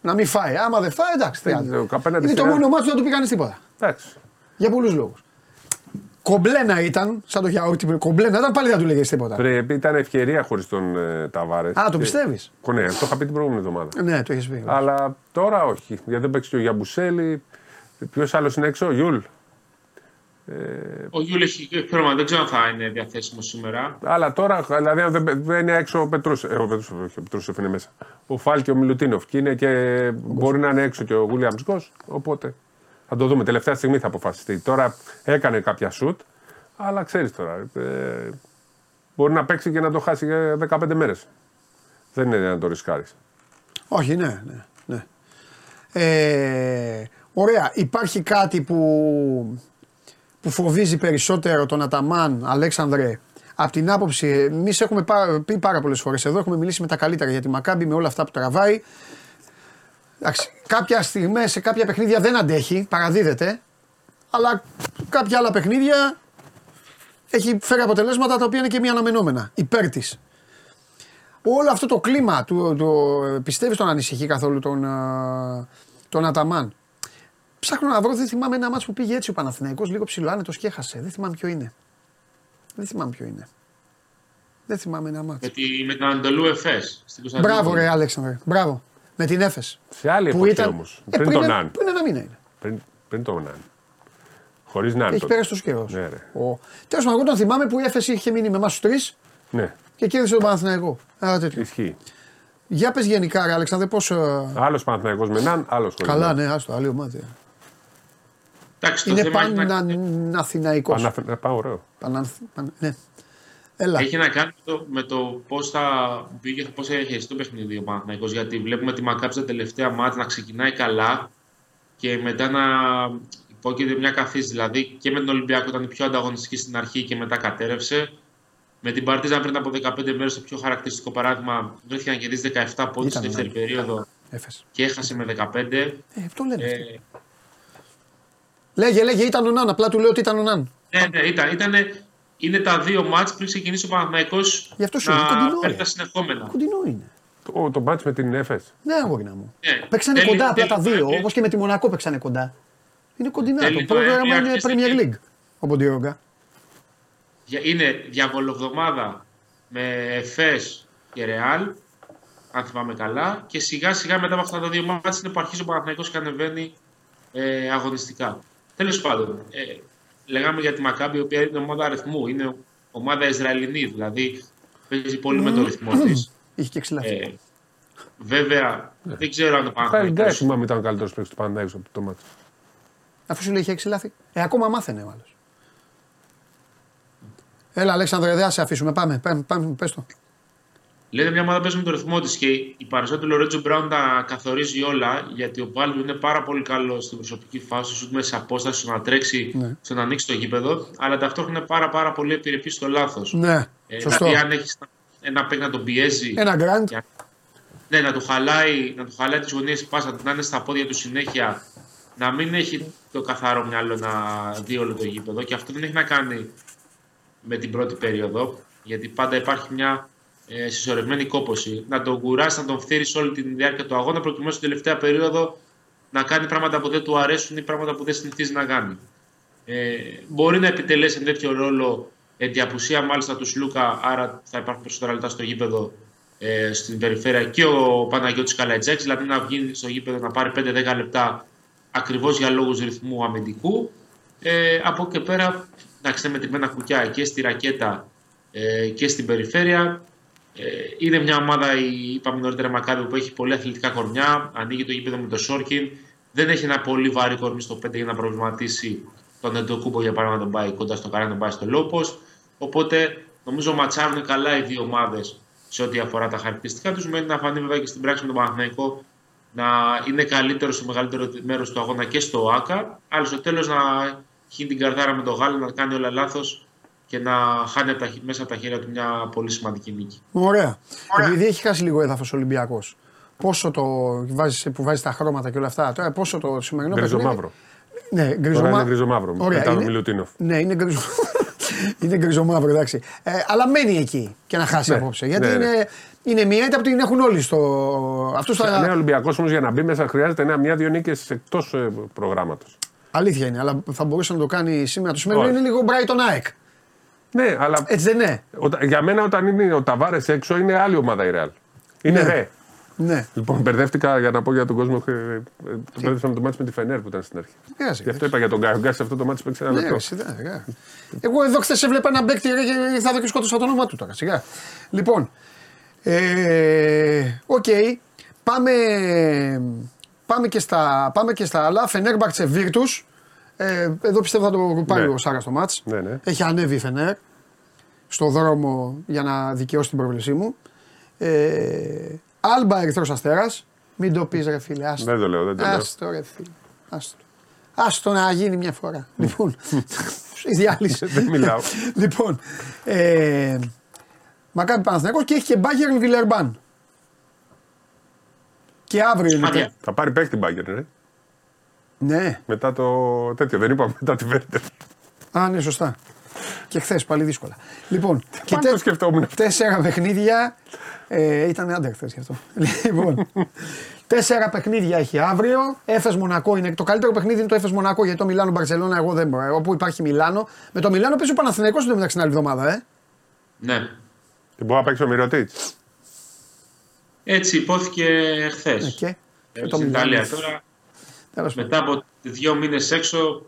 Να μην φάει. Άμα δεν φάει, εντάξει. τι Δεν άλλο. ξέρω, απέναντι Είναι στη το Real. μόνος μάτσο που δεν του πει κανεί τίποτα. Εντάξει. Για πολλούς λόγους. Κομπλένα ήταν, σαν το γιαούρτι, κομπλένα ήταν, πάλι δεν του λέγες τίποτα. Πρέπει, ήταν ευκαιρία χωρίς τον ε, Ταβάρες. Α, το πιστεύεις; Ναι, το είχα πει την προηγούμενη εβδομάδα. Ναι, το έχει πει. Αλλά τώρα όχι. Γιατί δεν παίξει και ο Γιαμπουσέλε. Ποιος άλλος είναι έξω, ο Γιούλ. Ο Γιούλ έχει πρόβλημα, δεν ξέρω αν θα είναι διαθέσιμος σήμερα. Αλλά τώρα, δηλαδή, αν δεν, δεν είναι έξω ο Πετρούσεφ. Ε, ο Πετρούσεφ, όχι, ο Πετρούσεφ είναι μέσα. Ο Φάλ και ο Μιλουτίνοφ. Και, είναι και μπορεί να είναι έξω και ο Γουίλιαμς-Γκος. Οπότε θα το δούμε. Τελευταία στιγμή θα αποφασιστεί. Τώρα έκανε κάποια σουτ. Αλλά ξέρεις τώρα. Ε, μπορεί να παίξει και να το χάσει για 15 μέρες. Δεν είναι να το ρισκάρεις. Όχι, ναι, ναι. ναι. Ε, ωραία. Υπάρχει κάτι που, που φοβίζει περισσότερο τον Αταμάν, Αλέξανδρε, από την άποψη, εμείς έχουμε πά- πει πάρα πολλές φορές εδώ, έχουμε μιλήσει με τα καλύτερα για τη Μακάμπη με όλα αυτά που τραβάει. Εντάξει, κάποια στιγμή σε κάποια παιχνίδια δεν αντέχει, παραδίδεται, αλλά κάποια άλλα παιχνίδια έχει φέρει αποτελέσματα τα οποία είναι και μη αναμενόμενα, υπέρ της. Όλο αυτό το κλίμα, του, το, πιστεύεις τον ανησυχεί καθόλου τον, α, τον Αταμάν; Ψάχνω να βρω, δεν θυμάμαι ένα μάτσο που πήγε έτσι ο Παναθηναϊκός, λίγο ψηλό άνετος και έχασε. Δεν θυμάμαι ποιο είναι. Δεν θυμάμαι ποιο είναι. Δεν θυμάμαι ένα μάτσο. Με, τη, με τον Αντελού Εφές στην Κωνσταντινούπολη. Μπράβο ρε Αλέξανδρε, μπράβο. Με την Έφες. Σε άλλη εποχή όμως. Ε, πριν τον ένα- Ναν. Πριν ένα μήνα είναι. Πριν, πριν τον Ναν. Χωρίς Ναν. Έχει τότε. πέρασει τόσο καιρός. Ναι, ρε. Τέλος πάντων, εγώ τον θυμάμαι που η Έφες είχε μείνει με εμάς τους τρεις Ναι, και κέρδισε τον Παναθηναϊκό. Ένα τέτοιο. ισχύει. Για πες γενικά, ρε Αλέξανδρε, πώς. Άλλος Παναθηναϊκός με Ναν, άλλος χωρίς. Καλά, ναι, άστο, άλλη ομάδα. Εντάξει, το Είναι θέμα έχει να, παναθηναϊκό. Παναθηναϊκός. Πάω ωραίο. Ναι. Έλα. έχει να κάνει με το, με το πώς θα πήγε, πώς θα χειριστεί το παιχνίδι ο Παναθηναϊκός. Γιατί βλέπουμε τη Μακάμπι τα τελευταία ματς να ξεκινάει καλά και μετά να υπόκειται μια καθίζηση. Δηλαδή και με τον Ολυμπιακό ήταν η πιο ανταγωνιστική στην αρχή και μετά κατέρευσε. Με την Παρτίζαν πριν από 15 μέρες το πιο χαρακτηριστικό παράδειγμα βρέθηκε να κερδίσει 17 πόντους Ήταν στη δεύτερη ένα. περίοδο Έφες. και έχασε με 15. Ε, αυτό λένε. αυτοί. Ε, Λέγε, λέγε, ήταν ο Ναν. Απλά του λέω ότι ήταν ο Ναν. Ναι, ναι, ήταν, ήτανε, είναι τα δύο ματς πριν ξεκινήσει ο Παναθηναϊκός Γι' αυτό σου λέω, να κοντινό, παίρνει ρε. τα συνεχόμενα. Κοντινό είναι. Το, το μάτς με την Εφes. Ναι, αγόρινα μου. Ναι. Παίξανε Θέλει- κοντά απλά τα θέλει- δύο. θέλει- Όπως και με τη Μονακό παίξανε κοντά. Είναι κοντινά. Θέλει Το το πρόγραμμα NBA είναι αρχίσει Premier και- League. Ο Ποντιόγκα. Για- Είναι διαβολοβδομάδα με Εφές και Ρεάλ, αν θυμάμαι καλά, και σιγά σιγά μετά από αυτά τα δύο μάτια είναι που αρχίζει ο Παναθηναϊκός και ανεβαίνει ε, αγωνιστικά. Τέλος πάντων, ε, λέγαμε για τη Μακάμπη, η οποία είναι ομάδα αριθμού, είναι ομάδα Ισραηλινή, δηλαδή παίζει πολύ με το ρυθμό της. [CLEARS THROAT] Είχε και ξυλάφι. Ε, βέβαια, δεν ξέρω αν το Χάρη Γκάι Παναθηναϊκός θυμάμαι ήταν ο καλύτερος παίκτης του Παναθηναϊκού από το μάτς. Αφού σου λέει είχε έξι λάθη. Ε, ακόμα μάθαινε ο άλλος. Έλα, Αλέξανδρε, δεν θα σε αφήσουμε. Πάμε, πάμε, πάμε πες το. Λένε μια ομάδα παίζει με το ρυθμό της και η παρουσία του Λορέτζο Μπράουν τα καθορίζει όλα γιατί ο Πάλμ είναι πάρα πολύ καλός στην προσωπική φάση, σου μέσα απόσταση, στο να τρέξει, Ναι. στο να ανοίξει το γήπεδο, αλλά ταυτόχρονα είναι πάρα, πάρα πολύ επιρρεπή στο λάθος. Ναι, Ε, σωστό. δηλαδή, αν έχεις ένα παίκ να τον πιέζει, Ένα γκραντ. για- ναι, να του χαλάει, να του χαλάει τις γωνίες τη πάσα, να είναι στα πόδια του συνέχεια, να μην έχει το καθαρό μυαλό να δει όλο το γήπεδο. Και αυτό δεν έχει να κάνει με την πρώτη περίοδο, γιατί πάντα υπάρχει μια ε, συσσωρευμένη κόποση. Να τον κουράσει, να τον φτύρει όλη τη διάρκεια του αγώνα, προκειμένου στην τελευταία περίοδο να κάνει πράγματα που δεν του αρέσουν ή πράγματα που δεν συνηθίζει να κάνει. Ε, μπορεί να επιτελέσει ένα τέτοιο ρόλο εν τη απουσία μάλιστα του Σλούκα, άρα θα υπάρχουν περισσότερα λεπτά στο γήπεδο ε, στην περιφέρεια και ο Παναγιώτης Καλατζάκης, δηλαδή να βγει στο γήπεδο να πάρει 5-10 λεπτά ακριβώς για λόγους ρυθμού αμυντικού. Ε, από εκεί και πέρα, εντάξει, είναι μετρημένα κουκιά και στη ρακέτα ε, και στην περιφέρεια. Ε, είναι μια ομάδα, η- είπαμε νωρίτερα, Μακάβη που έχει πολύ αθλητικά κορμιά. Ανοίγει το γήπεδο με το Σόρκιν. Δεν έχει ένα πολύ βαρύ κορμί στο 5 για να προβληματίσει τον Εντοκούμπο για παράδειγμα να τον πάει κοντά στο καρέ, να τον πάει στο Λόπος. Οπότε νομίζω ματσάρουν καλά οι δύο ομάδες σε ό,τι αφορά τα χαρακτηριστικά τους. Μένει να φανεί βέβαια και στην πράξη με τον Παναθηναϊκό να είναι καλύτερο στο μεγαλύτερο μέρος του αγώνα και στο ΑΚΑ. Αλλά στο τέλος να χύνει την καρδάρα με τον Γάλλο, να κάνει όλα λάθος και να χάνει από τα, χ- μέσα από τα χέρια του μια πολύ σημαντική νίκη. Ωραία. Επειδή έχει χάσει λίγο έδαφος ο Ολυμπιακός. Πόσο το βάζεις, που βάζεις τα χρώματα και όλα αυτά. Τώρα, πόσο το σημερινό Γκριζο παιχνίδι- μαύρο. Ναι, γκριζο Τώρα μα- είναι γκριζο μαύρο. Ωραία, Μετά τον είναι- Μιλουτίνοφ. Ναι, είναι γκριζο. [LAUGHS] είναι γκριζομαύρο, εντάξει. Ε, αλλά μένει εκεί και να χάσει Ναι. απόψε. Γιατί Ναι, ναι. είναι, είναι μία ήττα που την έχουν όλοι στο. Αυτό θα. Ναι, ο Ολυμπιακός όμως για να μπει μέσα χρειάζεται ένα- μια-δύο νίκες εκτός προγράμματος. Αλήθεια είναι, αλλά θα μπορούσε να το κάνει σήμερα. Το σημερινό Όχι. είναι λίγο Brighton ΑΕΚ. Ναι, αλλά Έτσι δεν είναι. οτα- για μένα όταν είναι ο Ταβάρες έξω είναι άλλη ομάδα η Ρεάλ. Είναι Ναι. ρε. Ναι. Λοιπόν, μπερδεύτηκα για να πω για τον κόσμο. ε, ε, Το μπέρδεψα με το ματς με τη Φενέρ που ήταν στην αρχή. πειράζει, Γι' αυτό είπα για τον Γκάι. Ο Γκάι σε αυτό το ματς παίξει ένα Ναι, λεπτό. ρε, σιγά, σιγά. Εγώ εδώ χθες έβλεπα ένα μπέκτη ρε, και θα δω και σκότωσα το όνομά του τώρα. Σιγά. Λοιπόν. Ε, Οκ. Πάμε, πάμε, και στα, πάμε και στα άλλα. Φενέρμπαχτσε Βίρτους. Ε, εδώ πιστεύω θα το πάρει Ναι. ο Σάρας το ματς. Ναι, ναι. Έχει ανέβει η Φενέρ στο δρόμο για να δικαιώσει την πρόβλησή μου. Ε, Άλμπα Ερυθρός Αστέρας. Μην το πεις ρε φίλε. Άστο. Δεν το λέω, δεν το λέω. Άστο ρε φίλε. Άστο. Άστο να γίνει μια φορά. λοιπόν, [LAUGHS] η διάλυση. Δεν μιλάω. λοιπόν, ε, Μακάβι Παναθηναϊκός και έχει και Bayern Βιλερμπάν. Και αύριο είναι. Σπάνια. τε- Θα πάρει παίκτη μπάγκερ, ρε. Ναι, Μετά το τέτοιο. Δεν είπαμε μετά τη Βέρτερ. α, ναι, σωστά. Και χθες πάλι δύσκολα. Λοιπόν, και Πάλι το σκεφτόμουν. τέσσερα παιχνίδια. Ε, ήταν άντερ χθες γι' αυτό. [LAUGHS] λοιπόν, τέσσερα παιχνίδια έχει αύριο. Έφες Μονακό είναι. Το καλύτερο παιχνίδι είναι το Έφες Μονακό γιατί το Μιλάνο Μπαρσελόνα εγώ δεν μπορώ. Όπου υπάρχει Μιλάνο. Με το Μιλάνο παίζει ο Παναθηναϊκός στο μεταξύ την άλλη εβδομάδα, ε. Ναι. Και μπορεί να παίξει ο Μυρωτήτ. Έτσι υπόθηκε χθες. Ε, και. Και το Στην Μιλάνο. Ιταλία τώρα. Τέλος πάντων. Μετά από δύο μήνες έξω,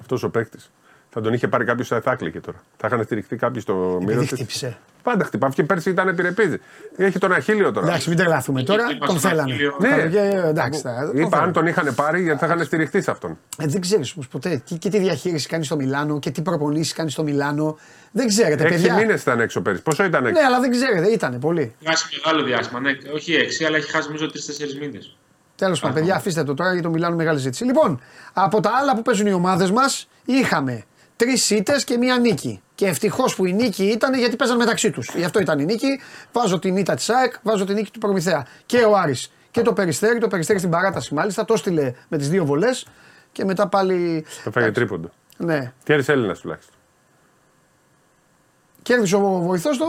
Αυτός ο παίκτης. Θα τον είχε πάρει κάποιος θα έκλαιγε τώρα. Θα είχαν στηριχθεί κάποιοι στο Επειδή Μυρωτήτ. χτύπησε. Πάντα χτυπά. Και πέρσι ήταν επιρρεπίδη. Έχει τον Αχίλιο τώρα. Εντάξει, μην τρελαθούμε τώρα. Εκεί Τον στο θέλανε. Αχίλιο. Ναι. Και, εντάξει, θα- τον Είπα αν θέλανε. τον είχαν πάρει γιατί θα είχαν στηριχθεί σε αυτόν. Ε, δεν ξέρεις όμως ποτέ και, και τι διαχείριση κάνει στο Μιλάνο και τι προπονήσεις κάνει στο Μιλάνο. Δεν ξέρετε, Έξι παιδιά. μήνες ήταν έξω πέρυσι. Πόσο ήταν έξω. Ναι, αλλά δεν ξέρετε, ήταν πολύ. χάσει μεγάλο διάστημα. Ναι, όχι έξι, αλλά έχει χάσει νομίζω τρει-τέσσερι μήνες. Τέλος πάντων, παιδιά, αφήστε το τώρα γιατί το Μιλάνο μεγάλη ζήτηση. Λοιπόν, από τα άλλα που παίζουν οι ομάδες μας, είχαμε τρεις ήττες και μία νίκη. Και ευτυχώς που η νίκη ήταν γιατί παίζαν μεταξύ τους. Γι' αυτό ήταν η νίκη. Βάζω την ήττα της ΑΕΚ, βάζω την νίκη του Προμηθέα. Και ο Άρης και το Περιστέρι. Το Περιστέρι στην παράταση μάλιστα το έστειλε με τις δύο βολές. Και μετά πάλι. Το φάγε τρίποντο. Ναι. Τιέρι Έλληνας τουλάχιστον. Κέρδισε ο βοηθός το,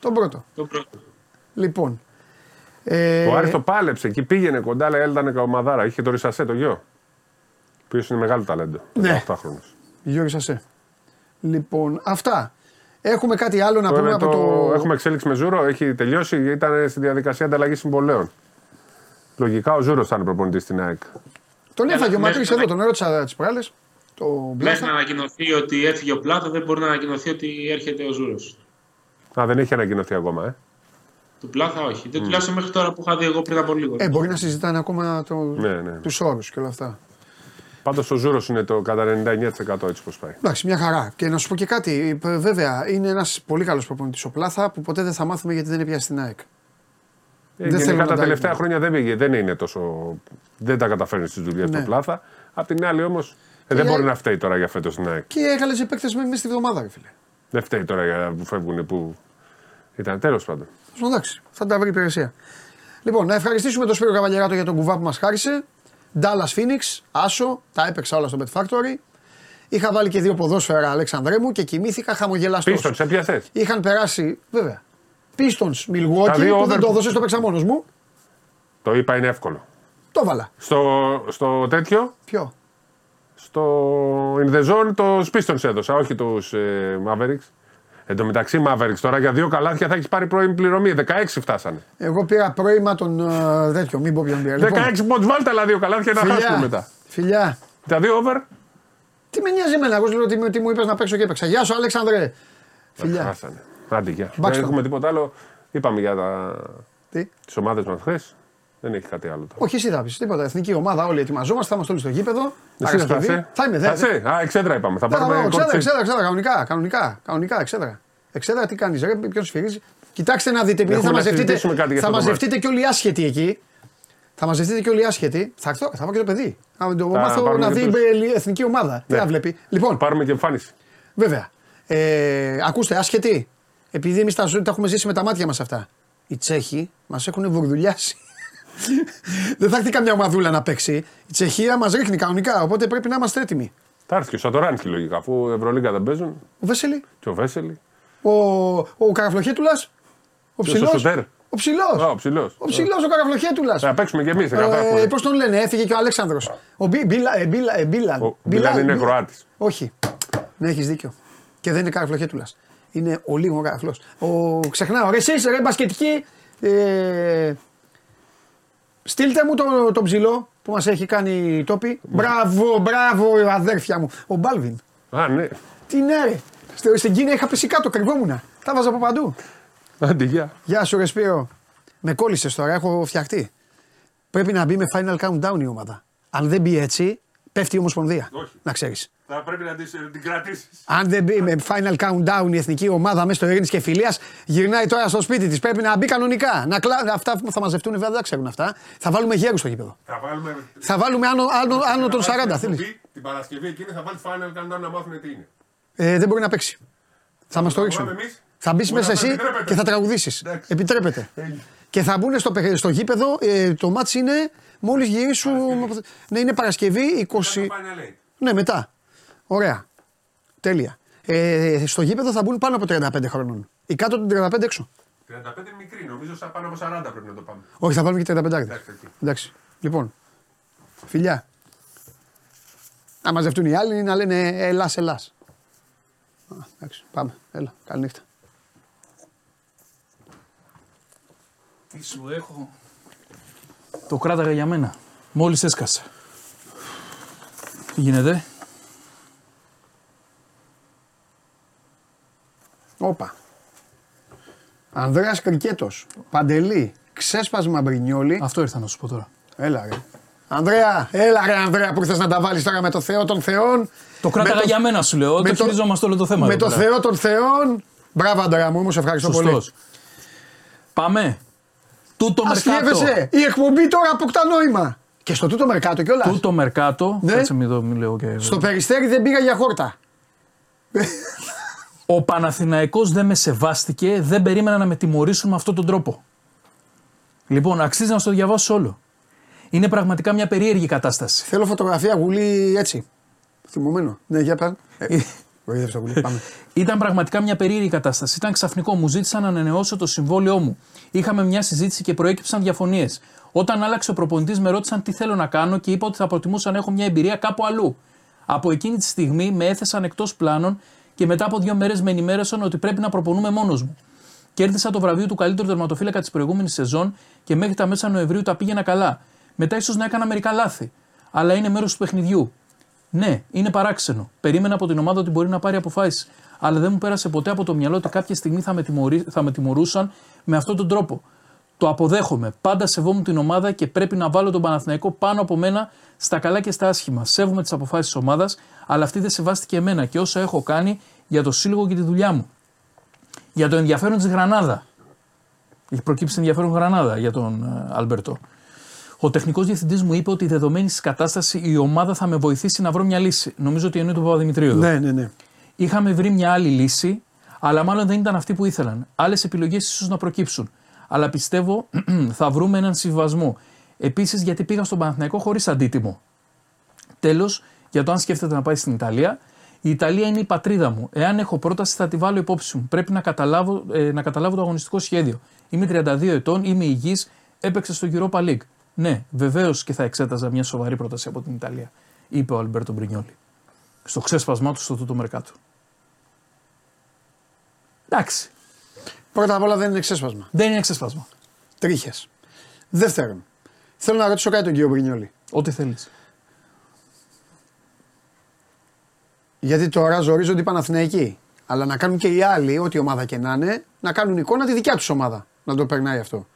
τον πρώτο. Το πρώτο. Λοιπόν. Ε, Ο Άρης το πάλεψε. Εκεί πήγαινε κοντά, αλλά ήταν καομαδάρα. Είχε το Ρισασέ το γιο. Ποιο είναι μεγάλο ταλέντο. Ναι. 18χρονο. Γιώργη Σασέ. Λοιπόν, αυτά. Έχουμε κάτι άλλο να Το, πούμε το, από το. Έχουμε εξέλιξη με Ζούρο, έχει τελειώσει, ήταν στη διαδικασία ανταλλαγής συμβολέων. Λογικά ο Ζούρος θα είναι προπονητής στην ΑΕΚ. Τον έφαγε ο μέχρι Μακρύ να- εδώ, τον ρώτησα τις προάλλες. Το Μέχρι να Μπλάθα. ανακοινωθεί ότι έφυγε ο Πλάτο, δεν μπορεί να ανακοινωθεί ότι έρχεται ο Ζούρος. Α, δεν έχει ανακοινωθεί ακόμα, ε. Του Πλάθα όχι. Δεν τουλάχιστον μέχρι τώρα που είχα δει εγώ πριν από λίγο. Ε, μπορεί να συζητάνε ακόμα το... Ναι, ναι. τους όρους και όλα αυτά. Πάντως ο Ζούρος είναι το κατά 99% έτσι πώ πάει. Εντάξει, μια χαρά. Και να σου πω και κάτι. ε, Βέβαια, είναι ένας πολύ καλός προπονητής ο Πλάθα που ποτέ δεν θα μάθουμε γιατί δεν έπιασε στην ΑΕΚ. Ε, Δεν θέλω γενικά να τα τα τελευταία πούμε. χρόνια δεν, πήγε, δεν είναι τόσο. Δεν τα καταφέρνει στις δουλειές Ναι. του Πλάθα. Απ' την άλλη όμως δεν η μπορεί ΑΕΚ- να φταίει τώρα για φέτος στην ΑΕΚ. Και έκαλες παίκτε μέσα στη βδομάδα, ρε φίλε. Δεν φταίει τώρα για που φεύγουν που. Ήταν τέλος πάντων. Εντάξει, θα τα βρει υπηρεσία. Λοιπόν, να ευχαριστήσουμε τον Σπύρο Καβαλιεράτο για τον κουβά που μας χάρισε. Dallas Phoenix, Άσο, τα έπαιξα όλα στο Bet Factory. Είχα βάλει και δύο ποδόσφαιρα Αλεξανδρέ μου και κοιμήθηκα χαμογελαστός. Πίστον, σε πιασέ. Είχαν περάσει, βέβαια. Pistons Τα Milwaukee δύο που δεν over- το έδωσες, το παίξα μόνος μου. Το είπα είναι εύκολο. Το βάλα. Στο, στο τέτοιο, Ποιο; στο In the Zone, το Pistons έδωσα, όχι τους ε, Mavericks. Εν τω μεταξύ, Mavericks τώρα για δύο καλάθια θα έχεις πάρει πρώην πληρωμή. 16 φτάσανε. Εγώ πήρα πρώιμα τον ε, τέτοιο, μην πω ποιον πήρα. 16 πόντους, βάλτε άλλα δύο καλάθια να χάσουμε μετά. Φιλιά. Τα δύο over. Τι με νοιάζει εμένα, εγώ σου λέω τι, μου- τι μου είπες να παίξω και έπαιξα. Γεια σου, Αλέξανδρε. Φιλιά. Χάσανε. Άντε, γεια. Μπάξ Δεν το. έχουμε τίποτα άλλο. Είπαμε για τα... Τι; τις ομάδες μας χθες. Δεν έχει κάτι άλλο τώρα. Όχι, εσύ θα πεις τίποτα. Εθνική ομάδα, όλοι ετοιμαζόμαστε, θα είμαστε όλοι στο γήπεδο. Εσύ θα Παρασκευή. είσαι. Θα είμαι, δε. Θα είσαι. Α, εξέδρα είπαμε. Θα Ναι, πάρουμε ναι, Εξέδρα, κόρτσι. εξέδρα, εξέδρα, κανονικά, κανονικά, κανονικά, εξέδρα. Εξέδρα, τι κάνεις, ρε, ποιον σφυρίζει. Κοιτάξτε να δείτε, επειδή Έχουμε θα να μαζευτείτε, συζητήσουμε κάτι για θα αυτό το μαζευτείτε και όλοι οι άσχετοι εκεί. Θα μαζευτείτε και όλοι οι άσχετοι. Θα έρθω, θα πάω και το παιδί. Να το Θα μάθω πάρουμε να και δει τους- η εθνική ομάδα. Τι Ναι. να βλέπει. Λοιπόν, Πάρουμε και εμφάνιση. βέβαια. Ε, ακούστε, άσχετοι. Επειδή εμείς τα, ζω- τα έχουμε ζήσει με τα μάτια μας αυτά. Οι Τσέχοι μας έχουν βουρδουλιάσει. [LAUGHS] Δεν θα έρθει καμιά ομαδούλα να παίξει. Η Τσεχία μας ρίχνει κανονικά, οπότε πρέπει να είμαστε έτοιμοι. Θα έρθει και ο Σατοράνσκι λογικά, αφού Ευρωλίγκα δεν παίζουν. Ο Βέσελη, Και ο Βέσελη. ο, ο Καραφλοχέτουλας. Ο Ποιος, ο ψηλός. Σωτέρ; Ο ψηλός. Α, ο ψηλός. Ο ψηλός ο Καραφλοχέτουλας. Θα παίξουμε κι εμείς. Ε, Πώς τον λένε, έφυγε και ο Αλέξανδρος. Ο Μπι- Μπίλα- ε, Μπίλα- ε, Μπίλαν. Ο Μπίλαν είναι Μπίλα- Κροάτης. Όχι. Ναι, έχεις δίκιο. Και δεν είναι καραφλοχέτουλας. Είναι ο λίγο καραφλός. Ο... Ξεχνάω. Ρε, εσείς, ρε, μπασκετική. Ε... Στείλτε μου τον το ψηλό που μας έχει κάνει τόπι. Μπράβο, μπράβο, αδέρφια μου. Ο Μπάλβιν. Α, ναι. Τι ναι, ρε. Στο- Στην Κίνα είχα πέσει κάτω, κρυβόμουνα. Τα βάζα από παντού. Άντε, γεια. Γεια σου, ρε Σπύρο. Με κόλλησες τώρα, έχω φτιαχτεί. Πρέπει να μπει με final countdown η ομάδα. Αν δεν μπει έτσι, πέφτει η Ομοσπονδία. Όχι. Να ξέρεις. Θα πρέπει να την κρατήσεις. Αν δεν μπει με final countdown η εθνική ομάδα μέσα στο ειρήνης και φιλίας, γυρνάει τώρα στο σπίτι της. Πρέπει να μπει κανονικά. Να κλα... Αυτά που θα μαζευτούν βέβαια δεν τα ξέρουν αυτά. Θα βάλουμε γέρου στο γήπεδο. Θα βάλουμε. Θα βάλουμε άνω, άνω, άνω των 40. Θα Θέλεις. πει Την Παρασκευή εκείνη θα βάλει final countdown να μάθουν τι είναι. Ε, δεν μπορεί να παίξει. Θα μας το πάμε ρίξουν. εμείς. Θα μπεις Μπορεί μέσα να εσύ επιτρέπεται. και θα τραγουδήσεις. Εντάξει. Επιτρέπεται. Και θα μπουν στο, παιχ- στο γήπεδο. Ε, το μάτς είναι μόλις γυρίσουν. Ναι, είναι Παρασκευή 20. Θα το πάει να λέει. Ναι, μετά. Ωραία. Τέλεια. Ε, στο γήπεδο θα μπουν πάνω από 35 χρονών. Οι κάτω των 35 έξω. 35 μικρή, νομίζω σαν πάνω από 40 πρέπει να το πάμε. Όχι, θα βάλουμε και 35. Εντάξει, εκεί. Εντάξει. Λοιπόν. Φιλιά. Να μαζευτούν οι άλλοι να λένε Ελλά, Ελλά. Εντάξει, πάμε. Έλα, καληνύχτα. Τι σου έχω; Το κράταγα για μένα. Μόλις έσκασε. Τι γίνεται; Όπα. Ανδρέας Κρικέτος. Παντελή. Ξέσπασμα Μπρινιόλι. Αυτό ήρθα να σου πω τώρα. Έλα ρε. Ανδρέα, έλα ρε Ανδρέα που ήρθες να τα βάλεις τώρα με το Θεό των Θεών. Το κράταγα Με για μένα σου λέω. με Το χειριζόμαστε όλο το θέμα. Με εδώ το πέρα. Θεό των Θεών. Μπράβο Ανδρέα μου, όμως ευχαριστώ πολύ. Σωστός. Πάμε. Τούτο μερκάτο. Αστείευεσαι. Η εκπομπή τώρα αποκτά νόημα. Και στο τούτο μερκάτο κιόλας. Τούτο μερκάτο. Ναι. Κάτσε μην δω, μην λέω και. Στο περιστέρι δεν πήγα για χόρτα. Ο Παναθηναϊκός δεν με σεβάστηκε, δεν περίμενα να με τιμωρήσουν με αυτόν τον τρόπο. Λοιπόν, αξίζει να στο διαβάσω όλο. Είναι πραγματικά μια περίεργη κατάσταση. Θέλω φωτογραφία γουλή έτσι. Θυμωμένο. Ναι, για πάνε. Ε, Βοήθευε το γουλή. Πάμε. [LAUGHS] Ήταν πραγματικά μια περίεργη κατάσταση. Ήταν ξαφνικό. Μου ζήτησαν να ανανεώσω το συμβόλαιό μου. Είχαμε μια συζήτηση και προέκυψαν διαφωνίες. Όταν άλλαξε ο προπονητής, με ρώτησαν τι θέλω να κάνω και είπα ότι θα προτιμούσα να έχω μια εμπειρία κάπου αλλού. Από εκείνη τη στιγμή με έθεσαν εκτός πλάνων και μετά από δύο μέρες με ενημέρωσαν ότι πρέπει να προπονούμε μόνος μου. Κέρδισα το βραβείο του καλύτερου τερματοφύλακα της προηγούμενης σεζόν και μέχρι τα μέσα Νοεμβρίου τα πήγαινα καλά. Μετά ίσως να έκανα μερικά λάθη. Αλλά είναι μέρος του παιχνιδιού. Ναι, είναι παράξενο. Περίμενα από την ομάδα ότι μπορεί να πάρει αποφάσεις. Αλλά δεν μου πέρασε ποτέ από το μυαλό ότι κάποια στιγμή θα με, τιμωρεί, θα με τιμωρούσαν με αυτόν τον τρόπο. Το αποδέχομαι. Πάντα σεβόμουν την ομάδα και πρέπει να βάλω τον Παναθηναϊκό πάνω από μένα στα καλά και στα άσχημα. Σέβομαι τις αποφάσεις της ομάδας, αλλά αυτή δεν σεβάστηκε εμένα και όσα έχω κάνει για το σύλλογο και τη δουλειά μου. Για το ενδιαφέρον της Γρανάδα. Έχει προκύψει ενδιαφέρον Γρανάδα για τον ε, Αλμπερτό. Ο τεχνικός διευθυντής μου είπε ότι δεδομένη της κατάστασης η ομάδα θα με βοηθήσει να βρω μια λύση. Νομίζω ότι εννοεί τον Παπαδημητρίου εδώ. Ναι, ναι, ναι. Είχαμε βρει μια άλλη λύση, αλλά μάλλον δεν ήταν αυτή που ήθελαν. Άλλες επιλογές ίσως να προκύψουν. Αλλά πιστεύω [CLEARS THROAT] θα βρούμε έναν συμβιβασμό. Επίσης, γιατί πήγα στον Παναθηναϊκό χωρίς αντίτιμο. Τέλος, για το αν σκέφτεται να πάει στην Ιταλία, η Ιταλία είναι η πατρίδα μου. Εάν έχω πρόταση, θα τη βάλω υπόψη μου. Πρέπει να καταλάβω, ε, να καταλάβω το αγωνιστικό σχέδιο. Είμαι 32 ετών, είμαι υγιής, έπαιξε στο Europa League. Ναι, βεβαίως και θα εξέταζα μια σοβαρή πρόταση από την Ιταλία, είπε ο Αλμπέρτο Μπρινιόλη. Στο ξέσπασμά του στο τούτο μερκάτο. Εντάξει, Πρώτα απ' όλα δεν είναι ξέσπασμα. δεν είναι ξέσπασμα. Τρίχες. Δεύτερον, θέλω να ρωτήσω κάτι τον κύριο Μπρινιόλη. Ό,τι θέλεις. Γιατί τώρα ζορίζονται οι Παναθηναϊκοί. Αλλά να κάνουν και οι άλλοι, ό,τι ομάδα και να είναι, να κάνουν εικόνα τη δικιά τους ομάδα. Να το περνάει αυτό.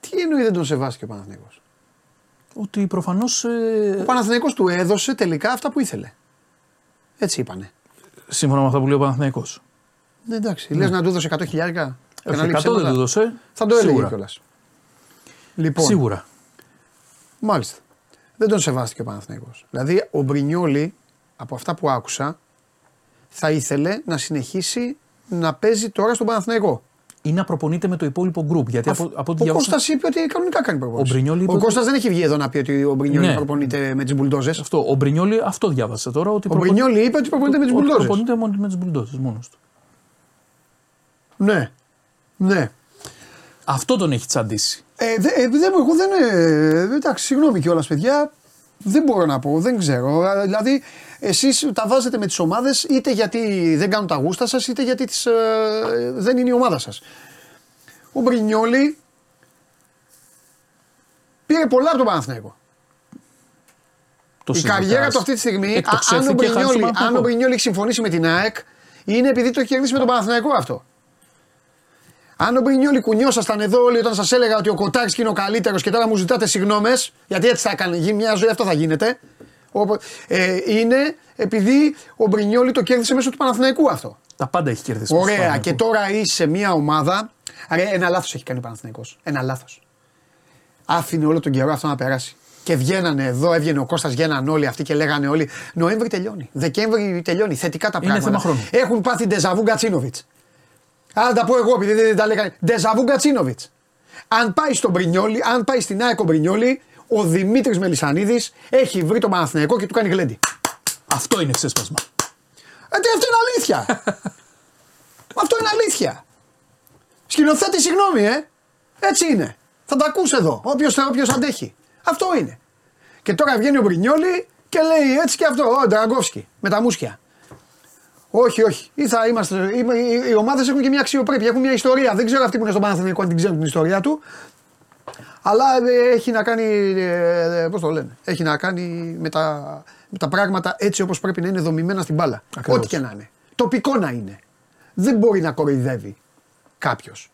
Τι εννοεί δεν τον σεβάστηκε ο Παναθηναϊκός; Ότι προφανώς. Ο Παναθηναϊκός του έδωσε τελικά αυτά που ήθελε. Έτσι είπανε. σύμφωνα με αυτά που λέει ο Παναθυναϊκό. Ναι, εντάξει. Λες να του έδωσε 100 χιλιάρικα. και να λέει 100 δεν ψέματα. του έδωσε. Θα το έλεγε Σίγουρα. κιόλας. Λοιπόν, Σίγουρα. Μάλιστα. Δεν τον σεβάστηκε ο Παναθηναϊκός. Δηλαδή, ο Μπρινιόλη, από αυτά που άκουσα, θα ήθελε να συνεχίσει να παίζει τώρα στον Παναθηναϊκό. ή να προπονείται με το υπόλοιπο γκρουπ. Γιατί από, από ό,τι Ο διάβασα. Κώστας είπε ότι κανονικά κάνει προπόνηση. Ο Μπρινιόλι είπε ο ότι- Κώστας δεν έχει βγει εδώ να πει ότι ο Μπρινιόλι Ναι. προπονείται με τις μπουλντόζες. Αυτό, ο Μπρινιόλι αυτό διάβασα τώρα. Ότι Ο Μπρινιόλι είπε ότι προπονείται με τις ότι μπουλντόζες. προπονείται μόνο με τις μπουλντόζες μόνος του. Ναι. Ναι. Αυτό τον έχει τσαντήσει. Ε, δε, ε, δεν, εγώ δεν. Ε, εντάξει, συγγνώμη κιόλας, παιδιά. Δεν μπορώ να πω, δεν ξέρω. Ε, Δηλαδή, εσείς τα βάζετε με τις ομάδες είτε γιατί δεν κάνουν τα γούστα σας, είτε γιατί τις, ε, δεν είναι η ομάδα σας. Ο Μπρινιόλι πήρε πολλά από τον Παναθηναϊκό. Το Η συζητάς. καριέρα του αυτή τη στιγμή, α- αν ο, Εκτοξεύτηκε χάρη στο Μπρινιόλι, αν Παναθηναϊκό. ο Μπρινιόλι έχει συμφωνήσει με την ΑΕΚ, είναι επειδή το έχει κερδίσει με τον Παναθηναϊκό αυτό. Αν ο Μπρινιόλι κουνιόσασταν εδώ όλοι όταν σας έλεγα ότι ο Κοτάρη είναι ο καλύτερος και τώρα μου ζητάτε συγγνώμες, γιατί έτσι θα έκανε, γίνει μια ζωή αυτό θα γίνεται. Οπο- ε, είναι επειδή ο Μπρινιόλι το κέρδισε μέσω του Παναθηναϊκού αυτό. Τα πάντα έχει κερδίσει. με τον Ωραία, Παναθηναϊκό. και τώρα είσαι σε μια ομάδα. Ρε, ένα λάθος έχει κάνει ο Παναθηναϊκός. Ένα λάθος. Άφηνε όλο τον καιρό αυτό να περάσει. Και βγαίνανε εδώ, έβγαινε ο Κώστας, βγαίναν όλοι αυτοί και λέγανε όλοι Νοέμβρη τελειώνει. Δεκέμβρη τελειώνει. Θετικά τα Είναι πράγματα. θέμα χρόνου. Έχουν πάθει ντεζαβού Γκατσίνοβιτς. Αν τα πω εγώ επειδή δεν τα λέγανε. Ντεζαβού Γκατσίνοβιτς. Αν πάει στον Μπρινιόλι, αν πάει στην ΑΕΚ ο Μπρινιόλι, ο Δημήτρης Μελισανίδης έχει βρει τον Παναθηναϊκό και του κάνει γλέντι. Αυτό είναι ξέσπασμα. Ε, τι, αυτό είναι αλήθεια. [LAUGHS] αυτό είναι αλήθεια. Σκηνοθέτη, συγγνώμη, ε. Έτσι είναι. Θα τα ακούσει εδώ. Όποιος όποιος αντέχει. Αυτό είναι. Και τώρα βγαίνει ο Μπρινιόλι και λέει έτσι και αυτό. Ο Ντραγκόφσκι με τα μουσια. Όχι, όχι. Ή θα είμαστε, οι, οι, οι ομάδες έχουν και μια αξιοπρέπεια, έχουν μια ιστορία. Δεν ξέρω αυτοί που είναι στον Παναθηναϊκό αν την ξέρουν την ιστορία του. Αλλά ε, έχει να κάνει. Ε, Πώς το λένε. Έχει να κάνει με τα, με τα πράγματα έτσι όπως πρέπει να είναι δομημένα στην μπάλα. Ακριβώς. Ό,τι και να είναι. Τοπικό να είναι. Δεν μπορεί να κοροϊδεύει κάποιος.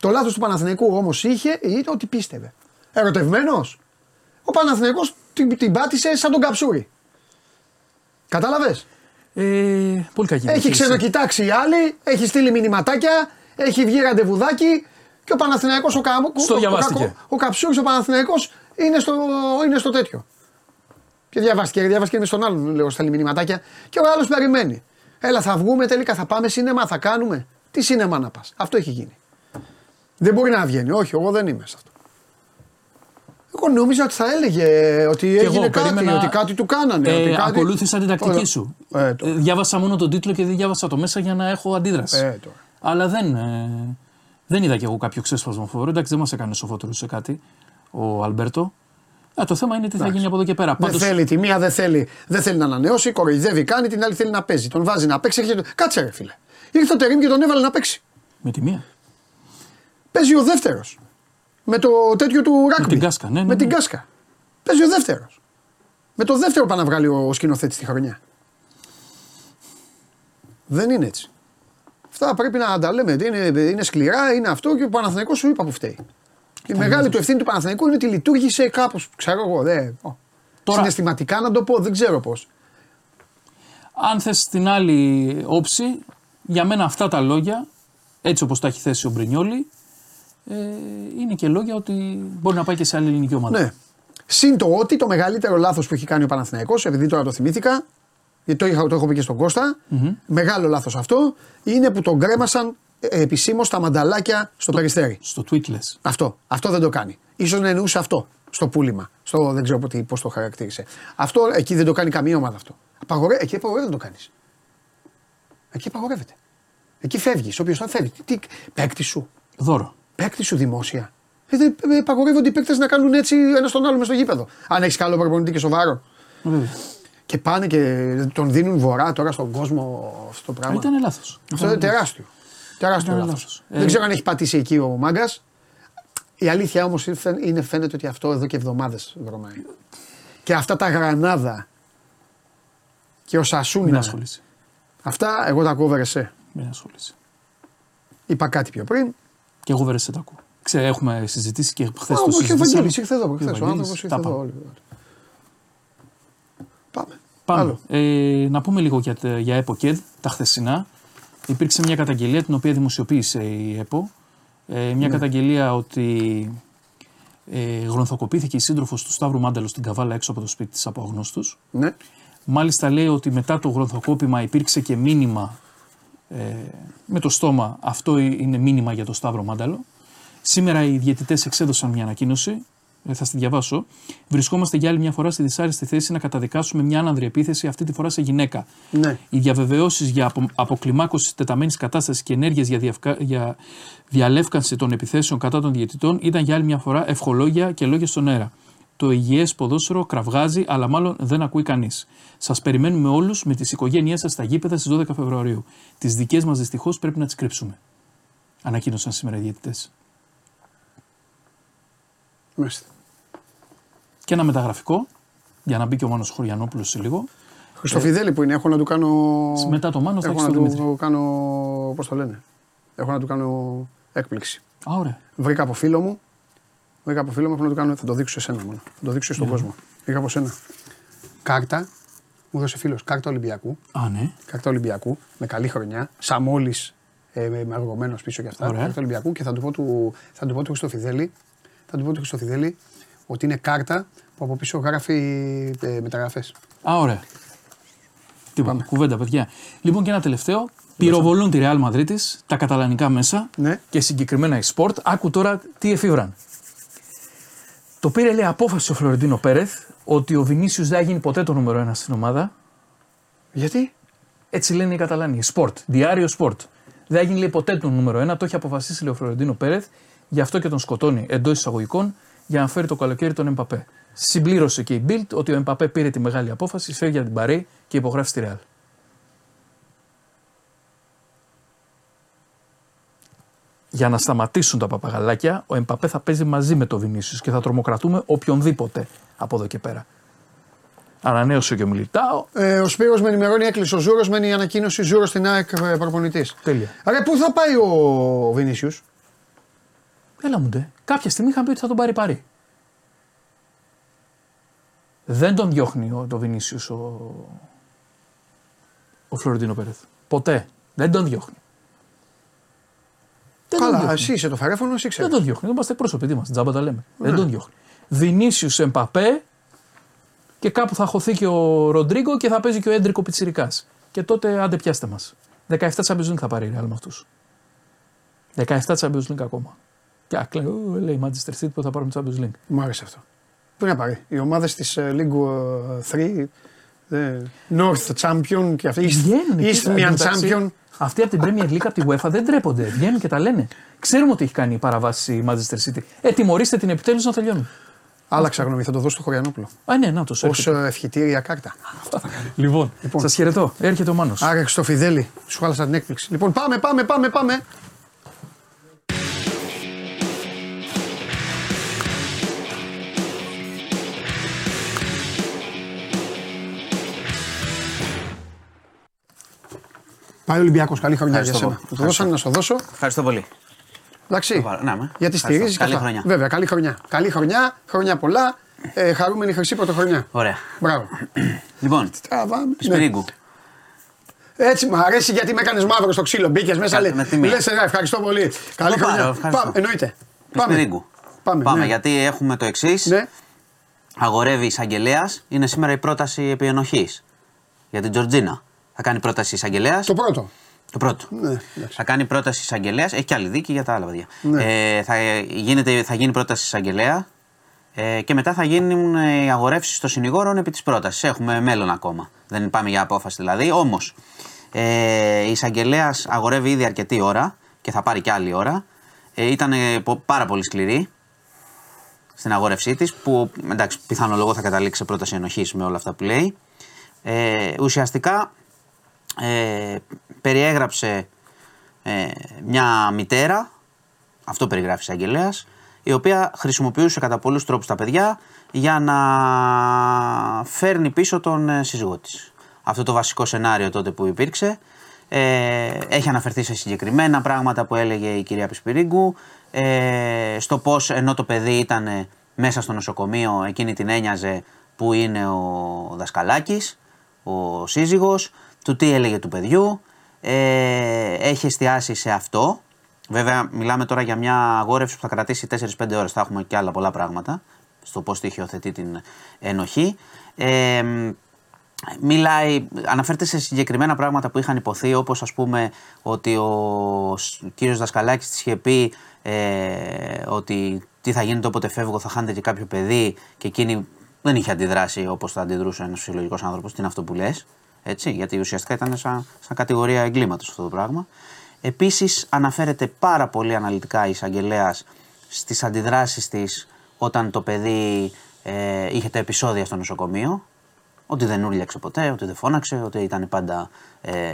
Το λάθος του Παναθηναϊκού όμως είχε ήταν ότι πίστευε. Ερωτευμένος. Ο Παναθηναϊκός την, την πάτησε σαν τον καψούρι. Κατάλαβες; Ε, πολύ κακή. Έχει διαχείριση. ξενοκοιτάξει οι άλλοι, έχει στείλει μηνυματάκια, έχει βγει ραντεβουδάκι και ο Παναθηναϊκός ο, Κα... Στο ο, διαβάστηκε. ο, ο Καψούρης ο Παναθηναϊκός είναι στο, είναι στο τέτοιο. Και διαβάστηκε, διαβάστηκε με στον άλλον, λέω, στέλνει μηνυματάκια. Και ο άλλος περιμένει. Έλα, θα βγούμε τελικά, θα πάμε σίνεμα, θα κάνουμε. Τι σίνεμα να πας. Αυτό έχει γίνει. Δεν μπορεί να βγαίνει. Όχι, εγώ δεν είμαι σε αυτό. Εγώ νόμιζα ότι θα έλεγε ότι Και έγινε εγώ κάτι, περίμενα- ότι κάτι του κάνανε. Ε, ότι κάτι... Ακολούθησα την τακτική Ωραία. σου. Ε, το- Ε, διάβασα μόνο τον τίτλο και δεν διάβασα το μέσα για να έχω αντίδραση. Ε, τώρα. Αλλά δεν, ε, δεν είδα κι εγώ κάποιο ξέσπασμα φοβερό. Εντάξει, δεν μας έκανε σοφότερους σε κάτι ο Αλμπέρτο. Ε, το θέμα είναι τι θα γίνει από εδώ και πέρα. Δεν Πάντως, θέλει τη μία, δεν θέλει, δεν θέλει να ανανεώσει, κοροϊδεύει, κάνει, την άλλη θέλει να παίζει. Τον βάζει να παίξει. έρχεται- Κάτσε ρε φίλε. Ήρθε ο Τερήμ και τον έβαλε να παίξει. με τη μία. Παίζει ο δεύτερος. Με το τέτοιο του ράκμπι. την κάσκα, ναι, ναι, Με ναι. την κάσκα. Παίζει ο δεύτερος. Με το δεύτερο πάει να βγάλει ο σκηνοθέτης τη χρονιά. Δεν είναι έτσι. Αυτά πρέπει να τα λέμε. Είναι, είναι σκληρά, είναι αυτό και ο Παναθηναϊκός σου είπα που φταίει. Η μεγάλη του ευθύνη του Παναθηναϊκού είναι ότι λειτουργήσε κάπως. Ξέρω εγώ. Δε, ο. Τώρα- Συναισθηματικά να το πω, δεν ξέρω πώς. Αν θες την άλλη όψη, για μένα αυτά τα λόγια, έτσι όπως τα έχει θέσει ο Μπρινιόλη, ε, είναι και λόγια ότι μπορεί να πάει και σε άλλη ελληνική ομάδα. Ναι. Συν το ότι το μεγαλύτερο λάθος που έχει κάνει ο Παναθηναϊκός, επειδή τώρα το θυμήθηκα, γιατί το, είχα, το έχω πει και στον κωστα μεγάλο λάθος αυτό, είναι που τον κρέμασαν επισήμως τα μανταλάκια στο περιστέρι. Στο tweet λες. Αυτό. Αυτό δεν το κάνει. σω να εννοούσε αυτό στο πούλημα. Στο, δεν ξέρω πώς το χαρακτήρισε. Αυτό εκεί δεν το κάνει καμία ομάδα αυτό. Απαγορε, εκεί απαγορεύεται να το κάνεις. Εκεί απαγορεύεται. Εκεί φεύγεις. Όποιος θα φεύγει. Τι, παίκτη σου. Δώρο. Παίκτη σου δημόσια. Ε, δεν- ε, Απαγορεύονται οι παίκτες να κάνουν έτσι ένα στον άλλο μες στο γήπεδο. Αν έχεις καλό προπονητή και σοβαρό. Βέβαια. Και πάνε και τον δίνουν βορρά τώρα στον κόσμο αυτό το πράγμα. Ήταν λάθος. Αυτό είναι τεράστιο. Τεράστιο Ήταν λάθος. λάθος. Δεν Ε, ξέρω αν έχει πατήσει εκεί ο μάγκας. Η αλήθεια όμως είναι φαίνεται ότι αυτό εδώ και εβδομάδες βρωμάει. Και αυτά τα γρανάδα και ο Μην Σασούνια. ασχολείσαι. Αυτά εγώ τα κόβερε σε. Μην ασχολείσαι. Είπα κάτι πιο πριν. Και εγώ βέβαια σε τα ακούω. Ξέρω, έχουμε συζητήσει και χθες Α, το όχι, ο συζητήσαμε. Βαγγέλης ήρθε εδώ. Και ο Χθες, ο Βαγγέλης, άνθρωπος ήρθε τα εδώ. πάμε. όλοι. Πάμε. Πάμε. Άλλο. Ε, να πούμε λίγο για, τα- για ΕΠΟΚΕΔ, τα χθεσινά. Υπήρξε μια καταγγελία την οποία δημοσιοποίησε η ΕΠΟ. Ε, Ναι. μια καταγγελία ότι ε, γρονθοκοπήθηκε η σύντροφος του Σταύρου Μάνταλο στην Καβάλα έξω από το σπίτι της από αγνώστους. Ναι. Μάλιστα λέει ότι μετά το γρονθοκόπημα υπήρξε και μήνυμα ε, με το στόμα. Αυτό είναι μήνυμα για το Σταύρο Μάνταλο. Σήμερα οι διαιτητές εξέδωσαν μια ανακοίνωση. ε, Θα στη διαβάσω. Βρισκόμαστε για άλλη μια φορά στη δυσάρεστη θέση να καταδικάσουμε μια άνανδρη επίθεση, αυτή τη φορά σε γυναίκα. Ναι. Οι διαβεβαιώσεις για απο, αποκλιμάκωση τη τεταμένης κατάστασης και ενέργειε για, διευκα- για διαλεύκανση των επιθέσεων κατά των διαιτητών ήταν για άλλη μια φορά ευχολόγια και λόγια στον αέρα. Το υγιές ποδόσφαιρο κραυγάζει, αλλά μάλλον δεν ακούει κανείς. Σας περιμένουμε όλους με τις οικογένειές σας στα γήπεδα στις 12 Φεβρουαρίου. Τις δικές μας δυστυχώς πρέπει να τις κρύψουμε. Ανακοίνωσαν σήμερα οι διαιτητές. Μάλιστα. Και ένα μεταγραφικό, για να μπει και ο Μάνος Χωριανόπουλος σε λίγο. Χριστοφιδέλη που είναι, έχω να του κάνω. Μετά το Μάνος θα Έχω έχεις να τον του Δημήτρη. κάνω. Πώς το λένε; Έχω να του κάνω έκπληξη. Α, ωραία. Βρήκα από φίλο μου. Βρήκα από φίλο μου, έχω να του κάνω. Θα το δείξω σε σένα μόνο. Θα το δείξω στον κόσμο. Βρήκα από σένα. Κάρτα. Μου δώσε φίλος κάρτα Ολυμπιακού. Α, ναι. Κάρτα Ολυμπιακού με καλή χρονιά. Σαμόλη ε, με με αργωμένος πίσω και αυτά. Ωραία. Κάρτα Ολυμπιακού και θα του πω του, θα του πω του Χριστοφιδέλη. Θα του πω του Χριστοφιδέλη ότι είναι κάρτα που από πίσω γράφει ε, μεταγραφές. Α, ωραία. Τίποτα. Κουβέντα, παιδιά. Λοιπόν, και ένα τελευταίο. Πυροβολούν τη Real Madrid τα καταλανικά μέσα Ναι. και συγκεκριμένα η Sport. Άκου τώρα τι εφήβραν. Το πήρε λέει απόφαση ο Φλωρεντίνο Πέρεθ ότι ο Βινίσιους δεν θα γίνει ποτέ το νούμερο ένα στην ομάδα. Γιατί; Έτσι λένε οι Καταλάνοι. Sport. Διάριο Sport. Δεν θα γίνει λέει, ποτέ το νούμερο ένα. Το έχει αποφασίσει λέει, ο Φλωρεντίνο Πέρεθ. Γι' αυτό και τον σκοτώνει εντός εισαγωγικών για να φέρει το καλοκαίρι τον Εμπαπέ. Συμπλήρωσε και η Bild ότι ο Εμπαπέ πήρε τη μεγάλη απόφαση, φεύγει από την Παρί και υπογράφει στη Real. Για να σταματήσουν τα παπαγαλάκια, ο Εμπαπέ θα παίζει μαζί με το Βινίσιους και θα τρομοκρατούν οποιονδήποτε από εδώ και πέρα. Ανανέωσε και ο Μιλιτάο. Ε, ο Σπύρος με ενημερώνει, έκλεισε ο Τζούρος, μένει η ανακοίνωση Τζούρος στην ΑΕΚ ε, προπονητής. Τέλεια. Άρα πού θα πάει ο Βινίσιους. Έλα μου ντε. Κάποια στιγμή είχαν πει ότι θα τον πάρει πάρει. Δεν τον διώχνει ο, το Βινίσιους ο, ο Φλωρεντίνο Πέρεθ. Ποτέ. Δεν τον διώχνει. Δεν τον Καλά, διώχνει. εσύ είσαι το φαρέφωνο, εσύ Δεν ξέρεις. τον διώχνει. Δεν είμαστε εκπρόσωποι. Τι είμαστε. Τζάμπα τα λέμε. Δεν τον διώχνει. Βινίσιους Εμπαπέ και κάπου θα χωθεί και ο Ροντρίγκο και θα παίζει και ο Έντρικο Πιτσυρικά. Και τότε άντε πιάστε μας. 17 Champions League θα πάρει η Real με αυτούς. 17 Champions League ακόμα. Και άκλε, «Ω, λέει η Manchester City που θα πάρουμε Champions League. Μου άρεσε αυτό. Πού να πάρει; Οι ομάδες της ε, League ε, 3, ε, North Champion και αυτή, Βγαίνουν εκεί, East εν τω Mian μεταξύ, Champion. Αυτοί από την Premier League, από τη UEFA δεν τρέπονται. Βγαίνουν και τα λένε. Ξέρουμε ότι έχει κάνει παραβάση η Manchester City. Ε, τιμωρήστε την επιτέλους να τελειώνει. Άλλαξα γνώμη, θα το δώσω στο Χωριανόπουλο. Α, ναι, να το Ως ε, ευχητήρια κάρτα. Λοιπόν, σας χαιρετώ. Έρχεται ο Μάνος. Άρα στο Φιδέλη, σου χάλασα την έκπληξη. Λοιπόν, πάμε, πάμε, πάμε, πάμε. Πάει ο Ολυμπιακός, καλή χρονιά για Ευχαριστώ σένα. πολύ. Μου το δώσανε να σου δώσω. Ευχαριστώ πολύ. Εντάξει. πάρω. Ναι, με. Γιατί Ευχαριστώ. στηρίζεις και Καλή αυτά. χρονιά. Βέβαια, καλή χρονιά. Καλή χρονιά, χρονιά πολλά. Ε, χαρούμενη χρυσή πρωτοχρονιά. Ωραία. Μπράβο. Λοιπόν, Τραβάμε. Ναι. Σπυρίγκου. Έτσι μου αρέσει γιατί με έκανες μαύρο στο ξύλο. Μπήκες μέσα, Κα- λέει. με τιμή. Λες, ε, ευχαριστώ πολύ. Καλή Θα πάρω, χρονιά. ευχαριστώ. Πάμε, εννοείται. Πάμε. Σπυρίγκου. Πάμε, Πάμε, ναι. γιατί έχουμε το εξής. Ναι. Αγορεύει εισαγγελέας. Είναι σήμερα η πρόταση επί ενοχής για την Τζορτζίνα. Θα κάνει πρόταση εισαγγελέας. Το πρώτο. Το πρώτο. Ναι, εντάξει. Θα κάνει πρόταση εισαγγελέας. Έχει και άλλη δίκη για τα άλλα παιδιά. Ναι. Ε, θα, γίνεται, θα γίνει πρόταση εισαγγελέα ε, και μετά θα γίνουν ε, οι αγορεύσεις των συνηγόρων επί της πρότασης. Έχουμε μέλλον ακόμα. Δεν πάμε για απόφαση δηλαδή. Όμως ε, η εισαγγελέας αγορεύει ήδη αρκετή ώρα και θα πάρει και άλλη ώρα. Ε, ήταν ε, πο- πάρα πολύ σκληρή στην αγόρευσή της, που εντάξει, πιθανολογώ θα καταλήξει σε πρόταση ενοχής με όλα αυτά που λέει. Ε, ουσιαστικά ε, περιέγραψε ε, μια μητέρα, αυτό περιγράφει η εισαγγελέας, η οποία χρησιμοποιούσε κατά πολλούς τρόπους τα παιδιά για να φέρνει πίσω τον ε, σύζυγό της. Αυτό το βασικό σενάριο τότε που υπήρξε. Ε, έχει αναφερθεί σε συγκεκριμένα πράγματα που έλεγε η κυρία Πισπυρίγκου. Ε, στο πώς ενώ το παιδί ήταν μέσα στο νοσοκομείο, εκείνη την ένοιαζε που είναι ο δασκαλάκης, ο σύζυγος, του τι έλεγε του παιδιού. Ε, έχει εστιάσει σε αυτό. Βέβαια, μιλάμε τώρα για μια αγόρευση που θα κρατήσει 4-5 ώρες. Θα έχουμε και άλλα πολλά πράγματα στο πώς τη υιοθετεί την ενοχή. Ε, μιλάει, αναφέρεται σε συγκεκριμένα πράγματα που είχαν υποθεί, όπως ας πούμε ότι ο σ- κύριος Δασκαλάκης της είχε πει ε, ότι τι θα γίνεται όποτε φεύγω θα χάνετε και κάποιο παιδί και εκείνη δεν είχε αντιδράσει όπως θα αντιδρούσε ένας φυσιολογικός άνθρωπος, τι είναι αυτό που λες, έτσι, γιατί ουσιαστικά ήταν σαν, σαν κατηγορία εγκλήματος αυτό το πράγμα. Επίσης αναφέρεται πάρα πολύ αναλυτικά η εισαγγελέας στις αντιδράσεις της όταν το παιδί ε, είχε τα επεισόδια στο νοσοκομείο, ότι δεν ούρλιαξε ποτέ, ότι δεν φώναξε, ότι ήταν πάντα ε,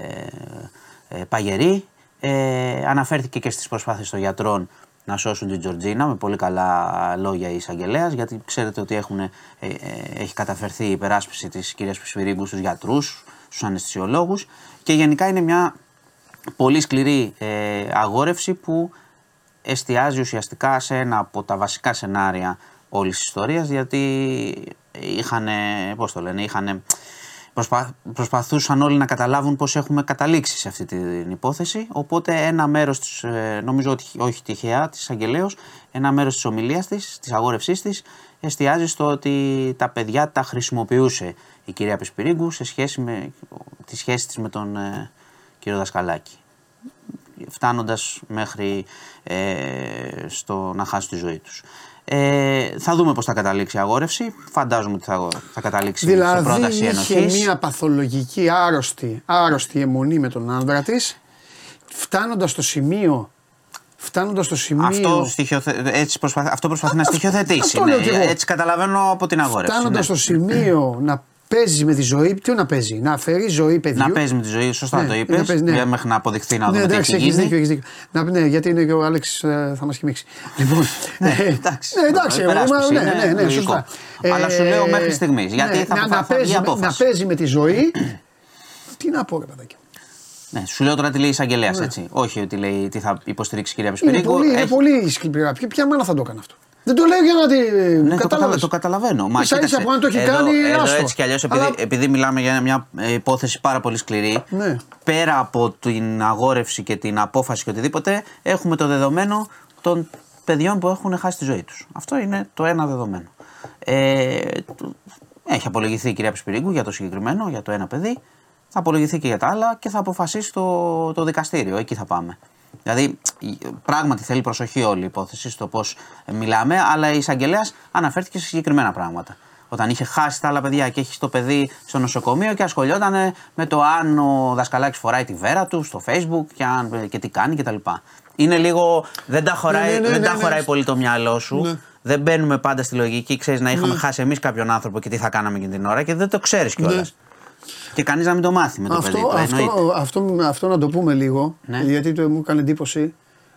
ε, παγερή. Ε, αναφέρθηκε και στις προσπάθειες των γιατρών να σώσουν την Τζορτζίνα με πολύ καλά λόγια η εισαγγελέας, γιατί ξέρετε ότι έχουν, ε, ε, έχει καταφερθεί η υπεράσπιση της κυρίας Πισφυρίγκου στους γιατρούς, στους αναισθησιολόγους και γενικά είναι μια πολύ σκληρή ε, αγόρευση που εστιάζει ουσιαστικά σε ένα από τα βασικά σενάρια όλης της ιστορίας γιατί είχαν, πώς το λένε, είχαν, προσπα, προσπαθούσαν όλοι να καταλάβουν πώς έχουμε καταλήξει σε αυτή την υπόθεση. Οπότε ένα μέρος, της, ε, νομίζω ότι όχι τυχαία, της Αγγελέως, ένα μέρος της ομιλίας της, της αγόρευσής της εστιάζει στο ότι τα παιδιά τα χρησιμοποιούσε η κυρία Πεσπυρίγκου σε σχέση με τη σχέση της με τον ε, κύριο Δασκαλάκη φτάνοντας μέχρι ε, στο να χάσει τη ζωή τους. Ε, θα δούμε πώς θα καταλήξει η αγόρευση. Φαντάζομαι ότι θα, θα καταλήξει σε Δηλαδή πρόταση είχε ενοχής. μια παθολογική άρρωστη, άρρωστη αιμονή με τον άνδρα της, φτάνοντας στο σημείο. Φτάνοντας στο σημείο. Αυτό, στοιχειοθε... έτσι προσπαθ... αυτό προσπαθεί να στοιχειοθετήσει. αυτό λέω ναι. κι εγώ. Έτσι καταλαβαίνω από την αγόρευση. Φτάνοντας ναι. στο σημείο να παίζεις με τη ζωή. Τι να παίζει, να αφαιρεί ζωή παιδιού. Να παίζεις με τη ζωή, σωστά Ναι, το να είπες. παίζεις, ναι. Μέχρι να αποδειχθεί να ναι, δούμε τι εντάξει, έχεις έχει γίνει. δίκιο, έχεις δίκιο. Να, ναι, γιατί είναι και ο Άλεξ ε, θα μας κοιμήξει. Λοιπόν. Ναι, ε, εντάξει. Ναι, εντάξει, εγώ, Υπεράσπιση ναι, είναι ναι, ναι, λογικό. σωστά. Ε, Αλλά σου λέω μέχρι στιγμής, γιατί θα να, αποφα- να, θα βγει παίζει, με- απόφαση. να παίζει με τη ζωή. Τι να πω, ρε παιδάκι. Ναι, σου λέω τώρα τι λέει η εισαγγελέας, Ναι. έτσι. Όχι ότι λέει τι θα υποστηρίξει η κυρία Είναι Πεσπυρίγκου. πολύ, είναι Έχει- πολύ σκληρά. Ποια, ποια μάνα θα το έκανε αυτό. Δεν το λέω για να τη. Ναι, το, κατάλαβες. καταλα- το καταλαβαίνω. Μα Ίσα ίσα κοίταξε, που αν το έχει εδώ, κάνει, εδώ άστο. έτσι κι αλλιώς, επειδή, Αλλά- επειδή μιλάμε για μια ε, υπόθεση πάρα πολύ σκληρή, Ναι. πέρα από την αγόρευση και την απόφαση και οτιδήποτε, έχουμε το δεδομένο των παιδιών που έχουν χάσει τη ζωή τους. Αυτό είναι το ένα δεδομένο. Ε, το- έχει απολογηθεί η κυρία Πισπυρίγκου για το συγκεκριμένο, για το ένα παιδί. Θα απολογηθεί και για τα άλλα και θα αποφασίσει το, το δικαστήριο. Εκεί θα πάμε. Δηλαδή, πράγματι θέλει προσοχή όλη η υπόθεση στο πώς μιλάμε, αλλά η εισαγγελέας αναφέρθηκε σε συγκεκριμένα πράγματα. Όταν είχε χάσει τα άλλα παιδιά και έχει το παιδί στο νοσοκομείο και ασχολιόταν με το αν ο δασκαλάκης φοράει τη βέρα του στο facebook και, αν, και τι κάνει κτλ. Είναι λίγο. Δεν τα χωράει, Ναι, ναι, ναι, δεν τα ναι, χωράει ναι. πολύ το μυαλό σου. Ναι. Δεν μπαίνουμε πάντα στη λογική, ξέρεις να είχαμε χάσει εμείς κάποιον άνθρωπο και τι θα κάναμε εκείνη την ώρα και δεν το ξέρεις κιόλας. Ναι. Και κανείς να μην το μάθει με το παιδί Αυτό, του. εννοείται. αυτό, αυτό, αυτό να το πούμε λίγο, Ναι. γιατί το, μου έκανε εντύπωση.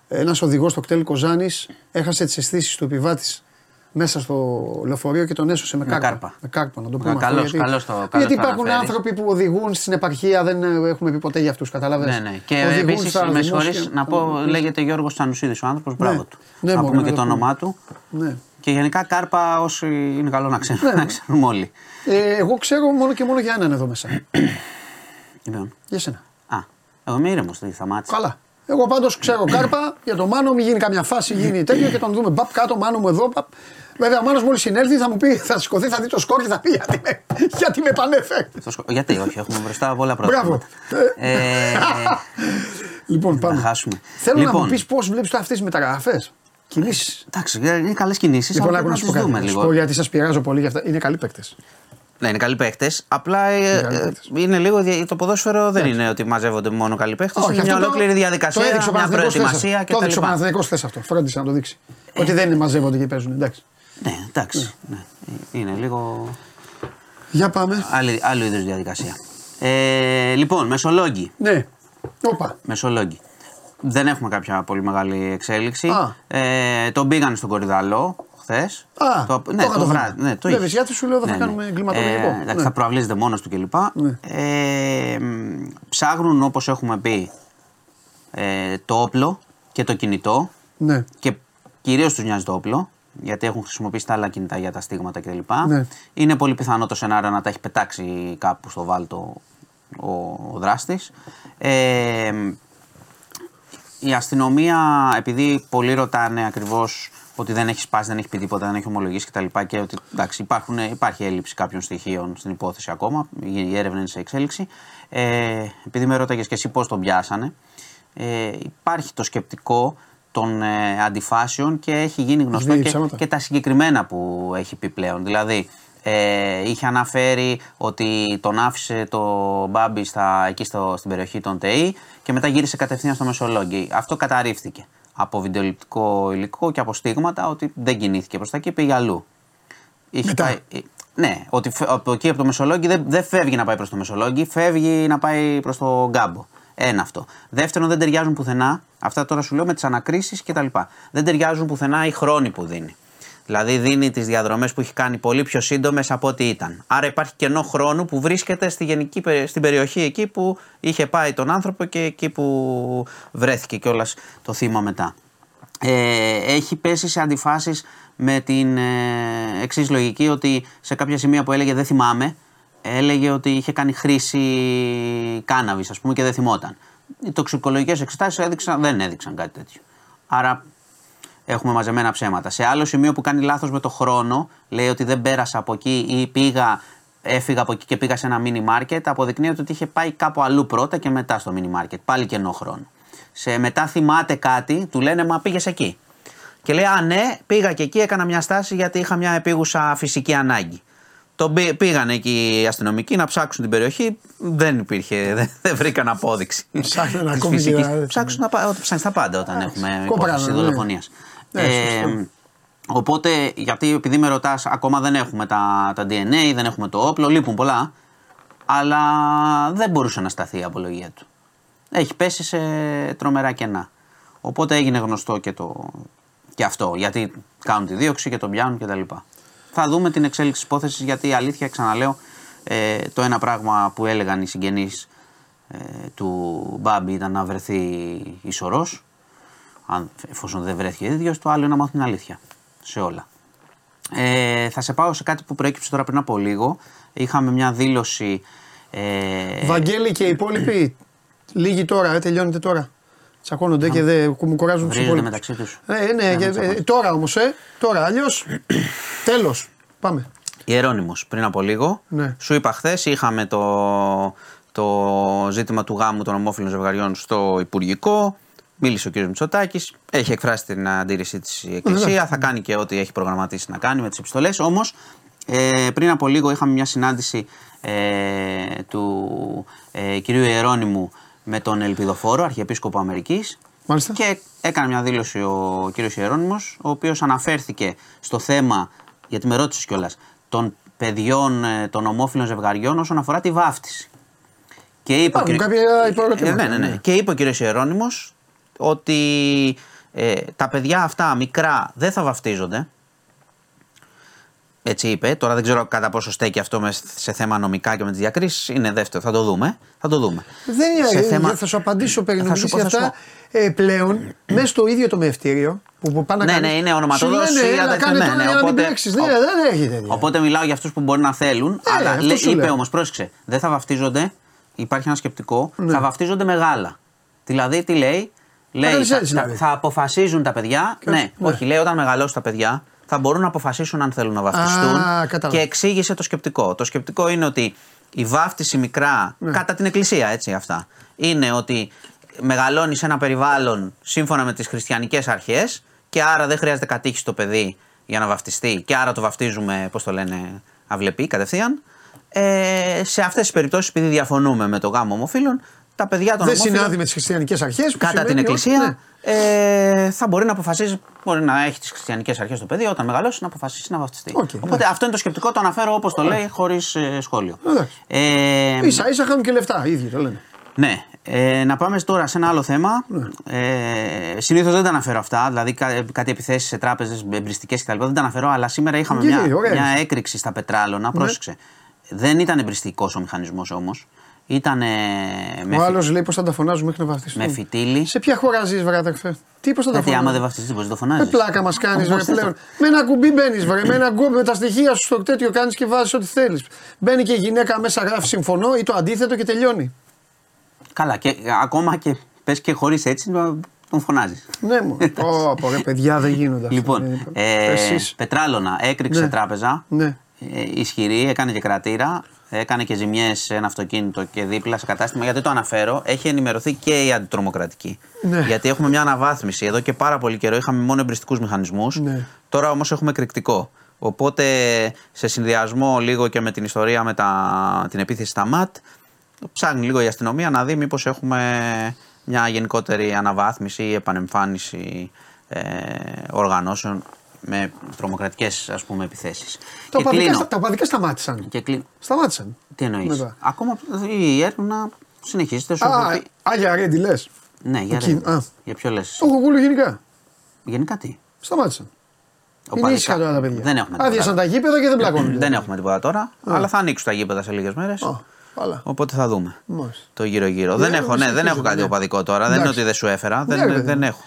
Ένας οδηγός στο κτέλ Κοζάνης έχασε τις αισθήσεις του επιβάτης μέσα στο λεωφορείο και τον έσωσε με, Με κάρπα. κάρπα. Με κάρπα, να το Μα πούμε. αυτό, καλώς, γιατί, καλώς το- καλώς γιατί το υπάρχουν αναφέρεις. άνθρωποι που οδηγούν στην επαρχία, δεν ε, έχουμε πει ποτέ για αυτούς, καταλαβαίνετε. Ναι, ναι. Και επίσης, με συγχωρείς, να πω, λέγεται Γιώργος Τσανουσίδης ο άνθρωπος, μπράβο του. Ναι, να μωρέ, πούμε να και το το πούμε. όνομά του. Ναι. Και γενικά κάρπα όσοι είναι καλό να ξέρουν, να ξέρουμε όλοι. Ε, εγώ ξέρω μόνο και μόνο για έναν εδώ μέσα. [CLEARS THROAT] Λοιπόν. για σένα. Α, εγώ είμαι ήρεμος, δεν σταμάτησα. Καλά. Εγώ πάντως ξέρω κάρπα για το Μάνο, μην γίνει καμιά φάση, γίνει τέτοιο και τον δούμε. Μπαπ κάτω, Μάνο μου εδώ. Μπαπ. Βέβαια, ο Μάνος μόλις συνέλθει θα μου πει, θα σηκωθεί, θα δει το σκορ και θα πει γιατί με, γιατί με πανέφερε. Στο σκο- Γιατί όχι, έχουμε μπροστά πολλά πράγματα. Μπράβο. Ε, [LAUGHS] Λοιπόν, να πάμε. χάσουμε. Θέλω να μου Λοιπόν, πεις πώς βλέπεις τώρα αυτές τις μεταγραφές. Κινήσεις. Εντάξει, είναι καλές κινήσεις. Λοιπόν, αλλά άκου να πρέπει σου να πω τι κάτι. δούμε Να σου λίγο. πω γιατί σας πειράζω πολύ για αυτά. Είναι καλοί παίκτες. Ναι, είναι καλοί παίχτε. Απλά ε, καλοί ε, παίκτες. είναι λίγο. δια- Το ποδόσφαιρο δεν είναι ότι μαζεύονται μόνο καλοί παίχτε. Όχι, Είναι μια αυτό το- ολόκληρη διαδικασία, το έδειξε ο μια Παναθηναϊκός προετοιμασία χθες. Το έδειξε ο κτλ. Παναθηναϊκός χθε αυτό. Φρόντισε να το δείξει. Ότι δεν είναι μαζεύονται και παίζουν. Εντάξει. Ναι, εντάξει. Ναι. Είναι λίγο Για πάμε. άλλη, άλλου είδους διαδικασία. Ε, λοιπόν, Μεσολόγγι. Ναι. Όπα. Μεσολόγγι. Δεν έχουμε κάποια πολύ μεγάλη εξέλιξη. Α. Ε, τον πήγαν στον Κορυδαλό χθες. Α, το, ναι, τώρα το το βράδυ. δούμε. Ναι, το Βέβαια, είχες. γιατί σου λέω δεν θα κάνουμε εγκληματολογικό. εντάξει, Ναι. Θα προαυλίζεται μόνος του κλπ. Ναι. Ε, μ, ψάχνουν όπως έχουμε πει ε, το όπλο και το κινητό. Ναι. Και κυρίως τους νοιάζει το όπλο. Γιατί έχουν χρησιμοποιήσει τα άλλα κινητά για τα στίγματα κλπ. Ναι. Είναι πολύ πιθανό το σενάριο να τα έχει πετάξει κάπου στο βάλτο ο, ο δράστης. Ε, η αστυνομία, επειδή πολλοί ρωτάνε ακριβώς ότι δεν έχεις σπάσει, δεν έχεις πει τίποτα, δεν έχει ομολογήσει κτλ. Και ότι εντάξει, υπάρχουν, υπάρχει έλλειψη κάποιων στοιχείων στην υπόθεση ακόμα. Η έρευνα είναι σε εξέλιξη. Ε, επειδή με ρώταγες και εσύ πώς τον πιάσανε, ε, υπάρχει το σκεπτικό των ε, αντιφάσεων και έχει γίνει γνωστό Βγει και, ψέματα. και τα συγκεκριμένα που έχει πει πλέον. Δηλαδή, ε, είχε αναφέρει ότι τον άφησε το Μπάμπι στα, εκεί στο, στην περιοχή των ΤΕΗ και μετά γύρισε κατευθείαν στο Μεσολόγγι. Αυτό καταρρίφθηκε από βιντεοληπτικό υλικό και από στίγματα ότι δεν κινήθηκε προς τα εκεί, πήγε αλλού. Είχε Μετά. πάει- ε, ναι, ότι φε- από εκεί από το Μεσολόγγι δεν, δεν φεύγει να πάει προς το Μεσολόγγι, φεύγει να πάει προς το Γκάμπο. Ένα αυτό. Δεύτερον, δεν ταιριάζουν πουθενά, αυτά τώρα σου λέω με τις ανακρίσεις κτλ. Δεν ταιριάζουν πουθενά οι χρόνοι που δίνει. Δηλαδή δίνει τις διαδρομές που έχει κάνει πολύ πιο σύντομες από ό,τι ήταν. Άρα υπάρχει κενό χρόνου που βρίσκεται στη γενική, πε- στην περιοχή εκεί που είχε πάει τον άνθρωπο και εκεί που βρέθηκε κιόλας το θύμα μετά ε, έχει πέσει σε αντιφάσεις με την ε, εξής λογική ότι σε κάποια σημεία που έλεγε δεν θυμάμαι έλεγε ότι είχε κάνει χρήση κάναβης ας πούμε και δεν θυμόταν. Οι τοξικολογικές εξετάσεις έδειξαν, δεν έδειξαν κάτι τέτοιο. Άρα έχουμε μαζεμένα ψέματα. Σε άλλο σημείο που κάνει λάθος με το χρόνο, λέει ότι δεν πέρασα από εκεί ή πήγα, έφυγα από εκεί και πήγα σε ένα mini market, αποδεικνύεται ότι είχε πάει κάπου αλλού πρώτα και μετά στο mini market. Πάλι κενό χρόνο. Σε μετά θυμάται κάτι, του λένε Μα πήγες εκεί. Και λέει Α, ναι, πήγα και εκεί, έκανα μια στάση γιατί είχα μια επίγουσα φυσική ανάγκη. Το μπή- πήγαν εκεί οι αστυνομικοί να ψάξουν την περιοχή. Δεν υπήρχε, δεν, δεν βρήκαν απόδειξη. Ψάχνουν της ακόμη και φυσικής. να- Ψάξουν να πά- ό,τι ψάχνεις τα πάντα όταν έχουμε κόπρανα, υπόθεση ναι. δολοφονίας. Ναι, σωστό. οπότε, γιατί επειδή με ρωτάς, ακόμα δεν έχουμε τα, τα DNA, δεν έχουμε το όπλο, λείπουν πολλά. Αλλά δεν μπορούσε να σταθεί η απολογία του. Έχει πέσει σε τρομερά κενά. Οπότε έγινε γνωστό και, το, και αυτό. Γιατί κάνουν τη δίωξη και τον πιάνουν κτλ. Θα δούμε την εξέλιξη της υπόθεσης γιατί η αλήθεια, ξαναλέω, ε, το ένα πράγμα που έλεγαν οι συγγενείς ε, του Μπάμπη ήταν να βρεθεί ισορρός. Αν, εφόσον δεν βρέθηκε ίδιος, το άλλο είναι να μάθουν την αλήθεια. Σε όλα. Ε, θα σε πάω σε κάτι που προέκυψε τώρα πριν από λίγο. Είχαμε μια δήλωση. Ε, Βαγγέλη και οι υπόλοιποι. Λίγοι τώρα, ε, τελειώνεται τώρα. Τσακώνονται και δεν μου κουράζουν τους βρίζονται υπόλοιπους. μεταξύ τους. Ε, ναι, και, ε, τώρα όμως, ε, τώρα αλλιώς. [CLEARS THROAT] Τέλος. Πάμε. Ιερώνυμος πριν από λίγο. Ναι. Σου είπα χθες, είχαμε το, το ζήτημα του γάμου των ομόφυλων ζευγαριών στο Υπουργικό. Μίλησε ο κ. Μητσοτάκης. Έχει εκφράσει την αντίρρησή της η Εκκλησία. Θα κάνει και ό,τι έχει προγραμματίσει να κάνει με τις επιστολές. Όμως, ε, πριν από λίγο είχαμε μια συνάντηση ε, του ε, κυρίου Ιερώνυμου με τον Ελπιδοφόρο, Αρχιεπίσκοπο Αμερικής Μάλιστα. και έκανε μια δήλωση ο κύριος Ιερώνυμος, ο οποίος αναφέρθηκε στο θέμα, γιατί με ρώτησες κιόλας, των παιδιών ε, των ομόφυλων ζευγαριών όσον αφορά τη βάφτιση. Και είπε, ο Υπάρχουν κύριος- κάποια ε, υποερωτήματα, ναι, ναι, ναι. ναι. Και είπε ο κύριος Ιερώνυμος ότι ε, τα παιδιά αυτά μικρά δεν θα βαφτίζονται. Έτσι είπε. Τώρα δεν ξέρω κατά πόσο στέκει αυτό με, σε θέμα νομικά και με τις διακρίσεις. Είναι δεύτερο. Θα το δούμε. Θα το δούμε. Δεν είναι, Σε ε, θέμα- θα σου απαντήσω περί Θα νομικής σου πω, για θα σου αυτά. Ε, πλέον, [CLEARS THROAT] μέσα στο ίδιο το μευτήριο που, που πάνε να Ναι, κάνεις, ναι, είναι ονοματοδόση, Σου λένε, έλα, τέτοια, κάνε ναι, τώρα ναι, για να μην οπότε- παίξεις. Ναι, ο- δεν έχει τέτοια. Οπότε μιλάω για αυτούς που μπορεί να θέλουν. αλλά αυτό λέει, σου είπε λέω. όμως, πρόσεξε, δεν θα βαφτίζονται. Υπάρχει ένα σκεπτικό. Ναι. Θα βαφτίζονται μεγάλα. Δηλαδή, τι λέει, λέει κάνεις θα, έτσι, θα- δηλαδή. θα αποφασίζουν τα παιδιά. Και- ναι, ναι. όχι, λέει όταν μεγαλώσουν τα παιδιά θα μπορούν να αποφασίσουν αν θέλουν να βαφτιστούν. Α, κατάλαβα. και εξήγησε το σκεπτικό. Το σκεπτικό είναι ότι η βάφτιση μικρά, Ναι. κατά την εκκλησία έτσι αυτά, είναι ότι μεγαλώνεις σε ένα περιβάλλον σύμφωνα με τις χριστιανικές αρχές και άρα δεν χρειάζεται κατήχηση το παιδί για να βαφτιστεί και άρα το βαφτίζουμε, πώς το λένε, αβλεπί κατευθείαν. Ε, σε αυτές τις περιπτώσεις, επειδή διαφωνούμε με το γάμο ομοφύλων, τα παιδιά των Δεν ομόφυλων, συνάδει με τις χριστιανικές αρχές. κατά την εκκλησία, ε, θα μπορεί να αποφασίζει, μπορεί να έχει τις χριστιανικές αρχές το παιδί, όταν μεγαλώσει να αποφασίσει να βαφτιστεί. Οκ, Οπότε ναι. αυτό είναι το σκεπτικό, το αναφέρω όπως το λέει, χωρίς σχόλιο. Εντάξει. Ε, ίσα ίσα χάνουν και λεφτά, οι ίδιοι το λένε. ναι. Ε, να πάμε τώρα σε ένα άλλο θέμα. Ναι. Ε, Συνήθως δεν τα αναφέρω αυτά, δηλαδή κα- κάτι επιθέσεις σε τράπεζες, εμπριστικές κτλ. Δεν τα αναφέρω, αλλά σήμερα είχαμε Γιατί, μια, ωραία. Ναι. μια έκρηξη στα πετράλωνα. Πρόσεξε. Δεν ήταν εμπριστικός ο μηχανισμός όμως. Ήταν με, Ο φι- άλλος λέει πώς θα τα φωνάζουν μέχρι να βαφτιστούν; με φυτίλι. Σε ποια χώρα ζεις, βρε αδερφέ; Τι πώς θα τα Γιατί άμα δεν φωνάζουν. βαφτιστεί, μπορείς να το Με φωνάζει. πλάκα μας κάνεις, βρε Πώς θες πλέον. το- Με ένα κουμπί μπαίνεις, βρε. Με ένα κουμπί με τα στοιχεία σου στο τέτοιο κάνεις και βάζεις ό,τι θέλεις. Μπαίνει και η γυναίκα μέσα, γράφει συμφωνώ ή το αντίθετο και τελειώνει. Καλά, και ε, ακόμα και πες και χωρίς έτσι, να- τον φωνάζεις. Ναι, μου. [LAUGHS] Πω, πω, ρε, παιδιά δεν γίνονται. αυτά. Λοιπόν, Δεν- ε, Εσείς. Πετράλωνα έκρηξε Ναι. τράπεζα. Ναι. Ε, ισχυρή, έκανε και κρατήρα. Έκανε και ζημιές σε ένα αυτοκίνητο και δίπλα σε κατάστημα. Γιατί το αναφέρω, έχει ενημερωθεί και η αντιτρομοκρατική. Ναι. Γιατί έχουμε μια αναβάθμιση. Εδώ και πάρα πολύ καιρό είχαμε μόνο εμπριστικούς μηχανισμούς. Ναι. Τώρα όμως έχουμε εκρηκτικό. Οπότε σε συνδυασμό λίγο και με την ιστορία με τα, την επίθεση στα ΜΑΤ, ψάχνει λίγο η αστυνομία να δει μήπως έχουμε μια γενικότερη αναβάθμιση ή επανεμφάνιση ε, οργανώσεων με τρομοκρατικές ας πούμε επιθέσεις. Τα και οπαδικά, κλείνω. στα- τα οπαδικά σταμάτησαν. Και κλείνω. Σταμάτησαν. Τι εννοείς; Μετά. Ακόμα η έρευνα συνεχίζεται. Σου Α, έχω πει- α, για Ρέντι λες. Ναι, για, εκεί, έρευνα. α. για ποιο λες; Το κουκούλου γενικά. Γενικά τι; Σταμάτησαν. Είναι Οπαδικά. ήσυχα τώρα τα παιδιά. Δεν έχουμε τίποτα. Άδειασαν τα γήπεδα και δεν πλακώνουν. Δεν έχουμε τίποτα τώρα, αλλά θα ανοίξουν τα γήπεδα σε λίγες μέρες. Α, Καλά. Οπότε θα δούμε. Μάλιστα. Το γύρω-γύρω. Ναι, δεν έχω, ναι, δεν συνεχίζουμε, έχω κάτι ναι. οπαδικό τώρα. Δεν είναι Εντάξει. ότι δεν σου έφερα. Ναι, δεν, ρε παιδί δεν μου. έχω.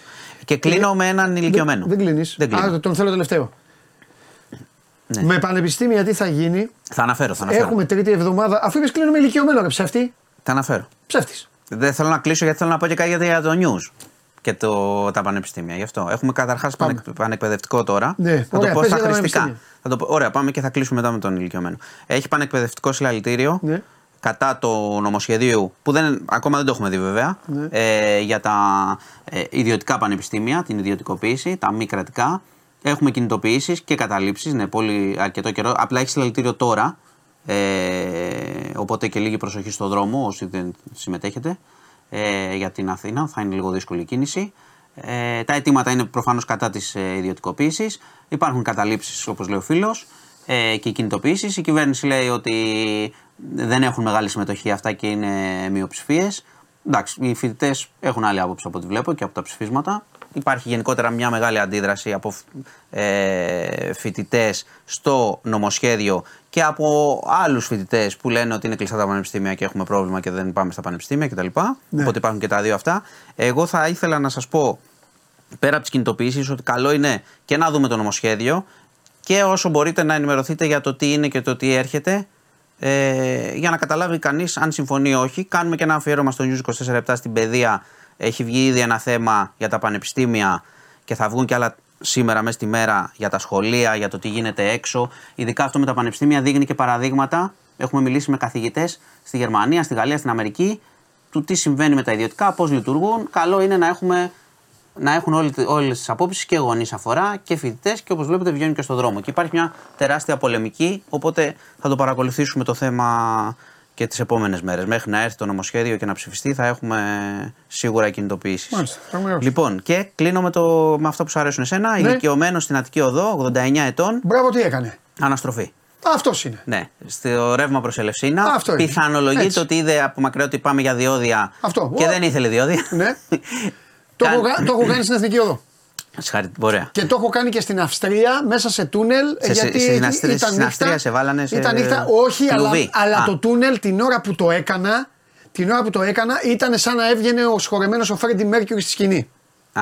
Και κλείνω με έναν ηλικιωμένο. Δεν κλείνεις. Δεν κλείνω. Α, τον θέλω τελευταίο. Ναι. Με πανεπιστήμια τι θα γίνει; Θα αναφέρω, θα αναφέρω. Έχουμε τρίτη εβδομάδα. Αφού είπες κλείνουμε ηλικιωμένο, ρε ψεύτη. Θα αναφέρω. Ψεύτη. Δεν θέλω να κλείσω γιατί θέλω να πω και κάτι για το news και το, τα πανεπιστήμια. Γι' αυτό. Έχουμε καταρχάς Πάμε. πανεκπαιδευτικό τώρα. Ναι, θα ωραία, το πω πες στα για τα χρηστικά. πανεπιστήμια. Θα το πω, ωραία, πάμε και θα κλείσουμε μετά με τον ηλικιωμένο. Έχει πανεκπαιδευτικό συλλαλητήριο Ναι. Κατά το νομοσχεδίου, που δεν, ακόμα δεν το έχουμε δει βέβαια, Ναι. ε, για τα ε, ιδιωτικά πανεπιστήμια, την ιδιωτικοποίηση, τα μη κρατικά. Έχουμε κινητοποιήσεις και καταλήψεις, ναι, πολύ αρκετό καιρό. Απλά έχει συλλαλητήριο τώρα. Ε, οπότε και λίγη προσοχή στο δρόμο όσοι δεν συμμετέχετε ε, για την Αθήνα. Θα είναι λίγο δύσκολη η κίνηση. Ε, τα αιτήματα είναι προφανώς κατά της ε, ιδιωτικοποίησης. Υπάρχουν καταλήψεις, όπως λέει ο φίλος, ε, και κινητοποιήσεις. Η κυβέρνηση λέει ότι δεν έχουν μεγάλη συμμετοχή αυτά και είναι μειοψηφίες. Εντάξει, οι φοιτητές έχουν άλλη άποψη από ό,τι βλέπω και από τα ψηφίσματα. Υπάρχει γενικότερα μια μεγάλη αντίδραση από ε, φοιτητές στο νομοσχέδιο και από άλλους φοιτητές που λένε ότι είναι κλειστά τα πανεπιστήμια και έχουμε πρόβλημα και δεν πάμε στα πανεπιστήμια κτλ. Ναι. Οπότε υπάρχουν και τα δύο αυτά. Εγώ θα ήθελα να σας πω πέρα από τις κινητοποιήσεις ότι καλό είναι και να δούμε το νομοσχέδιο και όσο μπορείτε να ενημερωθείτε για το τι είναι και το τι έρχεται ε, για να καταλάβει κανείς αν συμφωνεί ή όχι. Κάνουμε και ένα αφιέρωμα στο News 24 λεπτά στην παιδεία. Έχει βγει ήδη ένα θέμα για τα πανεπιστήμια και θα βγουν και άλλα σήμερα μέσα στη μέρα για τα σχολεία, για το τι γίνεται έξω. Ειδικά αυτό με τα πανεπιστήμια δείχνει και παραδείγματα. Έχουμε μιλήσει με καθηγητές στη Γερμανία, στη Γαλλία, στην Αμερική του τι συμβαίνει με τα ιδιωτικά, πώς λειτουργούν. Καλό είναι να έχουμε να έχουν όλες τις απόψεις και γονείς αφορά και φοιτητές και όπως βλέπετε βγαίνουν και στον δρόμο. Και υπάρχει μια τεράστια πολεμική, οπότε θα το παρακολουθήσουμε το θέμα και τις επόμενες μέρες. Μέχρι να έρθει το νομοσχέδιο και να ψηφιστεί, θα έχουμε σίγουρα κινητοποιήσεις. Μάλιστα, θα μου Λοιπόν, και κλείνω με, το, με αυτό που σου αρέσουν εσένα. Ναι. Ηλικιωμένος στην Αττική Οδό, 89 ετών, Μπράβο, τι έκανε. αναστροφή. Αυτός είναι. Ναι, στο ρεύμα προς Ελευσίνα. Αυτό είναι. Πιθανολογείται Έτσι. ότι είδε από μακριά ότι πάμε για διόδια Αυτό. και Ω. δεν ήθελε διόδια. Ναι. [LAUGHS] το, έχω, κα- το έχω κάνει στην Εθνική Οδό. Συγχαρητήρια. Ωραία. Και το έχω κάνει και στην Αυστρία μέσα σε τούνελ. Σε- γιατί στην εκεί Αυστρία- ήταν στην νύχτα. Αυστρία σε βάλανε σε Ήταν νύχτα, όχι, αλλά, κλουβί. αλλά Α. το τούνελ την ώρα που το έκανα, την ώρα που το έκανα ήταν σαν να έβγαινε ο σχορεμένος ο Φρέντι Μέρκιουρι στη σκηνή. Α,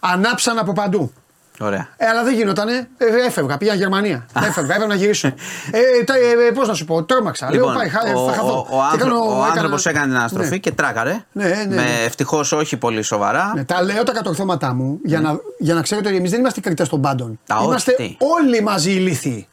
Ανάψαν από παντού. Ωραία. Ε, αλλά δεν γινότανε. Ε, έφευγα, πήγα Γερμανία. Έφευγα, έπρεπε να γυρίσω. ε, τα- ε, Πώς να σου πω, τρόμαξα. Λέω, πάει, χα- Λοιπόν, ο, θα χαθώ. ο, ο, Και κάνω- άνθρω- ο έκανα- άνθρωπος έκανε την αναστροφή Ναι. και τράκαρε. Ναι, ναι, ναι. Με ευτυχώς όχι πολύ σοβαρά. Ναι, τα λέω τα κατορθώματά μου για, να, για να ξέρετε ότι εμείς δεν είμαστε κριτές των πάντων. Α, όχι, είμαστε τι; όλοι μαζί ηλίθιοι.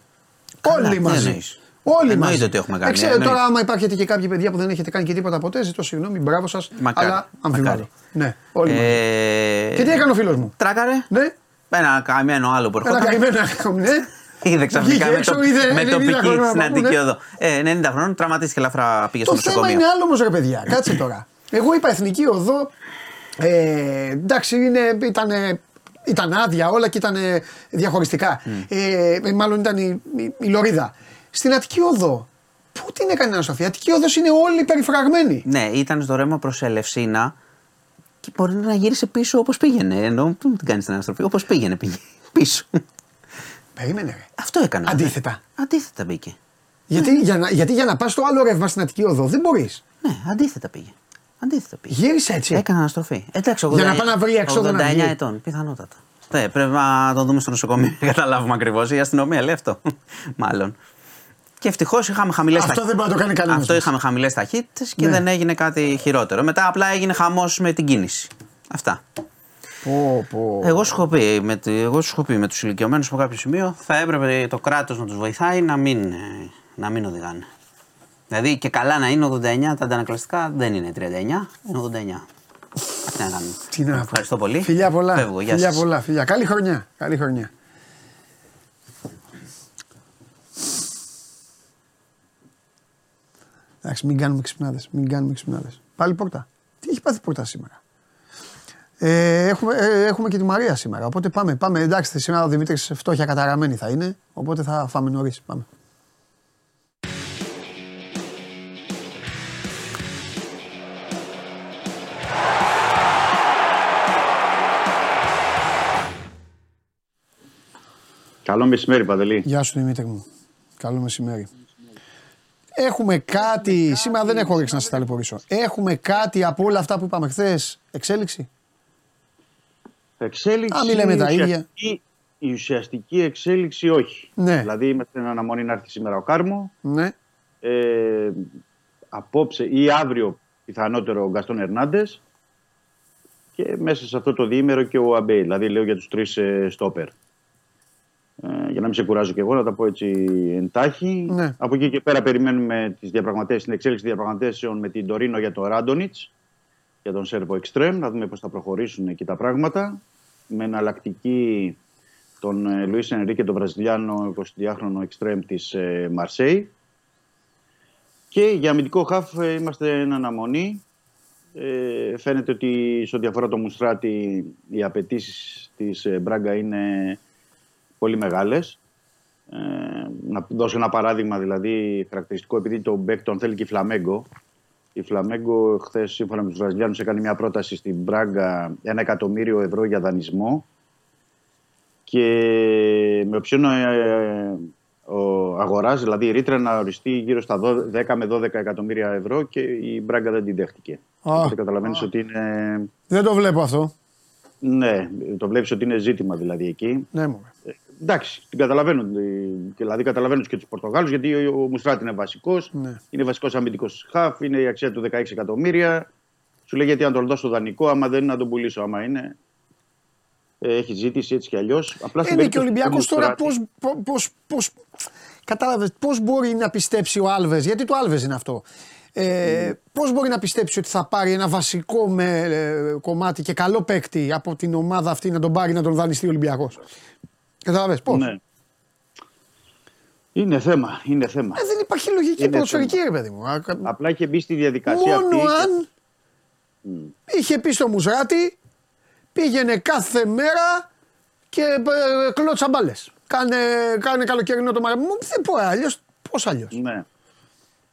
Καλά, όλοι τι μαζί. εννοείς; Όλοι Εννοείται μαζί. ότι έχουμε κάνει, Ε, ξέρω, εννοείται. τώρα, άμα υπάρχετε και κάποιοι παιδιά που δεν έχετε κάνει και τίποτα ποτέ, ζητώ συγγνώμη, μπράβο σας. Μακάρι, Αλλά αμφιβάλλω. μακάρι. Ναι, όλοι μαζί. Ε, Και τι έκανε ο φίλος μου; Τράκαρε. Ναι, Ένα καημένο άλλο που ένα ερχόταν. καημένο άκρο, ναι. Είδε ξαφνικά Βγήκε με, έξω, το, είδε με 90 τοπική χρόνια στην να Αττική πούνε. Οδό. Ε, 90 χρόνων τραυματίστηκε ελαφρά, πήγε στο Το θέμα νοσοκομείο. είναι άλλο όμως, ρε παιδιά. Κάτσε τώρα. Εγώ είπα εθνική οδό. Ε, εντάξει, είναι, ήταν, ήταν άδεια όλα και ήταν διαχωριστικά. Ε, ε, μάλλον ήταν η, η, η Λωρίδα. Στην Αττική Οδό. Πού την έκανε αναστροφή. Η Αττική Οδός είναι όλοι περιφραγμένοι. Ναι, ήταν στο ρεύμα προς Ελευσίνα και μπορεί να γύρισε πίσω όπως πήγαινε. Ενώ πού την κάνεις την αναστροφή, όπως πήγαινε, πήγε [LAUGHS] πίσω. Περίμενε, ρε. Αυτό έκανε. Αντίθετα. Αντίθετα μπήκε. Γιατί, για να, γιατί για να πας στο άλλο ρεύμα στην Αττική Οδό δεν μπορείς. Ναι, αντίθετα πήγε. Αντίθετα πήγε. Γύρισε έτσι. Έκανε αναστροφή. Εντάξει, Για να 89 πάει να βρει έξοδο να 89 βγει. ετών, πιθανότατα. Ναι, πρέπει να το δούμε στο νοσοκομείο [LAUGHS] να καταλάβουμε ακριβώς. Η αστυνομία λέει αυτό. [LAUGHS] Μάλλον. Και ευτυχώς είχαμε χαμηλές Αυτό δεν μπορεί να το κάνει κανένας Αυτό μας. είχαμε χαμηλές ταχύτητες και Ναι. δεν έγινε κάτι χειρότερο. Μετά απλά έγινε χαμός με την κίνηση. Αυτά. Πω, πω. Εγώ σου έχω πει, με, τη- εγώ σου έχω πει με τους ηλικιωμένους από κάποιο σημείο θα έπρεπε το κράτος να τους βοηθάει να μην, ε, να μην οδηγάνε. Δηλαδή και καλά να είναι 89 τα αντανακλαστικά δεν είναι 39, είναι 89. Τι να κάνουμε. Τι να πω. Ευχαριστώ πολύ. Φιλιά πολλά. Φεύγω, γεια φιλιά σας. πολλά. Φιλιά. Καλή χρονιά. Καλή χρονιά. Εντάξει, μην κάνουμε ξυπνάδες. Μην κάνουμε ξυπνάδες. Πάλι πόρτα. Τι έχει πάθει πόρτα σήμερα; Ε, έχουμε, ε, έχουμε και τη Μαρία σήμερα. Οπότε πάμε. πάμε. Εντάξει, σήμερα ο Δημήτρης φτώχεια καταραμένη θα είναι. Οπότε θα φάμε νωρίς. Πάμε. Καλό μεσημέρι, Παντελή. Γεια σου Δημήτρη μου. Καλό μεσημέρι. Έχουμε κάτι, σήμερα δεν έχω ρίξει να σα ταλαιπωρήσω. Έχουμε κάτι από όλα αυτά που είπαμε χθες, εξέλιξη; Εξέλιξη. Α, μην λέμε τα ίδια. ουσιαστική- Η ουσιαστική εξέλιξη όχι. Ναι. Δηλαδή είμαστε στην αναμονή να έρθει σήμερα ο Κάρμο. Ναι. Ε, απόψε ή αύριο πιθανότερο ο Γκαστόν Ερνάντες. Και μέσα σε αυτό το διήμερο και ο Αμπέι. Δηλαδή λέω για τους τρεις ε, στόπερ. Ε, για να μην σε κουράζω και εγώ, να τα πω έτσι εντάχει. Ναι. Από εκεί και πέρα περιμένουμε τις διαπραγματεύσεις, την εξέλιξη διαπραγματεύσεων με την Τωρίνο για το Ράντονιτς, για τον Σέρβο Εξτρέμ, να δούμε πώς θα προχωρήσουν εκεί τα πράγματα. Με εναλλακτική τον ε, Λουίς Ενρίκε, τον Βραζιλιάνο 22χρονο Εξτρέμ της ε, Μαρσέη. Και για αμυντικό χαφ ε, είμαστε εν αναμονή. Ε, φαίνεται ότι σε ό,τι αφορά το Μουστράτη οι απαιτήσεις της ε, Μπράγκα είναι πολύ μεγάλες. Ε, να δώσω ένα παράδειγμα δηλαδή χαρακτηριστικό επειδή τον Μπέκ τον θέλει και η Φλαμέγκο. Η Φλαμέγκο χθες, σύμφωνα με τους Βραζιλιάνους, έκανε μια πρόταση στην Μπράγκα ένα εκατομμύριο ευρώ για δανεισμό. Και με οψιόν ε, ο αγοράζει, δηλαδή η ρήτρα να οριστεί γύρω στα 10 με 12 εκατομμύρια ευρώ και η Μπράγκα δεν την δέχτηκε. Α. Οπότε καταλαβαίνεις ότι είναι. Δεν το βλέπω αυτό. Ναι, το βλέπεις ότι είναι ζήτημα δηλαδή εκεί. Ναι, μου. Εντάξει, την καταλαβαίνω. ε, Δηλαδή, καταλαβαίνω και τους Πορτογάλους γιατί ο ο Μουστράτη είναι βασικός. Ναι. Είναι βασικός αμυντικός χαφ, είναι η αξία του 16 εκατομμύρια. Σου λέει γιατί να τον δώσω δανεικό, άμα δεν είναι να τον πουλήσω. Άμα είναι. Ε, έχει ζήτηση έτσι κι αλλιώς. Απλά στην Είναι και ο περίπτωση του Ολυμπιακό τώρα Μουστράτη- πώς. Πώς, πώς, κατάλαβες, πώς μπορεί να πιστέψει ο Άλβες, γιατί το Άλβες είναι αυτό. Ε, Πώς μπορεί να πιστέψει ότι θα πάρει ένα βασικό με, ε, κομμάτι και καλό παίκτη από την ομάδα αυτή να τον πάρει να τον δανειστεί ο Ολυμπιακός; Κατάλαβες πώς; Ναι. Είναι θέμα, είναι θέμα. Ε, δεν υπάρχει λογική Είναι ποδοσφαιρική, θέμα. ρε παιδί μου. Α, Απλά είχε μπει στη διαδικασία Μόνο αυτή. και- αν είχε πει στο Μουζράτη, πήγαινε κάθε μέρα και ε, κλώτσα μπάλες. Κάνε, κάνε καλοκαιρινό το μαγαζί. Μου δεν πω αλλιώς. Πώς αλλιώς; Ναι.